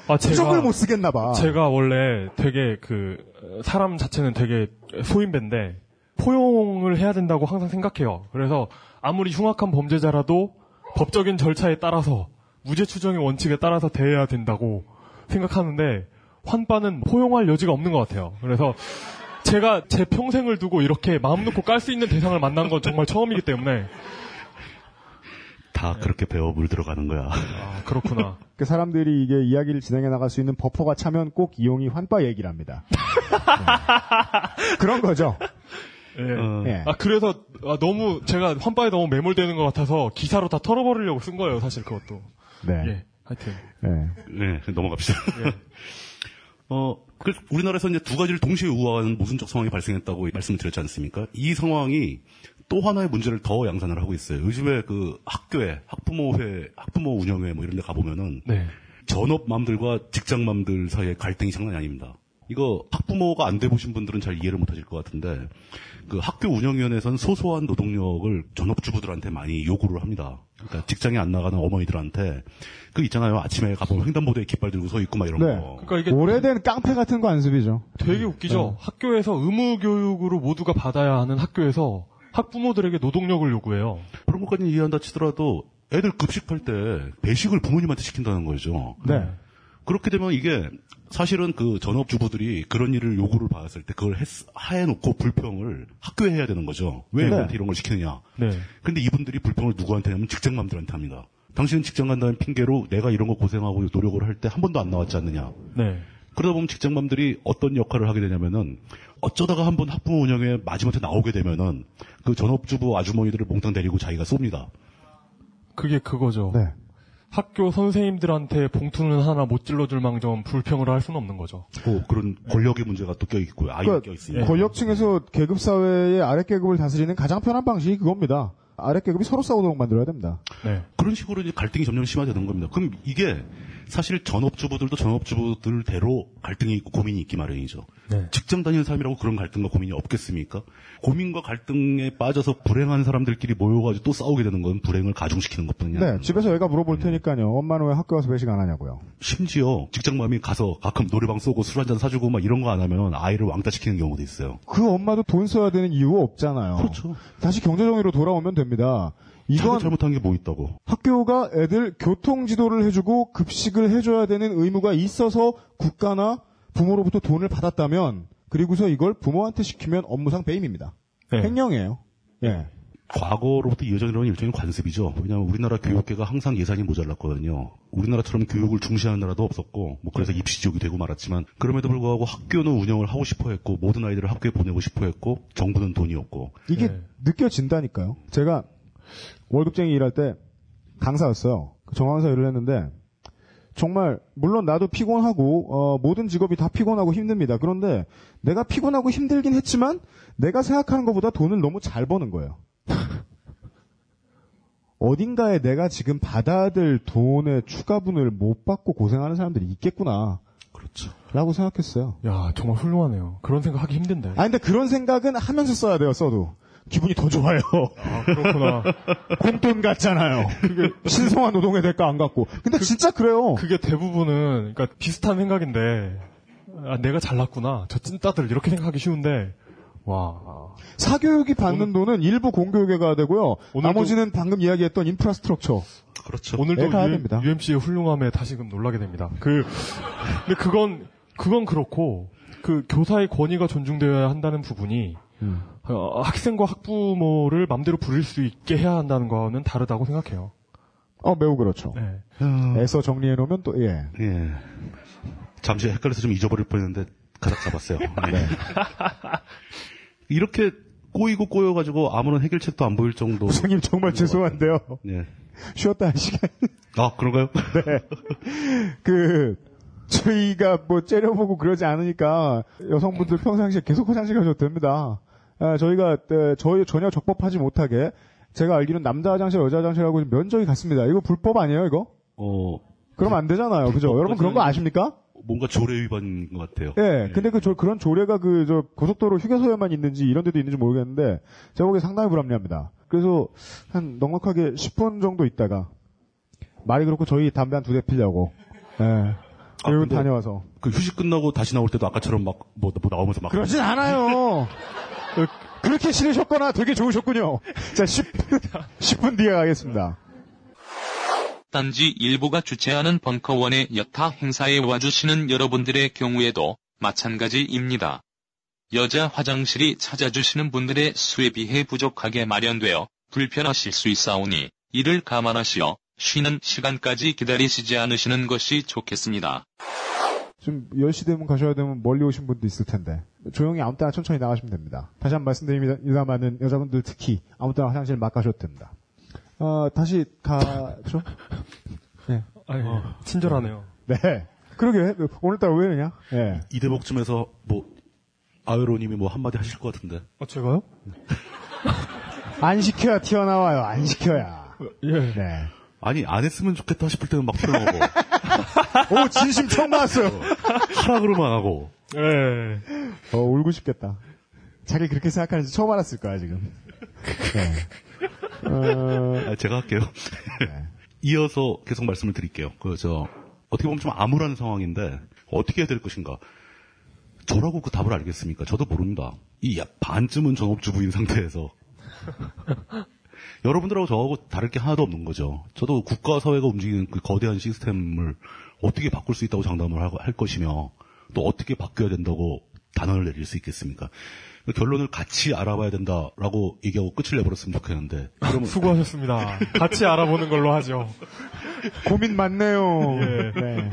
아, 표정을 못 쓰겠나 봐. 제가 원래 되게 그 사람 자체는 되게 소인배인데 포용을 해야 된다고 항상 생각해요. 그래서 아무리 흉악한 범죄자라도 법적인 절차에 따라서 무죄 추정의 원칙에 따라서 대해야 된다고 생각하는데 환빠는 포용할 여지가 없는 것 같아요. 그래서 제가 제 평생을 두고 이렇게 마음 놓고 깔 수 있는 대상을 만난 건 정말 처음이기 때문에 다 그렇게 배워 물들어가는 거야. 아 그렇구나. 그 사람들이 이게 이야기를 진행해 나갈 수 있는 버퍼가 차면 꼭 이용이 환빠 얘기를 합니다. 네. 그런 거죠. 예. 어, 예. 아 그래서 아, 너무 제가 환빠에 너무 매몰되는 것 같아서 기사로 다 털어버리려고 쓴 거예요. 사실 그것도. 네. 예. 하여튼. 네. 네, 넘어갑시다. 어, 그 우리나라에서 이제 두 가지를 동시에 우아한 모순적 상황이 발생했다고 말씀을 드렸지 않습니까? 이 상황이 또 하나의 문제를 더 양산을 하고 있어요. 요즘에 그 학교에 학부모회, 학부모 운영회 뭐 이런 데 가보면은 네. 전업맘들과 직장맘들 사이의 갈등이 장난이 아닙니다. 이거 학부모가 안 돼보신 분들은 잘 이해를 못 하실 것 같은데 그 학교 운영위원회에서는 소소한 노동력을 전업주부들한테 많이 요구를 합니다. 그러니까 직장에 안 나가는 어머니들한테 그 있잖아요. 아침에 가보면 횡단보도에 깃발 들고 서 있고 막 이런 네. 거. 그러니까 이게 오래된 깡패 같은 관습이죠. 되게 웃기죠. 학교에서 의무 교육으로 모두가 받아야 하는 학교에서 학부모들에게 노동력을 요구해요. 그런 것까지는 이해한다 치더라도 애들 급식할 때 배식을 부모님한테 시킨다는 거죠. 네. 그렇게 되면 이게 사실은 그 전업주부들이 그런 일을 요구를 받았을 때 그걸 했, 해놓고 불평을 학교에 해야 되는 거죠. 왜 네. 이런 걸 시키느냐. 네. 근데 이분들이 불평을 누구한테 하냐면 직장맘들한테 합니다. 당신은 직장 간다는 핑계로 내가 이런 거 고생하고 노력을 할 때 한 번도 안 나왔지 않느냐. 네. 그러다 보면 직장맘들이 어떤 역할을 하게 되냐면은 어쩌다가 한번 학부모 운영에 마지막에 나오게 되면은 그 전업주부 아주머니들을 몽땅 데리고 자기가 쏩니다. 그게 그거죠. 네. 학교 선생님들한테 봉투는 하나 못 찔러줄 망정 불평을 할 수는 없는 거죠. 뭐 그런 권력의 문제가 또 껴있고요. 아이가 그러니까 껴있으니까. 권력층에서 계급 사회의 아래 계급을 다스리는 가장 편한 방식이 그겁니다. 아래 계급이 서로 싸우도록 만들어야 됩니다. 네. 그런 식으로 이제 갈등이 점점 심화되는 겁니다. 그럼 이게 사실 전업주부들도 전업주부들대로 갈등이 있고 고민이 있기 마련이죠. 네. 직장 다니는 사람이라고 그런 갈등과 고민이 없겠습니까? 고민과 갈등에 빠져서 불행한 사람들끼리 모여가지고 또 싸우게 되는 건 불행을 가중시키는 것뿐이냐. 네, 집에서 애가 물어볼 테니까요. 엄마는 왜 학교 와서 배식 안 하냐고요. 심지어 직장맘이 가서 가끔 노래방 쏘고 술 한잔 사주고 막 이런 거 안 하면 아이를 왕따 시키는 경우도 있어요. 그 엄마도 돈 써야 되는 이유 없잖아요. 그렇죠. 다시 경제정의로 돌아오면 됩니다. 이건 잘못한 게 뭐 있다고. 학교가 애들 교통 지도를 해주고 급식을 해줘야 되는 의무가 있어서 국가나 부모로부터 돈을 받았다면 그리고서 이걸 부모한테 시키면 업무상 배임입니다. 네. 횡령이에요. 예. 과거로부터 이어져 내려온 일종의 관습이죠. 왜냐하면 우리나라 교육계가 항상 예산이 모자랐거든요. 우리나라처럼 교육을 중시하는 나라도 없었고, 뭐 그래서 입시지옥이 되고 말았지만, 그럼에도 불구하고 학교는 운영을 하고 싶어 했고, 모든 아이들을 학교에 보내고 싶어 했고, 정부는 돈이 없고. 이게 네. 느껴진다니까요. 제가 월급쟁이 일할 때 강사였어요. 정강사 일을 했는데 정말 물론 나도 피곤하고 어, 모든 직업이 다 피곤하고 힘듭니다. 그런데 내가 피곤하고 힘들긴 했지만 내가 생각하는 것보다 돈을 너무 잘 버는 거예요. 어딘가에 내가 지금 받아야 될 돈의 추가분을 못 받고 고생하는 사람들이 있겠구나. 그렇죠. 라고 생각했어요. 야, 정말 훌륭하네요. 그런 생각 하기 힘든데. 아, 근데 그런 생각은 하면서 써야 돼요, 써도. 기분이 더 좋아요. 아, 그렇구나. 공돈 같잖아요. 신성한 노동의 대가 안 갖고. 근데 진짜 그래요. 그게 대부분은 그러니까 비슷한 생각인데 아, 내가 잘났구나. 저 찐따들 이렇게 생각하기 쉬운데 와. 사교육이 받는 돈은 일부 공교육에 가야 되고요. 오늘도- 나머지는 방금 이야기했던 인프라스트럭처. 그렇죠. 오늘도 네, 가야 U- 됩니다. UMC의 훌륭함에 다시금 놀라게 됩니다. 그 근데 그건 그건 그렇고 그 교사의 권위가 존중되어야 한다는 부분이 음. 어, 학생과 학부모를 맘대로 부릴 수 있게 해야 한다는 거는 다르다고 생각해요. 어, 매우 그렇죠. 네. 애써 정리해 놓으면 또, 예. 예. 잠시 헷갈려서 좀 잊어버릴 뻔 했는데 가닥 잡았어요. 네. 이렇게 꼬이고 꼬여가지고 아무런 해결책도 안 보일 정도. 선생님 정말 죄송한데요. 예. 쉬었다 한 시간. 아 그런가요? 그 저희가 뭐 째려보고 그러지 않으니까 여성분들 평상시에 계속 화장실 가셔도 됩니다. 아, 저희가 에, 저희 전혀 적법하지 못하게 제가 알기로는 남자 화장실, 여자 화장실하고 면적이 같습니다. 이거 불법 아니에요, 이거? 어 그러면 안 되잖아요, 그죠? 여러분 그런 거 아십니까? 뭔가 조례 위반인 것 같아요. 예, 근데 그, 저, 그런 조례가 그, 저, 고속도로 휴게소에만 있는지 이런 데도 있는지 모르겠는데, 제가 보기에 상당히 불합리합니다. 그래서, 한, 넉넉하게 10분 정도 있다가, 말이 그렇고 저희 담배 한 두 대 피려고, 예. 여러분 근데 다녀와서. 그 휴식 끝나고 다시 나올 때도 아까처럼 막뭐 나오면서 막 그러진 않아요! 어, 그렇게 싫으셨거나 되게 좋으셨군요. 자, 10분, 10분 뒤에 가겠습니다. 단지 일부가 주최하는 벙커원의 여타 행사에 와주시는 여러분들의 경우에도 마찬가지입니다. 여자 화장실이 찾아주시는 분들의 수에 비해 부족하게 마련되어 불편하실 수 있사오니 이를 감안하시어 쉬는 시간까지 기다리시지 않으시는 것이 좋겠습니다. 좀 10시 되면 가셔야 되면 멀리 오신 분도 있을 텐데 조용히 아무 때나 천천히 나가시면 됩니다. 다시 한번 말씀드립니다만은 여자분들 특히 아무 때나 화장실 막 가셔도 됩니다. 어, 다시 가죠? 네. 아, 예. 친절하네요. 네. 그러게 오늘따라 왜 이러냐? 예. 이대목쯤에서 뭐 아웨로님이 뭐 한마디 하실 것 같은데. 어, 제가요? 안 시켜야 튀어나와요. 안 시켜야. 예. 네. 아니 안 했으면 좋겠다 싶을 때는 막 튀어나오고 오 진심 처음 나왔어요. 안 하고. 예. 어 울고 싶겠다. 자기 그렇게 생각하는지 처음 알았을 거야 지금. 네. 어, 아, 제가 할게요. 이어서 계속 말씀을 드릴게요. 그, 저, 어떻게 보면 좀 암울한 상황인데, 어떻게 해야 될 것인가. 저라고 그 답을 알겠습니까? 저도 모릅니다. 이약 반쯤은 전업주부인 상태에서. 여러분들하고 저하고 다를 게 하나도 없는 거죠. 저도 국가 사회가 움직이는 그 거대한 시스템을 어떻게 바꿀 수 있다고 장담을 할 것이며, 또 어떻게 바뀌어야 된다고 단언을 내릴 수 있겠습니까? 결론을 같이 알아봐야 된다라고 얘기하고 끝을 내버렸으면 좋겠는데, 그러면 수고하셨습니다. 같이 알아보는 걸로 하죠. 고민 많네요. 예. 네.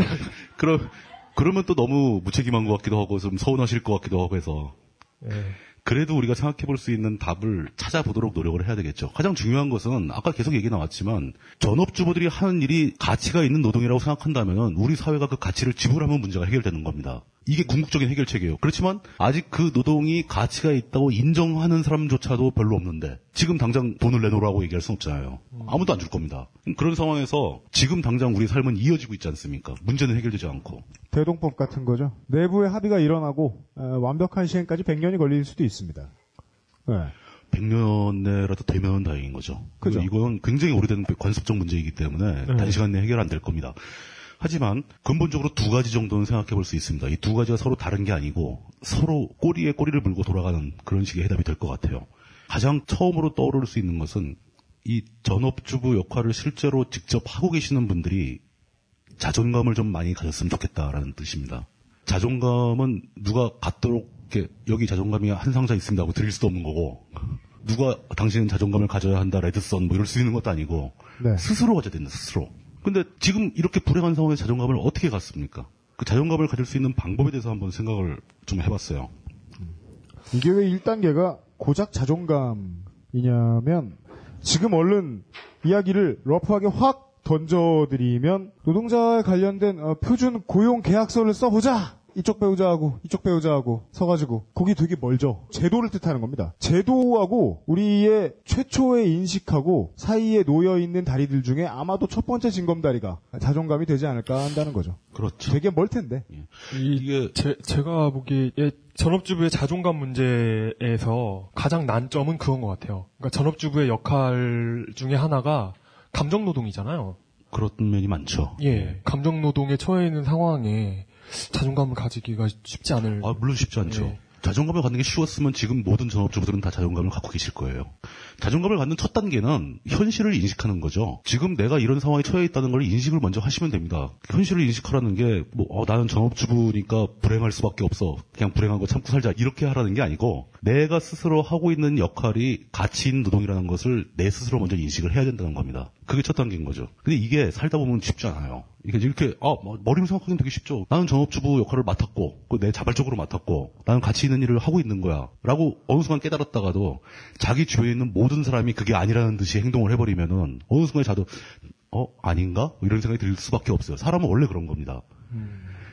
그러, 그러면 또 너무 무책임한 것 같기도 하고 좀 서운하실 것 같기도 하고 해서 예. 그래도 우리가 생각해 볼 수 있는 답을 찾아보도록 노력을 해야 되겠죠. 가장 중요한 것은 아까 계속 얘기 나왔지만 전업주부들이 하는 일이 가치가 있는 노동이라고 생각한다면 우리 사회가 그 가치를 지불하면 문제가 해결되는 겁니다. 이게 궁극적인 해결책이에요. 그렇지만 아직 그 노동이 가치가 있다고 인정하는 사람조차도 별로 없는데 지금 당장 돈을 내놓으라고 얘기할 수는 없잖아요. 아무도 안 줄 겁니다. 그런 상황에서 지금 당장 우리 삶은 이어지고 있지 않습니까? 문제는 해결되지 않고. 대동법 같은 거죠. 내부의 합의가 일어나고 어, 완벽한 시행까지 100년이 걸릴 수도 있습니다. 네. 100년 내라도 되면 다행인 거죠. 그죠. 이건 굉장히 오래된 관습적 문제이기 때문에 네. 단시간 내에 해결 안 될 겁니다. 하지만 근본적으로 두 가지 정도는 생각해 볼 수 있습니다. 이 두 가지가 서로 다른 게 아니고 서로 꼬리에 꼬리를 물고 돌아가는 그런 식의 해답이 될 것 같아요. 가장 처음으로 떠오를 수 있는 것은 이 전업주부 역할을 실제로 직접 하고 계시는 분들이 자존감을 좀 많이 가졌으면 좋겠다라는 뜻입니다. 자존감은 누가 갖도록 여기 자존감이 한 상자 있습니다 하고 드릴 수도 없는 거고 누가 당신은 자존감을 가져야 한다 레드선 뭐 이럴 수 있는 것도 아니고 네. 스스로 가져야 된다 스스로. 근데 지금 이렇게 불행한 상황에서 자존감을 어떻게 갖습니까? 그 자존감을 가질 수 있는 방법에 대해서 한번 생각을 좀 해봤어요. 이게 왜 1단계가 고작 자존감이냐면 지금 얼른 이야기를 러프하게 확 던져드리면 노동자에 관련된 어, 표준 고용 계약서를 써보자. 이쪽 배우자하고 이쪽 배우자하고 서가지고 거기 되게 멀죠. 제도를 뜻하는 겁니다. 제도하고 우리의 최초의 인식하고 사이에 놓여 있는 다리들 중에 아마도 첫 번째 징검다리가 자존감이 되지 않을까 한다는 거죠. 그렇죠. 되게 멀 텐데. 이게 제, 제가 보기에 전업주부의 자존감 문제에서 가장 난점은 그건 것 같아요. 그러니까 전업주부의 역할 중에 하나가 감정 노동이잖아요. 그런 면이 많죠. 예. 감정 노동에 처해 있는 상황에 자존감을 가지기가 쉽지 않을. 아, 물론 쉽지 않죠. 예. 자존감을 갖는 게 쉬웠으면 지금 모든 전업주부들은 다 자존감을 갖고 계실 거예요. 자존감을 갖는 첫 단계는 현실을 인식하는 거죠. 지금 내가 이런 상황에 처해 있다는 걸 인식을 먼저 하시면 됩니다. 현실을 인식하라는 게, 뭐, 어, 나는 전업주부니까 불행할 수밖에 없어. 그냥 불행하고 참고 살자. 이렇게 하라는 게 아니고, 내가 스스로 하고 있는 역할이 가치 있는 노동이라는 것을 내 스스로 먼저 인식을 해야 된다는 겁니다. 그게 첫 단계인 거죠. 근데 이게 살다 보면 쉽지 않아요. 이게 이렇게 아 뭐, 머리로 생각하기는 되게 쉽죠. 나는 전업주부 역할을 맡았고 그내 자발적으로 맡았고 나는 가치 있는 일을 하고 있는 거야라고 어느 순간 깨달았다가도 자기 주위에 있는 모든 사람이 그게 아니라는 듯이 행동을 해버리면은 어느 순간에 자도 어 아닌가 이런 생각이 들 수밖에 없어요. 사람은 원래 그런 겁니다.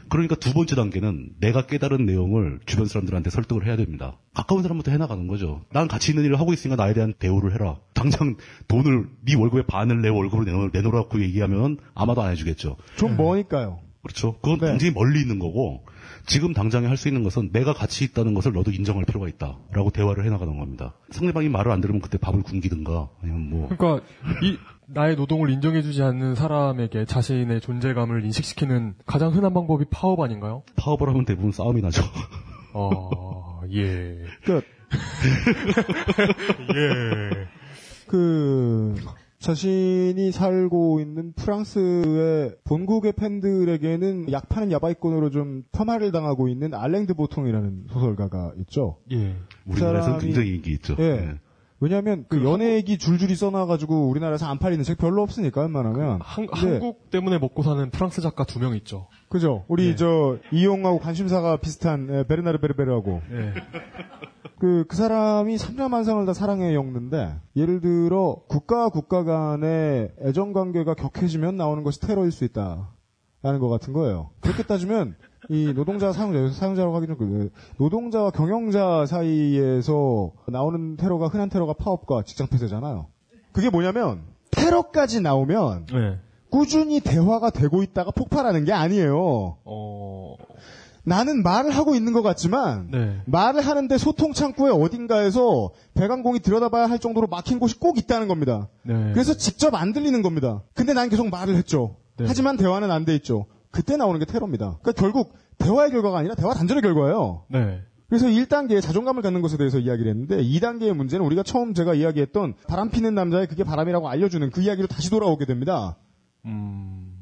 그러니까 두 번째 단계는 내가 깨달은 내용을 주변 사람들한테 설득을 해야 됩니다. 가까운 사람부터 해나가는 거죠. 난 가치 있는 일을 하고 있으니까 나에 대한 대우를 해라. 당장 돈을 네 월급의 반을 내 월급으로 내놓, 내놓으라고 얘기하면 아마도 안 해주겠죠. 좀 머니까요. 그렇죠. 그건 네. 굉장히 멀리 있는 거고 지금 당장에 할 수 있는 것은 내가 가치 있다는 것을 너도 인정할 필요가 있다라고 대화를 해나가는 겁니다. 상대방이 말을 안 들으면 그때 밥을 굶기든가 아니면 뭐 그러니까 이 나의 노동을 인정해주지 않는 사람에게 자신의 존재감을 인식시키는 가장 흔한 방법이 파업 아닌가요? 파업을 하면 대부분 싸움이 나죠. 어, 예. 끝. 예. 그 자신이 살고 있는 프랑스의 본국의 팬들에게는 약파는 야바이꾼으로 좀 폄하를 당하고 있는 알랭드 보통이라는 소설가가 있죠. 예. 우리나라에서는 사람이- 굉장히 인기 있죠. 예. 네. 왜냐하면 그 연애 얘기 줄줄이 써놔가지고 우리나라에서 안 팔리는 책 별로 없으니까 웬만하면. 한, 한국 때문에 먹고 사는 프랑스 작가 두 명 있죠. 그죠. 우리 네. 저 이용하고 관심사가 비슷한 에, 베르나르 베르베르하고 예. 그, 그 사람이 삼자만상을 다 사랑해 엮는데, 예를 들어, 국가와 국가 간의 애정 관계가 격해지면 나오는 것이 테러일 수 있다. 라는 것 같은 거예요. 그렇게 따지면, 이 노동자, 사용자, 여기서 사용자라고 하기는 그, 노동자와 경영자 사이에서 나오는 테러가, 흔한 테러가 파업과 직장 폐쇄잖아요. 그게 뭐냐면, 테러까지 나오면, 네. 꾸준히 대화가 되고 있다가 폭발하는 게 아니에요. 어, 나는 말을 하고 있는 것 같지만, 네. 말을 하는데 소통 창구의 어딘가에서 배관공이 들여다봐야 할 정도로 막힌 곳이 꼭 있다는 겁니다. 네. 그래서 직접 안 들리는 겁니다. 근데 난 계속 말을 했죠. 네. 하지만 대화는 안 돼 있죠. 그때 나오는 게 테러입니다. 그러니까 결국 대화의 결과가 아니라 대화 단절의 결과예요. 네. 그래서 1단계에 자존감을 갖는 것에 대해서 이야기를 했는데 2단계의 문제는 우리가 처음 제가 이야기했던 바람 피는 남자의 그게 바람이라고 알려주는 그 이야기로 다시 돌아오게 됩니다. 음,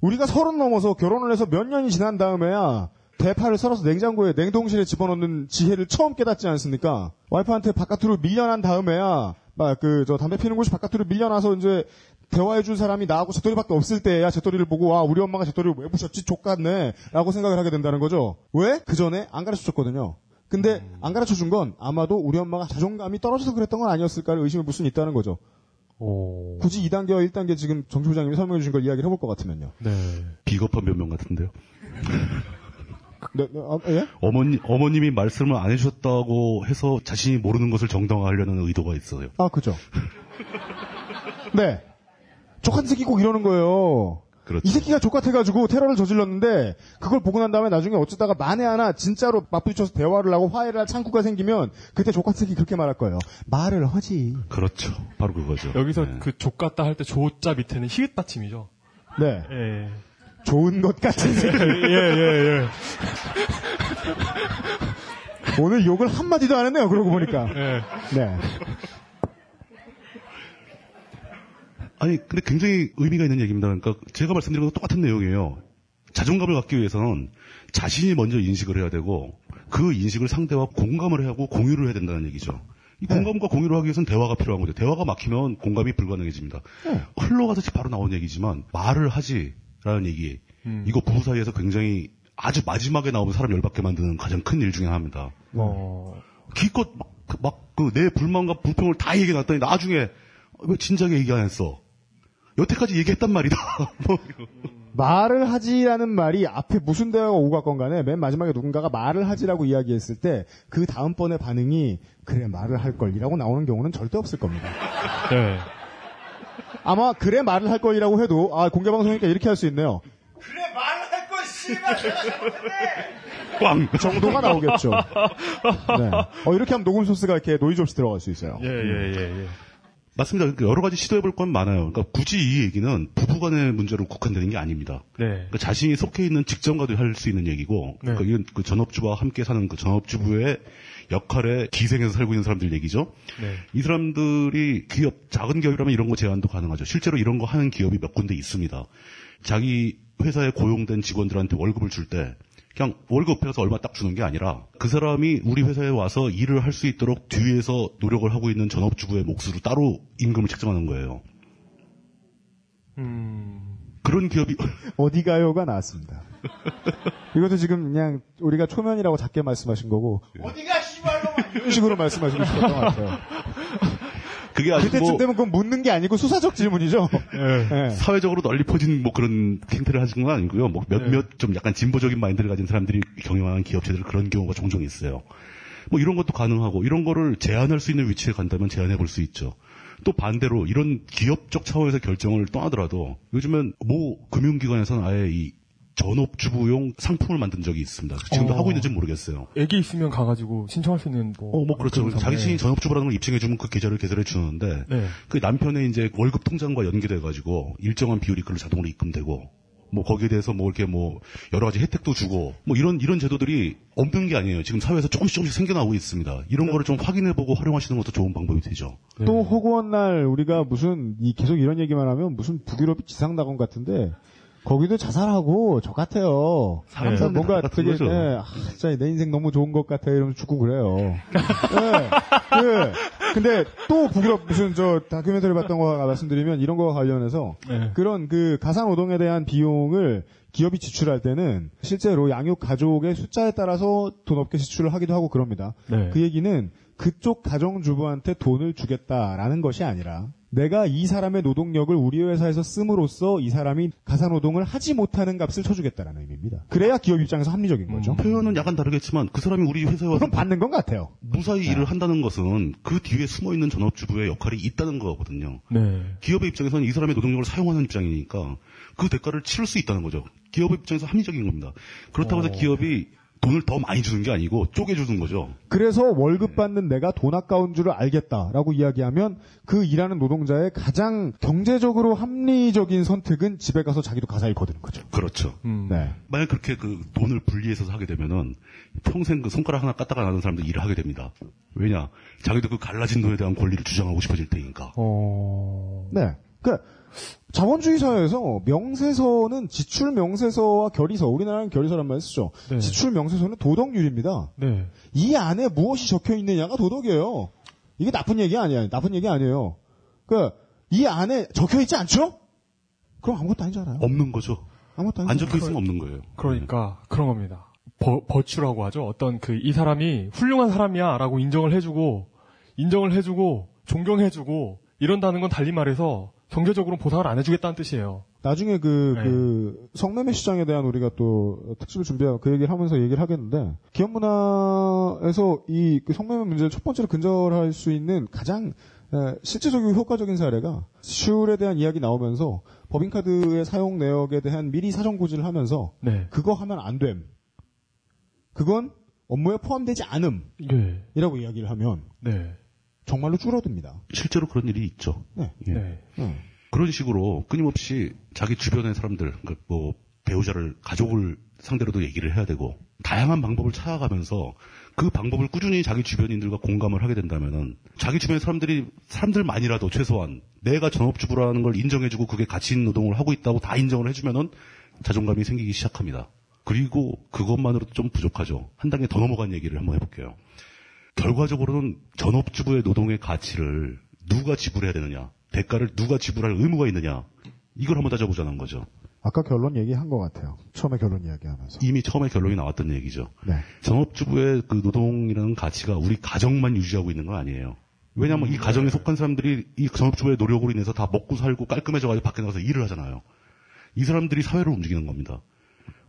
우리가 서른 넘어서 결혼을 해서 몇 년이 지난 다음에야 대파를 썰어서 냉장고에 냉동실에 집어넣는 지혜를 처음 깨닫지 않습니까? 와이프한테 바깥으로 밀려난 다음에야 막 그 저 담배 피는 곳이 바깥으로 밀려나서 이제 대화해줄 사람이 나하고 제토리밖에 없을 때야 제토리를 보고 와 우리 엄마가 제토리를 왜 부셨지 족같네 라고 생각을 하게 된다는 거죠. 왜? 그 전에 안 가르쳐줬거든요. 근데 안 가르쳐준 건 아마도 우리 엄마가 자존감이 떨어져서 그랬던 건 아니었을까를 의심해 볼 수는 있다는 거죠. 오. 굳이 2단계와 1단계 지금 정치 부장님이 설명해 주신 걸 이야기를 해볼 것 같으면요. 네. 비겁한 변명 같은데요. 네, 네, 아, 예? 어머니 어머님이 말씀을 안 해주셨다고 해서 자신이 모르는 것을 정당화하려는 의도가 있어요. 아, 그죠. 네. 족같은 새끼 꼭 이러는 거예요. 그렇죠. 이 새끼가 족같아가지고 테러를 저질렀는데 그걸 보고 난 다음에 나중에 어쩌다가 만에 하나 진짜로 맞부딪혀서 대화를 하고 화해를 할 창구가 생기면 그때 족같은 새끼 그렇게 말할 거예요. 말을 하지. 그렇죠. 바로 그거죠. 여기서 네. 그 족같다 할 때 조자 밑에는 히읗 받침이죠. 네. 예. 좋은 것 같은 새끼. 예, 예, 예. 오늘 욕을 한마디도 안 했네요. 그러고 보니까. 예. 네. 아니 근데 굉장히 의미가 있는 얘기입니다. 그러니까 제가 말씀드린 것도 똑같은 내용이에요. 자존감을 갖기 위해서는 자신이 먼저 인식을 해야 되고 그 인식을 상대와 공감을 해야 하고 공유를 해야 된다는 얘기죠. 이 공감과 공유를 하기 위해서는 대화가 필요한 거죠. 대화가 막히면 공감이 불가능해집니다. 흘러가듯이 바로 나온 얘기지만 말을 하지라는 얘기. 이거 부부 사이에서 굉장히 아주 마지막에 나오면 사람 열받게 만드는 가장 큰 일 중에 하나입니다. 어, 기껏 막그내 불만과 불평을 다 얘기해 놨더니 나중에 왜 진작에 얘기 안 했어? 여태까지 얘기했단 말이다. 뭐 말을 하지라는 말이 앞에 무슨 대화가 오고 갔건 간에 맨 마지막에 누군가가 말을 하지라고 이야기했을 때 그 다음번의 반응이 그래 말을 할 걸이라고 나오는 경우는 절대 없을 겁니다. 네. 아마 그래 말을 할 걸이라고 해도 아 공개 방송이니까 이렇게 할 수 있네요. 꽝. 정도가 나오겠죠. 네. 어, 이렇게 하면 녹음 소스가 이렇게 노이즈 없이 들어갈 수 있어요. 예, 예, 예, 예. 맞습니다. 그러니까 여러 가지 시도해 볼 건 많아요. 그러니까 굳이 이 얘기는 부부 간의 문제로 국한되는 게 아닙니다. 네. 그러니까 자신이 속해 있는 직장과도 할 수 있는 얘기고, 그러니까 이건 그 전업주와 함께 사는 그 전업주부의 역할에 기생해서 살고 있는 사람들 얘기죠. 네. 이 사람들이 기업, 작은 기업이라면 이런 거 제한도 가능하죠. 실제로 이런 거 하는 기업이 몇 군데 있습니다. 자기 회사에 고용된 직원들한테 월급을 줄 때, 그냥 월급 해서 얼마 딱 주는 게 아니라 그 사람이 우리 회사에 와서 일을 할 수 있도록 뒤에서 노력을 하고 있는 전업주부의 몫으로 따로 임금을 책정하는 거예요. 음, 그런 기업이 어디 가요가 나왔습니다. 이것도 지금 그냥 우리가 초면이라고 작게 말씀하신 거고 어디가 씨발로 이런 식으로 말씀하시고 싶었던 것 같아요. 그게 아직 그때쯤 뭐 되면 그건 묻는 게 아니고 수사적 질문이죠. 예. 사회적으로 널리 퍼진 뭐 그런 행태를 하신 건 아니고요. 뭐 몇몇 좀 약간 진보적인 마인드를 가진 사람들이 경영하는 기업체들 그런 경우가 종종 있어요. 뭐 이런 것도 가능하고 이런 거를 제한할 수 있는 위치에 간다면 제한해 볼 수 있죠. 또 반대로 이런 기업적 차원에서 결정을 떠나더라도 요즘은 모 금융기관에서는 아예 이 전업주부용 상품을 만든 적이 있습니다. 지금도 어. 하고 있는지 는 모르겠어요. 애기 있으면 가가지고 신청할 수 있는 뭐. 어, 뭐 그렇죠. 자기. 자신이 전업주부라는 걸 입증해주면 그 계좌를 개설해 주는데 네. 그 남편의 이제 월급 통장과 연계돼가지고 일정한 비율이 그걸로 자동으로 입금되고 뭐 거기에 대해서 뭐 이렇게 뭐 여러 가지 혜택도 주고 뭐 이런 이런 제도들이 없는 게 아니에요. 지금 사회에서 조금씩 조금씩 생겨나고 있습니다. 이런 거를 좀 확인해보고 활용하시는 것도 좋은 방법이 되죠. 또 허구한 날 우리가 무슨 이 계속 이런 얘기만 하면 무슨 북유럽 지상낙원 같은데 거기도 자살하고 저 같아요. 사람 그러니까 뭔가 되게 거죠. 네, 아, 진짜 내 인생 너무 좋은 것 같아 이러면서 죽고 그래요. 네, 그, 근데 또 북유럽 무슨 저 다큐멘터리 봤던 거 말씀드리면 이런 거와 관련해서 네. 그런 그 가사노동에 대한 비용을 기업이 지출할 때는 실제로 양육 가족의 숫자에 따라서 돈 없게 지출을 하기도 하고 그럽니다. 네. 그 얘기는 그쪽 가정주부한테 돈을 주겠다라는 것이 아니라 내가 이 사람의 노동력을 우리 회사에서 씀으로써 이 사람이 가사 노동을 하지 못하는 값을 쳐주겠다라는 의미입니다. 그래야 기업 입장에서 합리적인 거죠. 표현은 약간 다르겠지만 그 사람이 우리 회사에 와서 그럼 받는 건 같아요. 무사히 일을 한다는 것은 그 뒤에 숨어 있는 전업주부의 역할이 있다는 거거든요. 네. 기업의 입장에서는 이 사람의 노동력을 사용하는 입장이니까 그 대가를 치를 수 있다는 거죠. 기업의 입장에서 합리적인 겁니다. 그렇다고 해서 기업이 돈을 더 많이 주는 게 아니고 쪼개주는 거죠. 그래서 월급 받는 내가 돈 아까운 줄을 알겠다라고 이야기하면 그 일하는 노동자의 가장 경제적으로 합리적인 선택은 집에 가서 자기도 가사일 거두는 거죠. 그렇죠. 음. 네. 만약 그렇게 그 돈을 분리해서 하게 되면은 평생 그 손가락 하나 까다가 나는 사람들 일을 하게 됩니다. 왜냐? 자기도 그 갈라진 돈에 대한 권리를 주장하고 싶어질 테니까. 어. 네. 그 자본주의 사회에서 명세서는 지출 명세서와 결의서, 우리나라는 결의서란 말 쓰죠. 네. 지출 명세서는 도덕률입니다. 네. 이 안에 무엇이 적혀 있느냐가 도덕이에요. 이게 나쁜 얘기 아니야. 나쁜 얘기 아니에요. 그, 이 안에 적혀 있지 않죠? 그럼 아무것도 아닌 줄 알아요. 없는 거죠. 아무것도 안 아니죠. 적혀 있으면 없는 거예요. 그러니까 그런 겁니다. 버, 버추라고 하죠. 어떤 그 이 사람이 훌륭한 사람이야라고 인정을 해주고 인정을 해주고 존경해주고 이런다는 건 달리 말해서 경제적으로 보상을 안 해주겠다는 뜻이에요. 나중에 그, 네. 그, 성매매 시장에 대한 우리가 또 특집을 준비하고 그 얘기를 하면서 얘기를 하겠는데, 기업 문화에서 이 그 성매매 문제를 첫 번째로 근절할 수 있는 가장 에, 실제적이고 효과적인 사례가 지출에 대한 이야기 나오면서 법인카드의 사용 내역에 대한 미리 사전 고지를 하면서 네. 그거 하면 안 됨. 그건 업무에 포함되지 않음이라고 네. 이야기를 하면 네. 정말로 줄어듭니다. 실제로 그런 일이 있죠. 네. 예. 네. 음. 그런 식으로 끊임없이 자기 주변의 사람들, 그뭐 배우자를 가족을 상대로도 얘기를 해야 되고 다양한 방법을 찾아가면서 그 방법을 꾸준히 자기 주변인들과 공감을 하게 된다면은 자기 주변의 사람들이 사람들만이라도 최소한 내가 전업주부라는 걸 인정해주고 그게 가치 있는 노동을 하고 있다고 다 인정을 해주면은 자존감이 생기기 시작합니다. 그리고 그것만으로도 좀 부족하죠. 한 단계 더 넘어간 얘기를 한번 해볼게요. 결과적으로는 전업주부의 노동의 가치를 누가 지불해야 되느냐, 대가를 누가 지불할 의무가 있느냐, 이걸 한번 따져보자는 거죠. 아까 결론 얘기한 것 같아요. 처음에 결론 이야기하면서. 이미 처음에 결론이 나왔던 얘기죠. 네. 전업주부의 그 노동이라는 가치가 우리 가정만 유지하고 있는 건 아니에요. 왜냐하면 이 가정에 속한 사람들이 이 전업주부의 노력으로 인해서 다 먹고 살고 깔끔해져가지고 밖에 나가서 일을 하잖아요. 이 사람들이 사회를 움직이는 겁니다.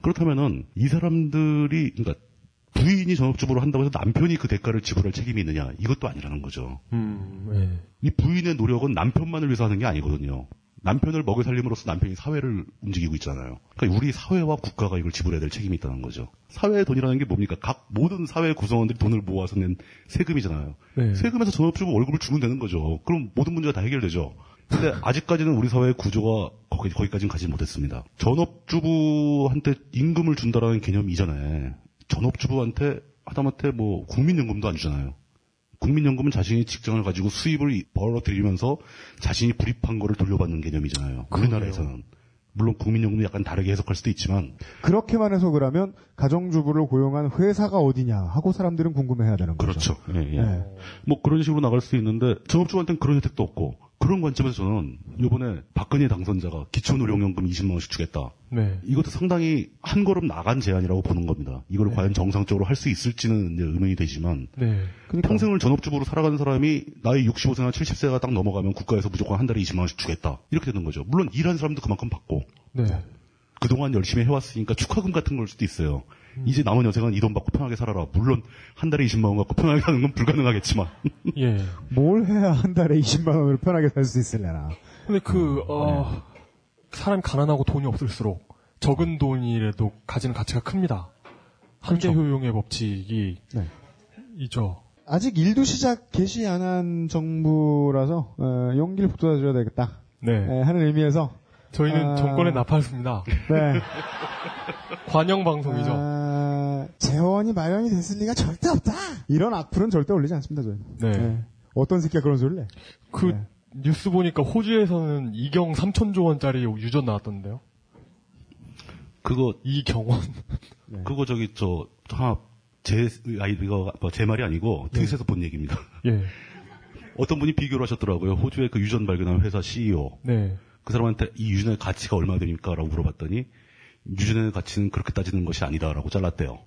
그렇다면은 이 사람들이 그러니까 부인이 전업주부를 한다고 해서 남편이 그 대가를 지불할 책임이 있느냐 이것도 아니라는 거죠. 음, 네. 이 부인의 노력은 남편만을 위해서 하는 게 아니거든요. 남편을 먹여 살림으로써 남편이 사회를 움직이고 있잖아요. 그러니까 우리 사회와 국가가 이걸 지불해야 될 책임이 있다는 거죠. 사회의 돈이라는 게 뭡니까? 각 모든 사회 구성원들이 돈을 모아서 낸 세금이잖아요. 네. 세금에서 전업주부 월급을 주면 되는 거죠. 그럼 모든 문제가 다 해결되죠. 근데 아직까지는 우리 사회의 구조가 거기, 거기까지는 가지 못했습니다. 전업주부한테 임금을 준다라는 개념 이전에 전업주부한테 하다못해 뭐 국민연금도 안 주잖아요. 국민연금은 자신이 직장을 가지고 수입을 벌어들이면서 자신이 불입한 거를 돌려받는 개념이잖아요. 우리나라에서는. 물론 국민연금도 약간 다르게 해석할 수도 있지만 그렇게만 해석을 하면 가정주부를 고용한 회사가 어디냐 하고 사람들은 궁금해해야 되는 거죠. 그렇죠. 예, 예. 네. 뭐 그런 식으로 나갈 수 있는데 전업주한테는 그런 혜택도 없고 그런 관점에서 저는 이번에 박근혜 당선자가 기초노령연금 20만 원씩 주겠다. 네. 이것도 상당히 한 걸음 나간 제안이라고 보는 겁니다. 이걸 과연 정상적으로 할 수 있을지는 이제 의문이 되지만 네. 평생을 전업주부로 살아가는 사람이 나이 65세나 70세가 딱 넘어가면 국가에서 무조건 한 달에 20만 원씩 주겠다. 이렇게 되는 거죠. 물론 일하는 사람도 그만큼 받고 네. 그동안 열심히 해왔으니까 축하금 같은 걸 수도 있어요. 이제 남은 여생은 이 돈 받고 편하게 살아라. 물론 한 달에 20만 원 갖고 편하게 사는 건 불가능하겠지만 예. 뭘 해야 한 달에 20만 원으로 편하게 살 수 있을래나. 근데 그, 어, 사람이 가난하고 돈이 없을수록 적은 돈이라도 가지는 가치가 큽니다. 한계 효용의 법칙이 네. 있죠. 아직 일도 시작 개시 안 한 정부라서 어, 용기를 북돋아줘야 되겠다. 네. 예, 하는 의미에서 저희는 아, 정권의 나팔습니다. 네. 관영 방송이죠. 아, 재원이 마련이 됐을 리가 절대 없다. 이런 악플은 절대 올리지 않습니다. 저희. 네. 어떤 새끼가 그런 소리를 내? 그 네. 뉴스 보니까 호주에서는 이경 3천조 원짜리 유전 나왔던데요. 그거 이경원. 그거 저기 저 하나 제 아이디가 뭐제 말이 아니고 트윗에서 본 얘기입니다. 예. 어떤 분이 비교를 하셨더라고요. 호주의 그 유전 발견한 회사 CEO. 네. 그 사람한테 이 유전의 가치가 얼마나 됩니까? 라고 물어봤더니 유전의 가치는 그렇게 따지는 것이 아니다라고 잘랐대요.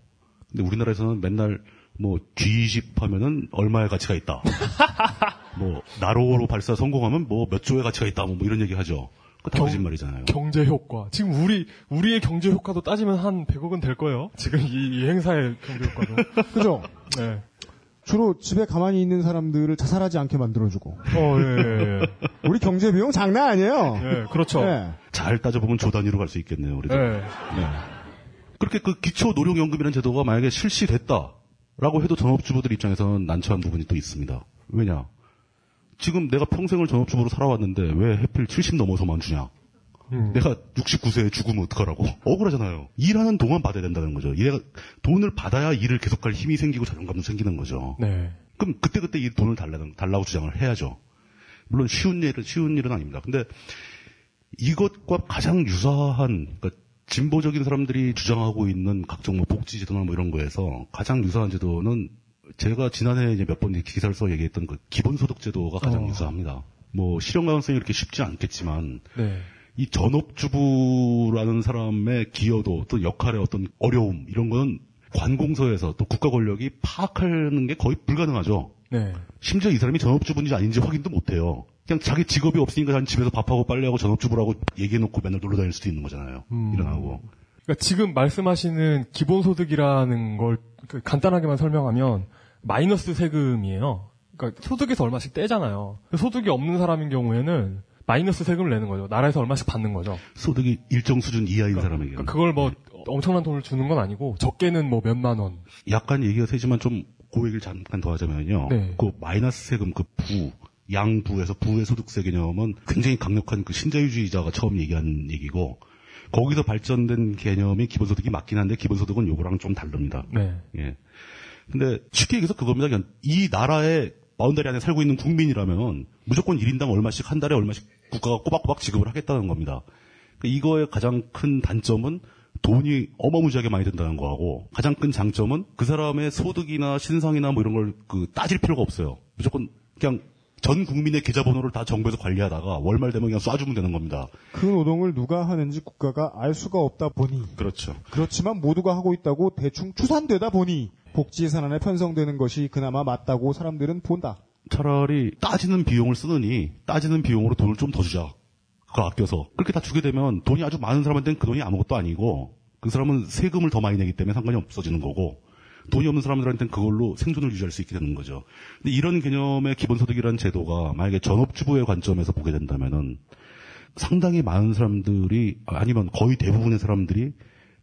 근데 우리나라에서는 맨날 뭐 G20 하면은 얼마의 가치가 있다. 뭐 나로로 발사 성공하면 뭐 몇 조의 가치가 있다. 뭐 이런 얘기 하죠. 그다 경- 거짓말이잖아요. 경제 효과. 지금 우리 우리의 경제 효과도 따지면 한 100억은 될 거예요. 지금 이, 이 행사의 경제 효과도. 그죠? 네. 주로 집에 가만히 있는 사람들을 자살하지 않게 만들어주고. 어, 예, 예, 예. 우리 경제 비용 장난 아니에요. 예, 그렇죠. 예. 잘 따져보면 조 단위로 갈 수 있겠네요. 우리도. 예. 네. 그렇게 그 기초 노령연금이라는 제도가 만약에 실시됐다라고 해도 전업주부들 입장에서는 난처한 부분이 또 있습니다. 왜냐? 지금 내가 평생을 전업주부로 살아왔는데 왜 해필 70 넘어서만 주냐? 음. 내가 69세에 죽으면 어떡하라고? 억울하잖아요. 일하는 동안 받아야 된다는 거죠. 얘가 돈을 받아야 일을 계속할 힘이 생기고 자존감도 생기는 거죠. 네. 그럼 그때그때 이 돈을 달라는, 달라고 주장을 해야죠. 물론 쉬운 일은, 쉬운 일은 아닙니다. 근데 이것과 가장 유사한, 그러니까 진보적인 사람들이 주장하고 있는 각종 뭐 복지 제도나 뭐 이런 거에서 가장 유사한 제도는 제가 지난해 이제 몇 번 기사를 써 얘기했던 그 기본소득 제도가 가장 어. 유사합니다. 뭐 실현 가능성이 그렇게 쉽지 않겠지만 네. 이 전업주부라는 사람의 기여도 또 역할의 어떤 어려움 이런 거는 관공서에서 또 국가 권력이 파악하는 게 거의 불가능하죠. 네. 심지어 이 사람이 전업주부인지 아닌지 확인도 못해요. 그냥 자기 직업이 없으니까 난 집에서 밥하고 빨래하고 전업주부라고 얘기해놓고 맨날 놀러 다닐 수도 있는 거잖아요. 음. 일어나고. 그러니까 지금 말씀하시는 기본소득이라는 걸그 간단하게만 설명하면 마이너스 세금이에요. 그러니까 소득에서 얼마씩 떼잖아요. 소득이 없는 사람인 경우에는 마이너스 세금을 내는 거죠. 나라에서 얼마씩 받는 거죠. 소득이 일정 수준 이하인 사람에게. 그러니까 그걸 뭐 엄청난 돈을 주는 건 아니고 적게는 뭐 몇만 원. 약간 얘기가 세지만 좀그 얘기를 잠깐 더 하자면요. 네. 그 마이너스 세금 그 부, 양부에서 부의 소득세 개념은 굉장히 강력한 그 신자유주의자가 처음 얘기한 얘기고 거기서 발전된 개념이 기본소득이 맞긴 한데 기본소득은 요거랑 좀 다릅니다. 네. 예. 근데 쉽게 얘기해서 그겁니다. 그냥 이 나라의 바운다리 안에 살고 있는 국민이라면 무조건 1인당 얼마씩 한 달에 얼마씩 국가가 꼬박꼬박 지급을 하겠다는 겁니다. 그러니까 이거의 가장 큰 단점은 돈이 어마무지하게 많이 든다는 거하고 가장 큰 장점은 그 사람의 소득이나 신상이나 뭐 이런 걸 그 따질 필요가 없어요. 무조건 그냥 전 국민의 계좌번호를 다 정부에서 관리하다가 월말 되면 그냥 쏴주면 되는 겁니다. 그 노동을 누가 하는지 국가가 알 수가 없다 보니 그렇죠. 그렇지만 모두가 하고 있다고 대충 추산되다 보니 복지 예산안에 편성되는 것이 그나마 맞다고 사람들은 본다. 차라리 따지는 비용을 쓰느니 따지는 비용으로 돈을 좀 더 주자. 그걸 아껴서. 그렇게 다 주게 되면 돈이 아주 많은 사람한테는 그 돈이 아무것도 아니고 그 사람은 세금을 더 많이 내기 때문에 상관이 없어지는 거고 돈이 없는 사람들한테는 그걸로 생존을 유지할 수 있게 되는 거죠. 근데 이런 개념의 기본소득이라는 제도가 만약에 전업주부의 관점에서 보게 된다면은 상당히 많은 사람들이 아니면 거의 대부분의 사람들이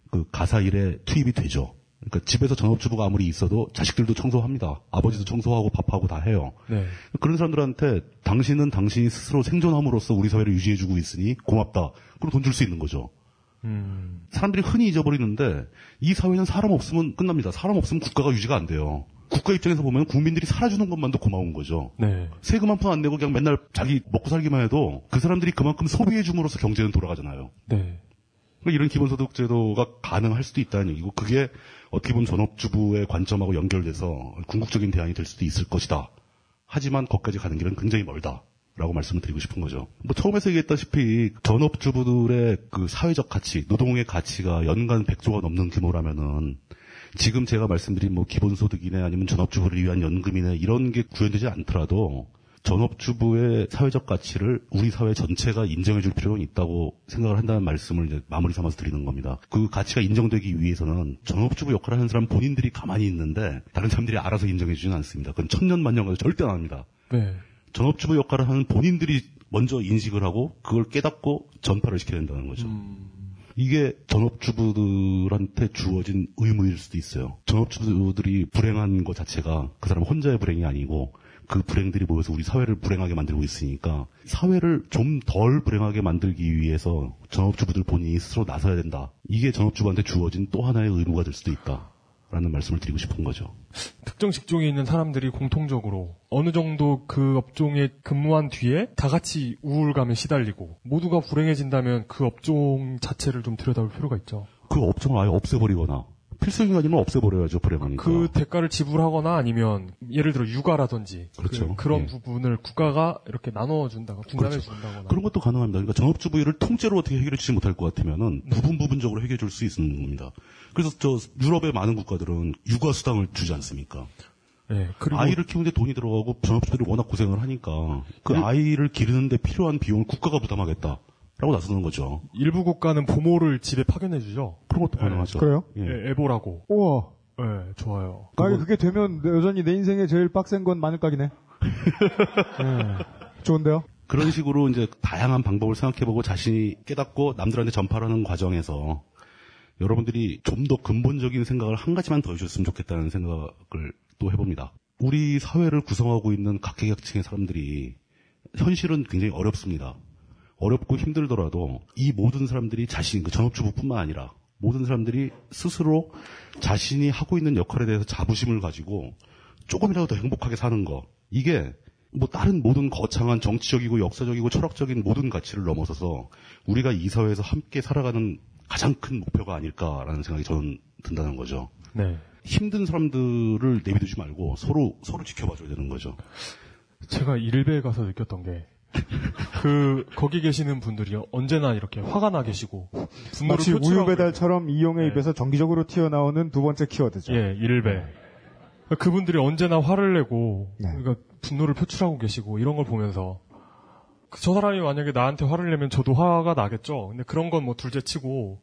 그 가사 일에 투입이 되죠. 그러니까 집에서 전업주부가 아무리 있어도 자식들도 청소합니다. 아버지도 청소하고 밥하고 다 해요. 네. 그런 사람들한테 당신은 당신이 스스로 생존함으로써 우리 사회를 유지해주고 있으니 고맙다. 그럼 돈 줄 수 있는 거죠. 음. 사람들이 흔히 잊어버리는데 이 사회는 사람 없으면 끝납니다. 사람 없으면 국가가 유지가 안 돼요. 국가 입장에서 보면 국민들이 살아주는 것만도 고마운 거죠. 네. 세금 한 푼 안 내고 그냥 맨날 자기 먹고 살기만 해도 그 사람들이 그만큼 소비해줌으로써 경제는 돌아가잖아요. 네. 그러니까 이런 기본소득 제도가 가능할 수도 있다는 얘기고 그게 어떻게 보면 전업주부의 관점하고 연결돼서 궁극적인 대안이 될 수도 있을 것이다. 하지만 거기까지 가는 길은 굉장히 멀다. 라고 말씀을 드리고 싶은 거죠. 뭐 처음에서 얘기했다시피 전업주부들의 그 사회적 가치, 노동의 가치가 연간 100조가 넘는 규모라면은 지금 제가 말씀드린 뭐 기본소득이네 아니면 전업주부를 위한 연금이네 이런 게 구현되지 않더라도 전업주부의 사회적 가치를 우리 사회 전체가 인정해 줄 필요는 있다고 생각을 한다는 말씀을 이제 마무리 삼아서 드리는 겁니다. 그 가치가 인정되기 위해서는 전업주부 역할을 하는 사람 본인들이 가만히 있는데 다른 사람들이 알아서 인정해 주지는 않습니다. 그건 천년만년 가도 절대 안 합니다. 네. 전업주부 역할을 하는 본인들이 먼저 인식을 하고 그걸 깨닫고 전파를 시켜야 된다는 거죠. 이게 전업주부들한테 주어진 의무일 수도 있어요. 전업주부들이 불행한 것 자체가 그 사람 혼자의 불행이 아니고 그 불행들이 모여서 우리 사회를 불행하게 만들고 있으니까 사회를 좀 덜 불행하게 만들기 위해서 전업주부들 본인이 스스로 나서야 된다. 이게 전업주부한테 주어진 또 하나의 의무가 될 수도 있다. 라는 말씀을 드리고 싶은 거죠. 특정 직종에 있는 사람들이 공통적으로 어느 정도 그 업종에 근무한 뒤에 다 같이 우울감에 시달리고 모두가 불행해진다면 그 업종 자체를 좀 들여다볼 필요가 있죠. 그 업종을 아예 없애버리거나 아니면 없애버려야죠, 불행하니까. 그 대가를 지불하거나 아니면 예를 들어 육아라든지 그렇죠. 그, 런 예. 부분을 국가가 이렇게 나눠준다거나 분담해 그렇죠. 준다거나 그런 것도 가능합니다. 그러니까 전업주부를 통째로 어떻게 해결해 주지 못할 것 같으면은 네. 부분 부분적으로 해결해 줄 수 있는 겁니다. 그래서 저 유럽의 많은 국가들은 육아 수당을 주지 않습니까? 예, 그리고 아이를 키우는데 돈이 들어가고 전업주들이 워낙 고생을 하니까 그 네. 아이를 기르는데 필요한 비용을 국가가 부담하겠다. 라고 나서는 거죠. 일부 국가는 부모를 집에 파견해 주죠. 그런 것도 가능하죠. 그래요? 예. 예, 애보라고. 우와. 예, 좋아요. 만약에 그게 되면 여전히 내 인생에 제일 빡센 건 마늘각이네. 예. 좋은데요? 그런 식으로 이제 다양한 방법을 생각해보고 자신이 깨닫고 남들한테 전파하는 과정에서 여러분들이 좀 더 근본적인 생각을 한 가지만 더 해줬으면 좋겠다는 생각을 또 해봅니다. 우리 사회를 구성하고 있는 각계각층의 사람들이 현실은 굉장히 어렵습니다. 어렵고 힘들더라도 이 모든 사람들이 자신, 그 전업주부뿐만 아니라 모든 사람들이 스스로 자신이 하고 있는 역할에 대해서 자부심을 가지고 조금이라도 더 행복하게 사는 거. 이게 뭐 다른 모든 거창한 정치적이고 역사적이고 철학적인 모든 가치를 넘어서서 우리가 이 사회에서 함께 살아가는 가장 큰 목표가 아닐까라는 생각이 저는 든다는 거죠. 네. 힘든 사람들을 내비두지 말고 서로 서로 지켜봐줘야 되는 거죠. 제가 일베에 가서 느꼈던 게, 그, 거기 계시는 분들이 언제나 이렇게 화가 나 계시고, 분노를 마치 표출하고 우유 배달처럼 이용의 네. 입에서 정기적으로 튀어나오는 두 번째 키워드죠. 예, 일베. 그분들이 언제나 화를 내고, 네. 그러니까 분노를 표출하고 계시고, 이런 걸 보면서, 그저 사람이 만약에 나한테 화를 내면 저도 화가 나겠죠. 근데 그런 건 뭐 둘째 치고,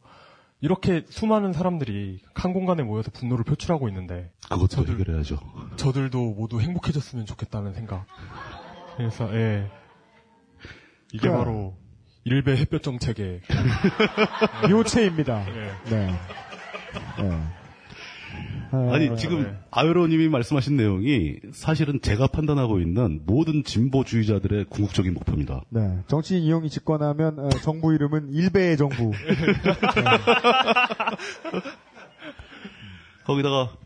이렇게 수많은 사람들이 한 공간에 모여서 분노를 표출하고 있는데, 그것도 저들- 해결해야죠. 저들도 모두 행복해졌으면 좋겠다는 생각. 그래서, 예. 이게 그러니까- 바로, 일베 햇볕 정책의, 요체입니다. 예. 네. 네. 아, 아니 지금 네. 아유로님이 말씀하신 내용이 사실은 제가 판단하고 있는 모든 진보주의자들의 궁극적인 목표입니다. 네. 정치인 이용이 집권하면 어, 정부 이름은 일베의 정부. 거기다가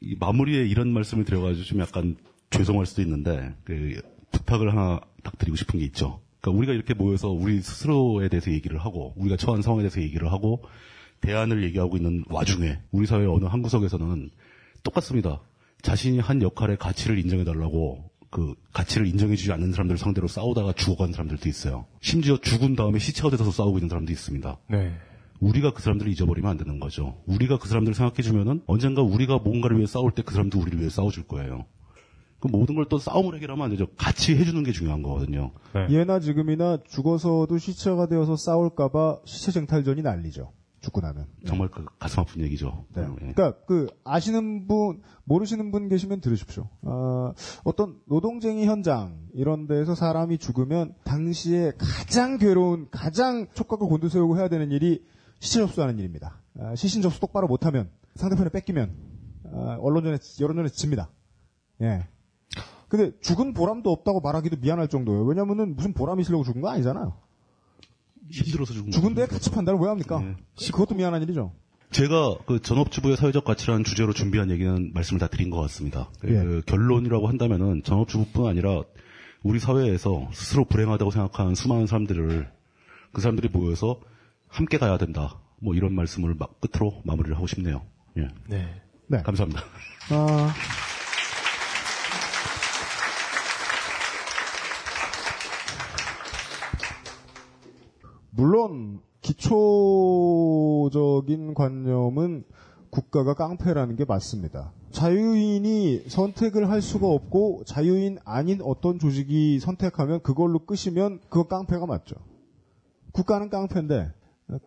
이 마무리에 이런 말씀을 드려가지고 좀 약간 죄송할 수도 있는데 그 부탁을 하나 딱 드리고 싶은 게 있죠. 그러니까 우리가 이렇게 모여서 우리 스스로에 대해서 얘기를 하고 우리가 처한 상황에 대해서 얘기를 하고 대안을 얘기하고 있는 와중에 우리 사회 어느 한 구석에서는 똑같습니다. 자신이 한 역할의 가치를 인정해달라고 그 가치를 인정해주지 않는 사람들 상대로 싸우다가 죽어간 사람들도 있어요. 심지어 죽은 다음에 시체가 돼서 싸우고 있는 사람도 있습니다. 네. 우리가 그 사람들을 잊어버리면 안 되는 거죠. 우리가 그 사람들을 생각해주면은 언젠가 우리가 뭔가를 위해 싸울 때 그 사람도 우리를 위해 싸워줄 거예요. 그 모든 걸 또 싸움을 해결하면 안 되죠. 같이 해주는 게 중요한 거거든요. 네. 예나 지금이나 죽어서도 시체가 되어서 싸울까봐 시체 쟁탈전이 난리죠. 죽고 나면. 정말 그 가슴 아픈 얘기죠. 네. 예. 그러니까 그 아시는 분 모르시는 분 계시면 들으십시오. 아, 어떤 노동쟁이 현장 이런 데서 사람이 죽으면 당시에 가장 괴로운 가장 촉각을 곤두세우고 해야 되는 일이 시체 접수하는 일입니다. 아, 시신 접수 똑바로 못하면 상대편에 뺏기면 아, 언론전에 여론전에 집니다. 예. 근데 죽은 보람도 없다고 말하기도 미안할 정도예요. 왜냐면은 무슨 보람이 있으려고 죽은 거 아니잖아요. 힘들어서 죽은 죽은 거죠. 데 같이 판단을 왜 합니까? 네. 그것도 미안한 일이죠. 제가 그 전업주부의 사회적 가치라는 주제로 준비한 얘기는 말씀을 다 드린 것 같습니다. 그 예. 결론이라고 한다면은 전업주부뿐 아니라 우리 사회에서 스스로 불행하다고 생각하는 수많은 사람들을 그 사람들이 모여서 함께 가야 된다. 뭐 이런 말씀을 막 끝으로 마무리를 하고 싶네요. 예. 네. 네. 감사합니다. 아, 물론 기초적인 관념은 국가가 깡패라는 게 맞습니다. 자유인이 선택을 할 수가 없고 자유인 아닌 어떤 조직이 선택하면 그걸로 끄시면 그거 깡패가 맞죠. 국가는 깡패인데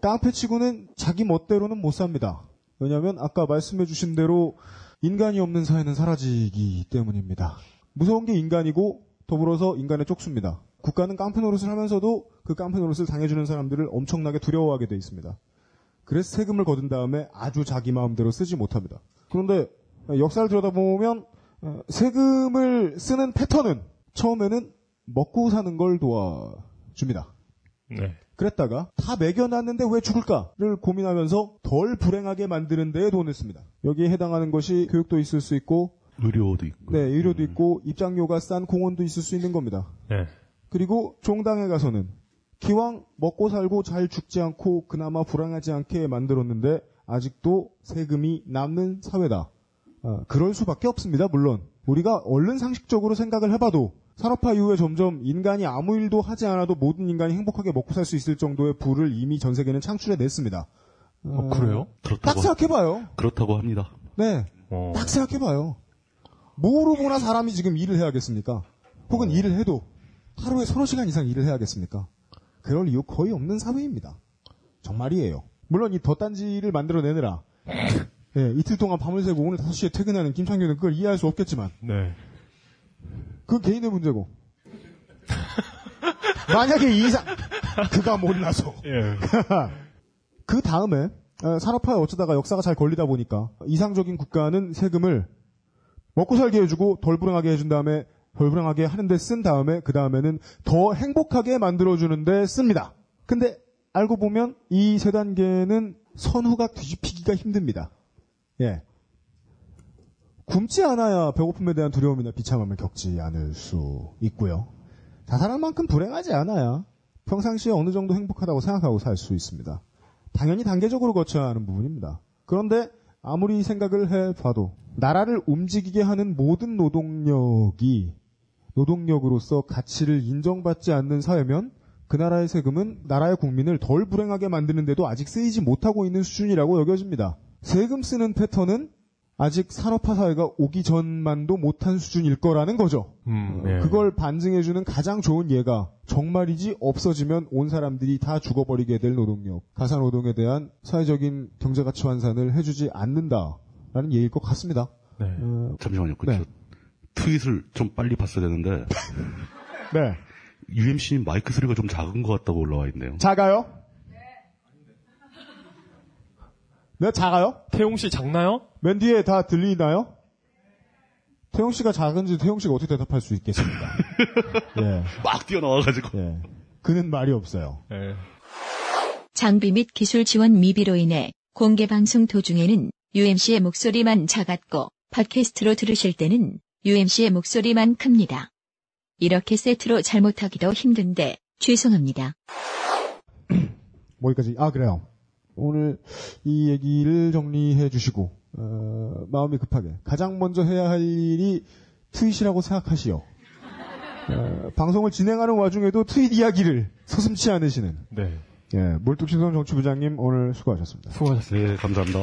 깡패치고는 자기 멋대로는 못 삽니다. 왜냐하면 아까 말씀해주신 대로 인간이 없는 사회는 사라지기 때문입니다. 무서운 게 인간이고 더불어서 인간의 쪽수입니다. 국가는 깡패 노릇을 하면서도 그 깡패 노릇을 당해주는 사람들을 엄청나게 두려워하게 돼 있습니다. 그래서 세금을 거둔 다음에 아주 자기 마음대로 쓰지 못합니다. 그런데 역사를 들여다보면 어, 세금을 쓰는 패턴은 처음에는 먹고 사는 걸 도와줍니다. 네. 그랬다가 다 매겨놨는데 왜 죽을까를 고민하면서 덜 불행하게 만드는 데에 돈을 씁니다. 여기에 해당하는 것이 교육도 있을 수 있고 의료도 있고. 네, 의료도 있고 입장료가 싼 공원도 있을 수 있는 겁니다. 네. 그리고 종당에 가서는 기왕 먹고 살고 잘 죽지 않고 그나마 불안하지 않게 만들었는데 아직도 세금이 남는 사회다. 아, 그럴 수밖에 없습니다. 물론 우리가 얼른 상식적으로 생각을 해봐도 산업화 이후에 점점 인간이 아무 일도 하지 않아도 모든 인간이 행복하게 먹고 살 수 있을 정도의 부를 이미 전 세계는 창출해 냈습니다. 어, 그래요? 딱 그렇다고, 생각해봐요. 그렇다고 합니다. 네, 어. 딱 생각해봐요. 뭐로 보나 사람이 지금 일을 해야겠습니까? 혹은 일을 해도 하루에 서너 시간 이상 일을 해야겠습니까? 그럴 이유 거의 없는 사회입니다. 정말이에요. 물론 이 덧단지를 만들어내느라 예, 이틀 동안 밤을 새고 오늘 5시에 퇴근하는 김창규는 그걸 이해할 수 없겠지만 네. 그건 개인의 문제고 만약에 이 이상 그가 몰라서 예. 그 다음에 어, 산업화에 어쩌다가 역사가 잘 걸리다 보니까 이상적인 국가는 세금을 먹고 살게 해주고 덜 불행하게 해준 다음에 덜 불행하게 하는데 쓴 다음에 그 다음에는 더 행복하게 만들어주는데 씁니다. 근데 알고 보면 이 세 단계는 선후가 뒤집히기가 힘듭니다. 예. 굶지 않아야 배고픔에 대한 두려움이나 비참함을 겪지 않을 수 있고요. 자살할 만큼 불행하지 않아야 평상시에 어느 정도 행복하다고 생각하고 살 수 있습니다. 당연히 단계적으로 거쳐야 하는 부분입니다. 그런데 아무리 생각을 해봐도 나라를 움직이게 하는 모든 노동력이 노동력으로서 가치를 인정받지 않는 사회면 그 나라의 세금은 나라의 국민을 덜 불행하게 만드는데도 아직 쓰이지 못하고 있는 수준이라고 여겨집니다. 세금 쓰는 패턴은 아직 산업화 사회가 오기 전만도 못한 수준일 거라는 거죠. 음, 어, 예. 그걸 반증해주는 가장 좋은 예가 정말이지 없어지면 온 사람들이 다 죽어버리게 될 노동력, 가사노동에 대한 사회적인 경제가치 환산을 해주지 않는다라는 예일 것 같습니다. 네. 어, 잠시만요. 그, 네. 저 트윗을 좀 빨리 봤어야 되는데, 네. UMC님 마이크 소리가 좀 작은 것 같다고 올라와 있네요. 작아요? 네, 작아요? 태용 씨 작나요? 맨 뒤에 다 들리나요? 태용 씨가 작은지 태용 씨가 어떻게 대답할 수 있겠습니까? 예, 막 뛰어나와가지고. 예. 그는 말이 없어요. 예. 장비 및 기술 지원 미비로 인해 공개 방송 도중에는 UMC의 목소리만 작았고 팟캐스트로 들으실 때는 UMC의 목소리만 큽니다. 이렇게 세트로 잘못하기도 힘든데 죄송합니다. 뭐기까지? 아, 그래요. 오늘 이 얘기를 정리해 주시고, 어, 마음이 급하게. 가장 먼저 해야 할 일이 트윗이라고 생각하시오. 어, 방송을 진행하는 와중에도 트윗 이야기를 서슴치 않으시는, 네. 예, 몰뚝신성 정치부장님 오늘 수고하셨습니다. 수고하셨습니다. 네, 감사합니다.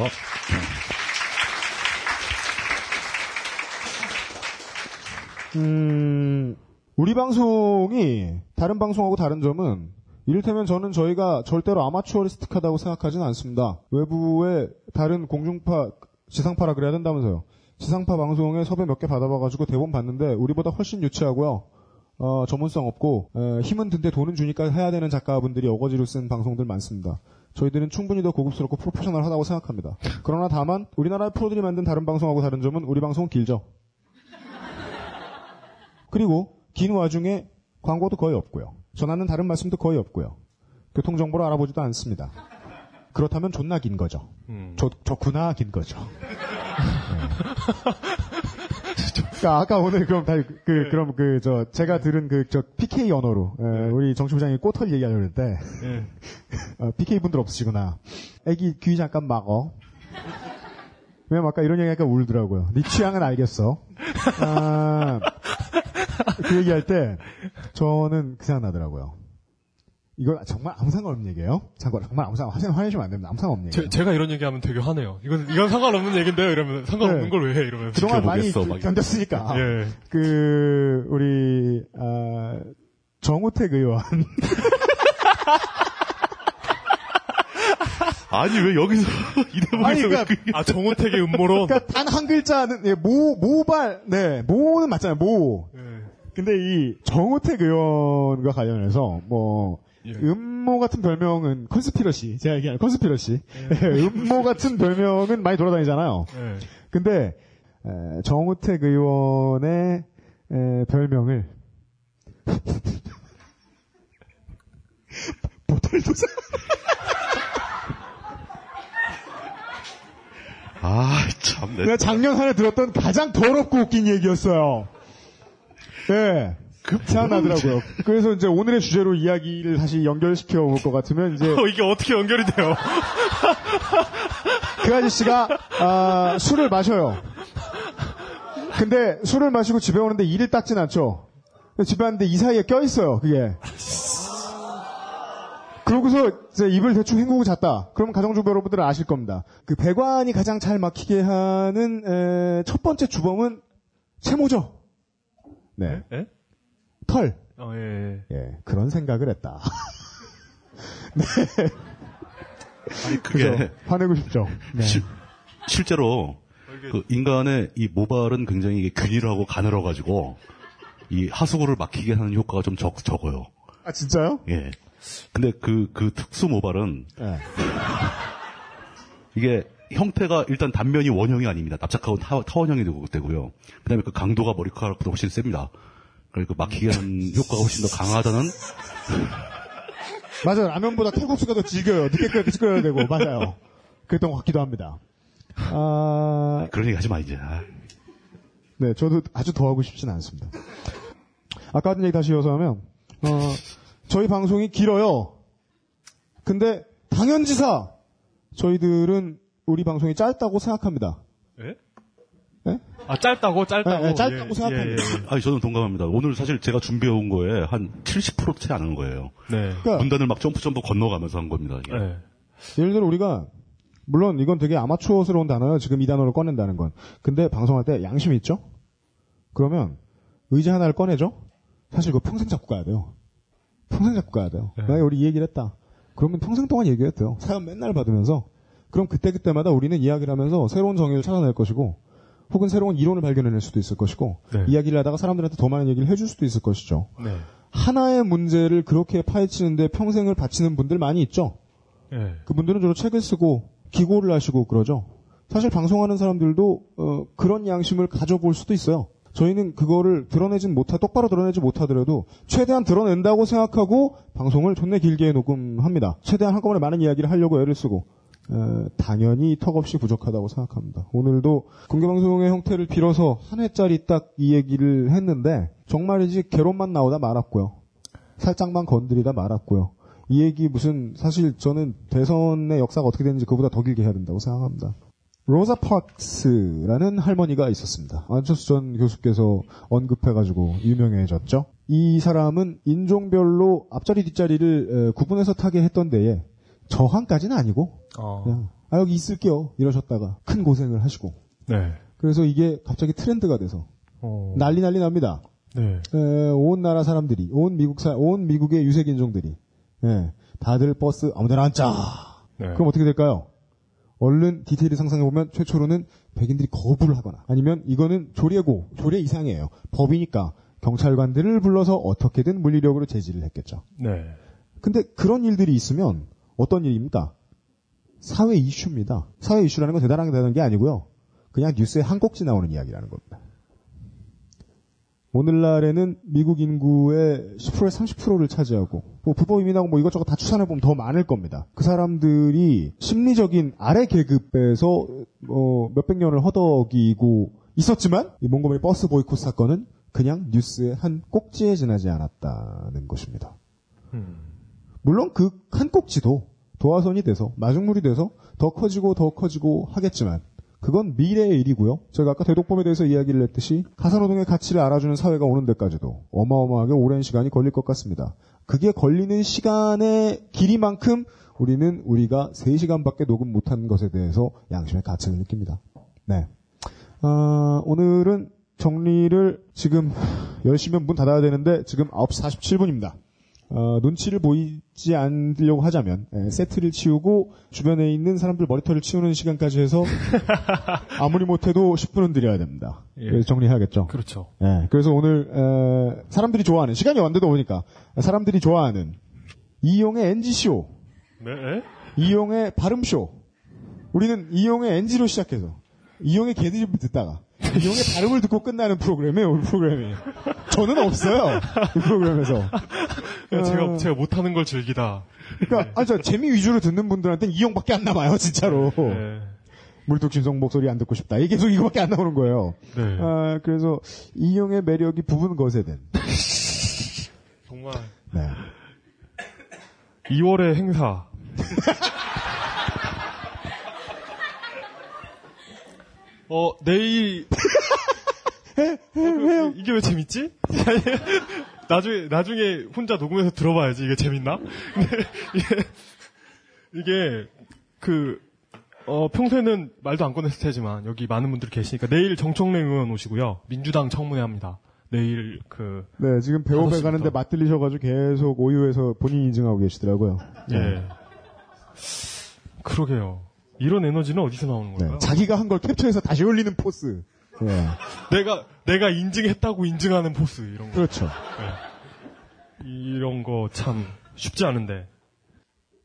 음, 우리 방송이 다른 방송하고 다른 점은 이를테면 저는 저희가 절대로 아마추어리스틱하다고 생각하지는 않습니다. 외부의 다른 공중파, 지상파라 그래야 된다면서요. 지상파 방송에 섭외 몇 개 받아봐가지고 대본 봤는데 우리보다 훨씬 유치하고요. 어, 전문성 없고 에, 힘은 든데 돈은 주니까 해야 되는 작가분들이 어거지로 쓴 방송들 많습니다. 저희들은 충분히 더 고급스럽고 프로페셔널하다고 생각합니다. 그러나 다만 우리나라의 프로들이 만든 다른 방송하고 다른 점은 우리 방송은 길죠. 그리고 긴 와중에 광고도 거의 없고요. 전하는 다른 말씀도 거의 없고요. 교통정보를 알아보지도 않습니다. 그렇다면 존나 긴 거죠. 음. 좋, 좋구나 긴 거죠. 그러니까 아까 오늘 그럼 다 그, 그럼 그 저 제가 들은 그 저 PK 언어로 에, 우리 정치부장이 꼬털 얘기하려고 했는데 예. 어, PK 분들 없으시구나. 애기 귀 잠깐 막어. 왜냐면 아까 이런 얘기 하니까 울더라고요. 네 취향은 알겠어. 아, 그 얘기할 때 저는 그 생각 나더라고요. 이건 정말 아무 상관없는 얘기예요. 참고로 정말 아무 상관 화내 화내시면 안 됩니다. 아무 상관없는 얘기예요. 제, 가 이런 얘기하면 되게 화내요. 이건 이건 상관없는 얘긴데요. 이러면 상관없는 네. 걸왜 해? 이러면 그동안 많이 견뎠으니까. 예. 그 우리 아, 정우택 의원 아니 왜 여기서 아니, 이대목에서 그러니까- 그아 정우택의 음모론. 그러니까 단 한 글자는 예, 모 모발 네 모는 맞잖아요 모. 예. 근데 이 정우택 의원과 관련해서 뭐 예. 음모 같은 별명은 conspiracy 제가 얘기하는 컨스피러시 음모 같은 별명은 많이 돌아다니잖아요. 예. 근데 에, 정우택 의원의 에, 별명을 보털 도사 아 참 내가 작년 한해 들었던 가장 더럽고 웃긴 얘기였어요. 네. 생각나더라고요. 그래서 이제 오늘의 주제로 이야기를 다시 연결시켜 볼것 같으면 이제 어, 이게 어떻게 연결이 돼요? 그 아저씨가 아, 술을 마셔요. 근데 술을 마시고 집에 오는데 이를 닦진 않죠. 집에 왔는데 이 사이에 껴 있어요. 그게. 그러고서 이제 입을 대충 헹구고 잤다. 그럼 가정주부 여러분들은 아실 겁니다. 그 배관이 가장 잘 막히게 하는 에, 첫 번째 주범은 채모죠. 네. 예? 털. 어, 예. 예, 그런 생각을 했다. 아니 그게 그죠? 화내고 싶죠. 네. 실, 실제로 그 인간의 이 모발은 굉장히 이게 균일하고 가늘어 가지고 이 하수구를 막히게 하는 효과가 좀 적, 적어요. 아 진짜요? 예. 근데 그, 그 특수 모발은 예. 이게 형태가 일단 단면이 원형이 아닙니다. 납작하고 타, 타원형이 되고 되고요. 그 다음에 그 강도가 머리카락보다 훨씬 셉니다. 그러니까 막히게 하는 효과가 훨씬 더 강하다는 맞아요. 라면보다 칼국수가 더 질겨요. 늦게 끓여야 끓여야 되고 맞아요. 그랬던 것 같기도 합니다. 아, 그런 얘기 하지 마, 이제. 아. 네, 저도 아주 더 하고 싶지는 않습니다. 아까 하던 얘기 다시 이어서 하면, 어, 저희 방송이 길어요. 근데, 당연지사, 저희들은 우리 방송이 짧다고 생각합니다. 예? 예? 아 짧다고 짧다고. 네, 네, 짧다고 생각합니다. 아니, 저는 동감합니다. 오늘 사실 제가 준비해 온 거에 한 70%도 채안 한 거예요. 네. 그러니까, 문단을 막 점프 점프 건너가면서 한 겁니다. 이게. 네. 예를 들어 우리가, 물론 이건 되게 아마추어스러운 단어예요. 지금 이 단어를 꺼낸다는 건. 근데 방송할 때 양심 이 있죠? 그러면 의자 하나를 꺼내죠? 사실 이거 평생 잡고 가야 돼요. 평생 잡고 가야 돼요. 네. 만약에 우리 이 얘기를 했다. 그러면 평생 동안 얘기해야 돼요. 사연 맨날 받으면서. 그럼 그때그때마다 우리는 이야기를 하면서 새로운 정의를 찾아낼 것이고, 혹은 새로운 이론을 발견해낼 수도 있을 것이고, 네. 이야기를 하다가 사람들한테 더 많은 얘기를 해줄 수도 있을 것이죠. 네. 하나의 문제를 그렇게 파헤치는데 평생을 바치는 분들 많이 있죠? 네. 그분들은 주로 책을 쓰고 기고를 하시고 그러죠. 사실 방송하는 사람들도 어, 그런 양심을 가져볼 수도 있어요. 저희는 그거를 드러내진 못하, 똑바로 드러내지 못하더라도 최대한 드러낸다고 생각하고 방송을 존내 길게 녹음합니다. 최대한 한꺼번에 많은 이야기를 하려고 애를 쓰고 어, 당연히 턱없이 부족하다고 생각합니다. 오늘도 공개방송의 형태를 빌어서 한 회짜리 딱 이 얘기를 했는데 정말이지 개론만 나오다 말았고요. 살짝만 건드리다 말았고요. 이 얘기 무슨 사실 저는 대선의 역사가 어떻게 되는지 그보다 더 길게 해야 된다고 생각합니다. 로자 파크스라는 할머니가 있었습니다. 안철수 전 교수께서 언급해가지고 유명해졌죠. 이 사람은 인종별로 앞자리 뒷자리를 에, 구분해서 타게 했던 데에 저항까지는 아니고 어. 그냥 아 여기 있을게요 이러셨다가 큰 고생을 하시고 네. 그래서 이게 갑자기 트렌드가 돼서 어. 난리 난리 납니다. 네. 에, 온 나라 사람들이, 온 미국 사, 온 미국의 유색 인종들이, 예, 다들 버스 아무데나 앉자. 네. 그럼 어떻게 될까요? 얼른 디테일을 상상해 보면 최초로는 백인들이 거부를 하거나, 아니면 이거는 조례고 조례 이상이에요. 법이니까 경찰관들을 불러서 어떻게든 물리력으로 제지를 했겠죠. 네. 근데 그런 일들이 있으면 어떤 일입니까? 사회 이슈입니다. 사회 이슈라는 건 대단하게 되는 게 아니고요. 그냥 뉴스에 한 꼭지 나오는 이야기라는 겁니다. 오늘날에는 미국 인구의 10%에 30%를 차지하고 뭐 불법 이민하고 뭐 이것저것 다 추산해 보면 더 많을 겁니다. 그 사람들이 심리적인 아래 계급에서 어, 몇백 년을 허덕이고 있었지만 이 몽고메리 버스 보이콧 사건은 그냥 뉴스의 한 꼭지에 지나지 않았다는 것입니다. 물론 그 한 꼭지도 도화선이 돼서 마중물이 돼서 더 커지고 더 커지고 하겠지만 그건 미래의 일이고요. 제가 아까 대독법에 대해서 이야기를 했듯이 가사노동의 가치를 알아주는 사회가 오는 데까지도 어마어마하게 오랜 시간이 걸릴 것 같습니다. 그게 걸리는 시간의 길이만큼 우리는 우리가 3시간밖에 녹음 못한 것에 대해서 양심의 가책을 느낍니다. 네. 아, 오늘은 정리를 지금 10시면 문 닫아야 되는데 지금 9시 47분입니다. 어, 눈치를 보이지 않으려고 하자면 예, 세트를 치우고 주변에 있는 사람들 머리털을 치우는 시간까지 해서 아무리 못해도 10분은 드려야 됩니다. 예. 그래서 정리해야겠죠. 그렇죠. 예, 그래서 오늘 에, 사람들이 좋아하는 시간이 완대도 보니까 사람들이 좋아하는 이용의 NG쇼, 네. 이용의 발음 쇼. 우리는 이용의 NG로 시작해서 이용의 개드립을 듣다가 이용의 발음을 듣고 끝나는 프로그램이에요. 우리 프로그램이. 저는 없어요. 이 프로그램에서. 야, 제가 어. 제가 못하는 걸 즐기다. 그러니까 아, 저 재미 위주로 듣는 분들한테는 이용밖에 안 남아요, 진짜로. 네. 물뚝심송 목소리 안 듣고 싶다. 이게 계속 이거밖에 안 나오는 거예요. 네. 아, 그래서 이용의 매력이 부분 거세된. 정말 네. 2월의 행사. 어, 내일. 어, 이게 왜 재밌지? 나중에, 나중에 혼자 녹음해서 들어봐야지. 이게 재밌나? 이게, 이게, 그, 어, 평소에는 말도 안 꺼냈을 테지만, 여기 많은 분들이 계시니까, 내일 정청래 의원 오시고요. 민주당 청문회 합니다. 내일, 그, 네, 지금 배우배 가는데. 맞들리셔가지고 계속 오유에서 본인 인증하고 계시더라고요. 예. 그러게요. 이런 에너지는 어디서 나오는 네, 걸까요? 자기가 한 걸 캡처해서 다시 올리는 force. 예. 내가 내가 인증했다고 인증하는 force 이런 거. 그렇죠. 이런 거 참 쉽지 않은데.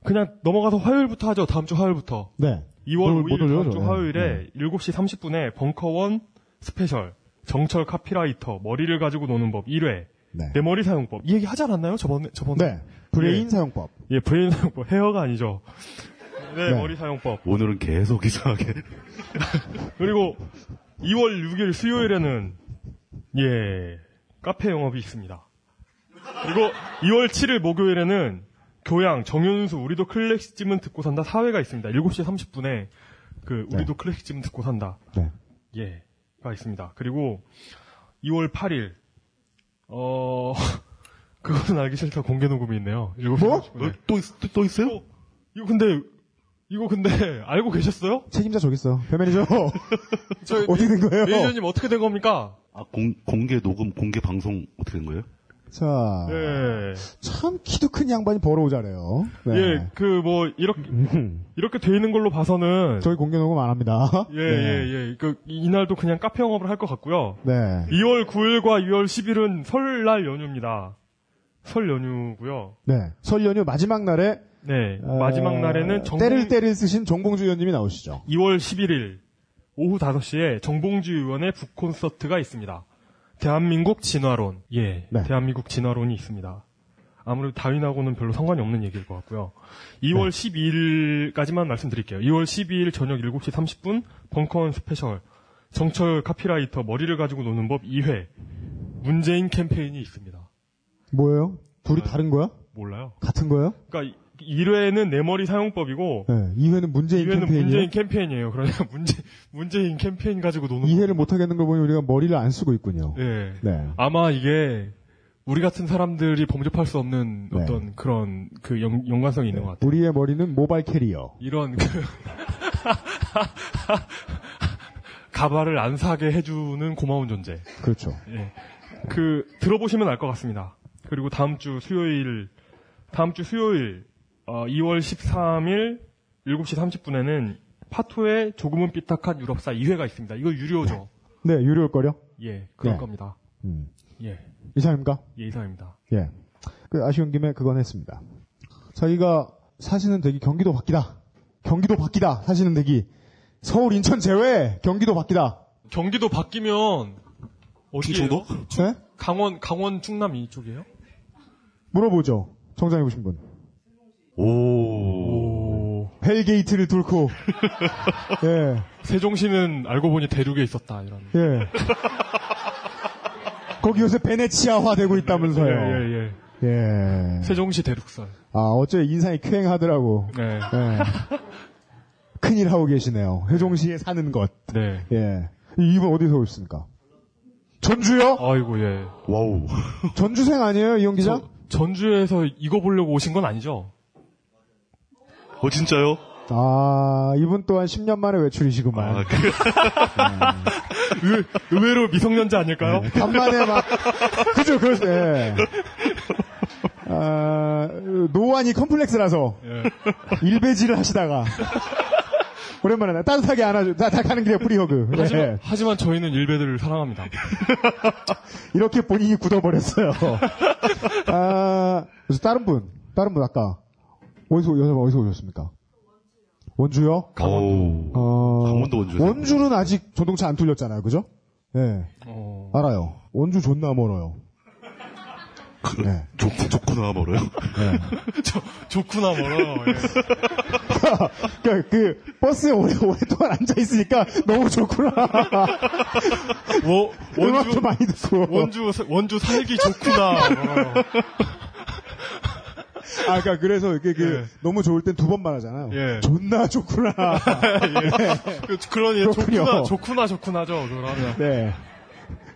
그냥 넘어가서 화요일부터 하죠. 다음 주 화요일부터. 네. 2월 못- 못 5일 올려요, 다음 주 저. 화요일에 7시 30분에 벙커원 special 정철 카피라이터 머리를 가지고 노는 법 1회 네. 내 머리 사용법 이 얘기 하지 않았나요? 저번에 저번에 네. brain 예. 사용법. 예 brain 사용법 hair가 아니죠. 네, 네. 머리 사용법 오늘은 계속 이상하게. 그리고 2월 6일 수요일에는 예 카페 영업이 있습니다. 그리고 2월 7일 목요일에는 교양 정윤수 우리도 클래식쯤은 듣고 산다 4회가 있습니다. 7시 30분에 그 우리도 클래식쯤은 듣고 산다 네. 예가 있습니다. 그리고 2월 8일 어 그거는 알기 싫다 공개 녹음이 있네요. 7시 뭐? 30분에. 또, 있, 또, 또 있어요? 이거 근데 이거 근데 알고 계셨어요? 책임자 저기 있어. 배매니저. 저 어떻게 된 거예요? 매니저님 어떻게 된 겁니까? 아, 공, 공개 녹음, 공개 방송 어떻게 된 거예요? 자, 예. 참 키도 큰 양반이 벌어오자래요. 네. 예, 그 뭐 이렇게 이렇게 돼 있는 걸로 봐서는 저희 공개 녹음 안 합니다. 예, 예, 예. 그 이날도 그냥 카페 영업을 할 것 같고요. 네. 2월 9일과 2월 10일은 설날 연휴입니다. 설 연휴고요. 네. 설 연휴 마지막 날에 네. 어, 마지막 날에는 정봉 때를 때를 쓰신 정봉주 의원님이 나오시죠. 2월 11일 오후 5시에 정봉주 의원의 북 콘서트가 있습니다. 대한민국 진화론. 예. 네. 대한민국 진화론이 있습니다. 아무래도 다윈하고는 별로 상관이 없는 얘기일 것 같고요. 2월 12일까지만 말씀드릴게요. 2월 12일 저녁 7시 30분 벙커원 special 정철 카피라이터 머리를 가지고 노는 법 2회 문재인 캠페인이 있습니다. 뭐예요? 둘이 네. 다른 거야? 몰라요. 같은 거예요? 그러니까 1회는 내 머리 사용법이고 네. 2회는 문재인 2회는 캠페인이에요. 문재인 캠페인이에요. 그러니까 문재 문재인 캠페인 가지고 노는 이해를 못 하겠는 걸 보니 우리가 머리를 안 쓰고 있군요. 예. 네. 아마 이게 우리 같은 사람들이 범접할 수 없는 네. 어떤 그런 그 연, 연관성이 있는 것 같아요. 우리의 머리는 모바일 캐리어. 이런 그 가발을 안 사게 해주는 고마운 존재. 그렇죠. 예. 그 들어보시면 알 것 같습니다. 그리고 다음 주 수요일 다음 주 수요일 어, 2월 13일 7시 30분에는 파토의 조금은 삐딱한 유럽사 2회가 있습니다. 이거 유료죠. 네, 유료일 거요. 예, 그럴 네. 겁니다. 음. 예, 이상입니까? 예, 이상입니다. 예. 그 아쉬운 김에 그건 했습니다. 자기가 사시는 댁이 경기도 밖이다. 경기도 밖이다. 사시는 댁이 서울, 인천 제외 경기도 밖이다. 경기도 밖이면 어디예요? 충청도? 네? 강원 강원 충남 이쪽이에요? 물어보죠. 정장해 보신 분. 오. hell gate를 뚫고 예. 세종시는 알고 보니 대륙에 있었다 이런. 예. 거기 요새 베네치아화 되고 있다면서요. 예, 예, 예. 예. 세종시 대륙설. 아, 어째 인상이 퀭하더라고. 네. 예. 큰일 하고 계시네요. 세종시에 사는 것. 네. 예. 이분 어디서 오셨습니까? 전주요? 아이고 예. wow. 전주생 아니에요, 이용 기자? 저, 전주에서 이거 보려고 오신 건 아니죠? 어, 진짜요? 아, 이분 또한 10년 만에 외출이시구만. 아, 그, 의, 의외로 미성년자 아닐까요? 간만에 막, 그죠, 그렇죠, 예. 아, 노안이 컴플렉스라서, 예. 일배지를 하시다가, 오랜만에 따뜻하게 안아줘. 다, 다 가는 길에 프리허그. 예. 하지만, 하지만 저희는 일베들을 사랑합니다. 이렇게 본인이 굳어버렸어요. 아, 그래서 다른 분, 다른 분 아까, 어디서, 여자 어디서 오셨습니까? 원주요? 어우. 어, 강원도 원주에서. 원주는 아직 전동차 안 뚫렸잖아요, 그죠? 예. 어, 알아요. 원주 존나 멀어요. 그, 네. 좋, 좋구나, 멀어요. 저, 좋구나, 멀어요. 예. 그러니까 그 버스에 오래, 오랫동안 앉아 있으니까 너무 좋구나. 워- 음악도 원주, 많이 듣고. 원주, 원주 살기 좋구나. 멀어요. 아, 그러니까 그래서 이게 그 예. 너무 좋을 땐 두 번 말하잖아요. 예. 존나 좋구나. 그, 그러니, 그렇군요. 좋구나, 좋구나, 좋구나죠, 그러면. 네.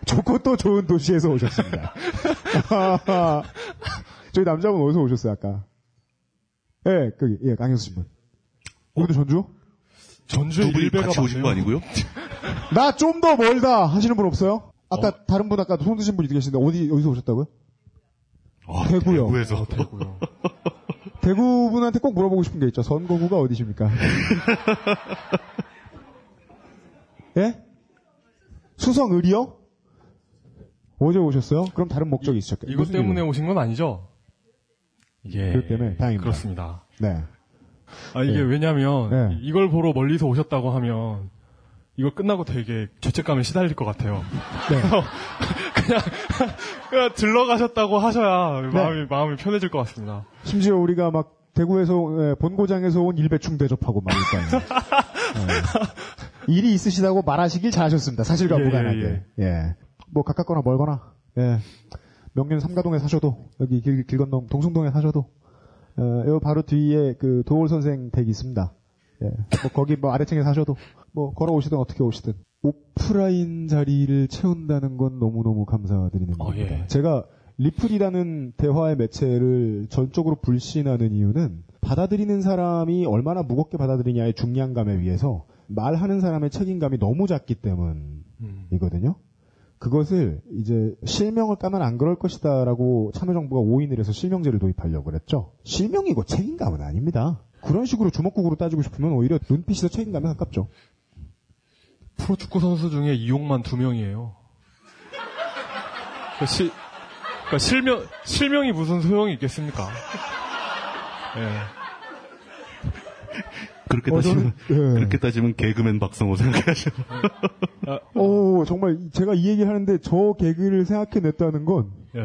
좋고 또 좋은 도시에서 오셨습니다. 저희 남자분 어디서 오셨어요, 아까? 예, 거기, 예, 강현수 분. 오늘도 전주? 전주에 두 분이 같이 오신 거. 아니고요? 나 좀 더 멀다 하시는 분 없어요? 아까 다른 분 아까 손 드신 분이 계신데 어디 어디서 오셨다고요? 아, 대구요. 대구에서. 대구요. 대구 분한테 꼭 물어보고 싶은 게 있죠. 선거구가 어디십니까? 예? 수성을이요? 어제 오셨어요? 그럼 다른 목적이 있으셨겠죠? 이것 때문에 오신 건 아니죠? 예. 그것 때문에 다행입니다. 그렇습니다. 네. 아, 이게 네. 왜냐면, 네. 이걸 보러 멀리서 오셨다고 하면, 이거 끝나고 되게 죄책감에 시달릴 것 같아요. 네. 그냥, 그냥 들러가셨다고 하셔야 네. 마음이, 마음이 편해질 것 같습니다. 심지어 우리가 막 대구에서 예, 본고장에서 온 일배충 대접하고 막 일단 예. 일이 있으시다고 말하시길 잘하셨습니다. 사실과 예, 무관하게. 예, 뭐 가깝거나 멀거나 예. 명륜 삼가동에 사셔도 여기 길, 길 건너 동숭동에 사셔도 어, 요 바로 뒤에 그 도올 선생 댁이 있습니다. 예. 뭐 거기 뭐 아래층에 사셔도 뭐 걸어 오시든 어떻게 오시든 오프라인 자리를 채운다는 건 너무너무 감사드리는 어, 겁니다. 예. 제가 리플이라는 대화의 매체를 전적으로 불신하는 이유는 받아들이는 사람이 얼마나 무겁게 받아들이냐의 중량감에 의해서 말하는 사람의 책임감이 너무 작기 때문이거든요. 그것을 이제 실명을 까면 안 그럴 것이다라고 참여정부가 오인을 해서 실명제를 도입하려고 그랬죠. 실명이고 책임감은 아닙니다. 그런 식으로 주먹국으로 따지고 싶으면 오히려 눈빛이 더 책임감에 가깝죠. 프로축구 선수 중에 이용만 두 명이에요. 그 시, 그러니까 실명, 실명이 무슨 소용이 있겠습니까? 예. 그렇게 어, 따지면, 저는- 예. 그렇게 따지면 개그맨 박성호 생각하시는. 오, 정말 제가 이 얘기를 하는데 저 개그를 생각해냈다는 건 예.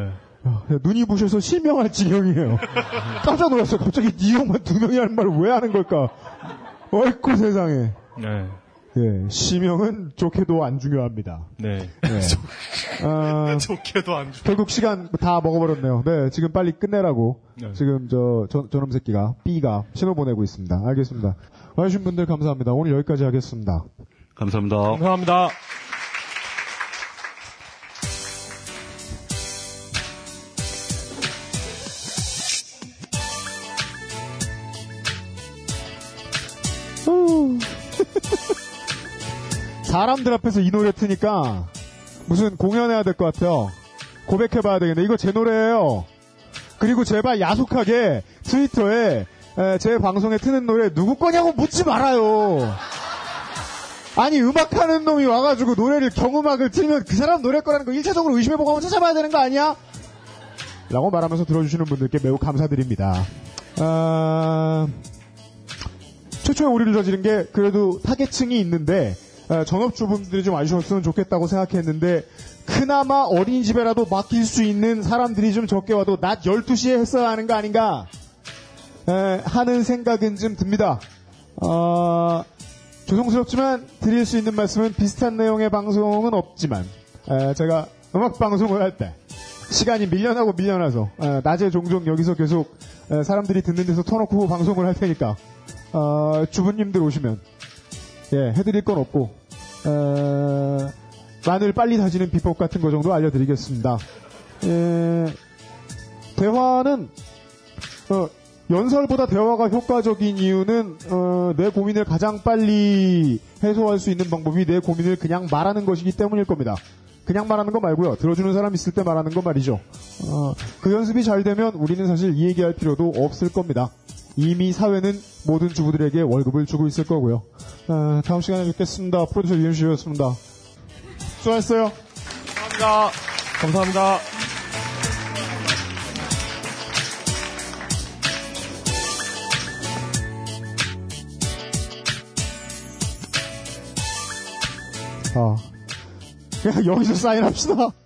야, 눈이 부셔서 실명할 지경이에요. 깜짝 놀랐어요. 갑자기 이용만 두 명이라는 말을 왜 하는 걸까? 어이쿠 세상에. 네. 예, 시명은 좋게도 안 중요합니다. 네. 예. 아, 좋게도 안 주. 결국 시간 다 먹어버렸네요. 네, 지금 빨리 끝내라고. 네. 지금 저, 저, 저놈 새끼가, B가 신호 보내고 있습니다. 알겠습니다. 와주신 분들 감사합니다. 오늘 여기까지 하겠습니다. 감사합니다. 감사합니다. 사람들 앞에서 이 노래 트니까 무슨 공연해야 될 것 같아요. 고백해봐야 되겠네. 이거 제 노래예요. 그리고 제발 야속하게 트위터에 에, 제 방송에 트는 노래 누구 거냐고 묻지 말아요. 아니 음악하는 놈이 와가지고 노래를 경음악을 틀면 그 사람 노래 거라는 거 1차적으로 의심해보고 한번 찾아봐야 되는 거 아니야? 라고 말하면서 들어주시는 분들께 매우 감사드립니다. 아... 최초에 오류를 저지른 게 그래도 타겟층이 있는데 어, 전업주분들이 좀 와주셨으면 좋겠다고 생각했는데 그나마 어린이집에라도 맡길 수 있는 사람들이 좀 적게 와도 낮 12시에 했어야 하는 거 아닌가 에, 하는 생각은 좀 듭니다. 어, 죄송스럽지만 드릴 수 있는 말씀은 비슷한 내용의 방송은 없지만 에, 제가 음악 방송을 할 때 시간이 밀려나고 밀려나서 에, 낮에 종종 여기서 계속 에, 사람들이 듣는 데서 터놓고 방송을 할 테니까 어, 주부님들 오시면 예 해드릴 건 없고 어, 마늘 빨리 다지는 비법 같은 거 정도 알려드리겠습니다. 예, 대화는 어, 연설보다 대화가 효과적인 이유는 어, 내 고민을 가장 빨리 해소할 수 있는 방법이 내 고민을 그냥 말하는 것이기 때문일 겁니다. 그냥 말하는 거 말고요. 들어주는 사람 있을 때 말하는 거 말이죠. 어, 그 연습이 잘 되면 우리는 사실 이 얘기할 필요도 없을 겁니다. 이미 사회는 모든 주부들에게 월급을 주고 있을 거고요. 어, 다음 시간에 뵙겠습니다. 프로듀서 유현씨였습니다. 수고하셨어요. 감사합니다. 감사합니다. 아, 그냥 여기서 사인합시다.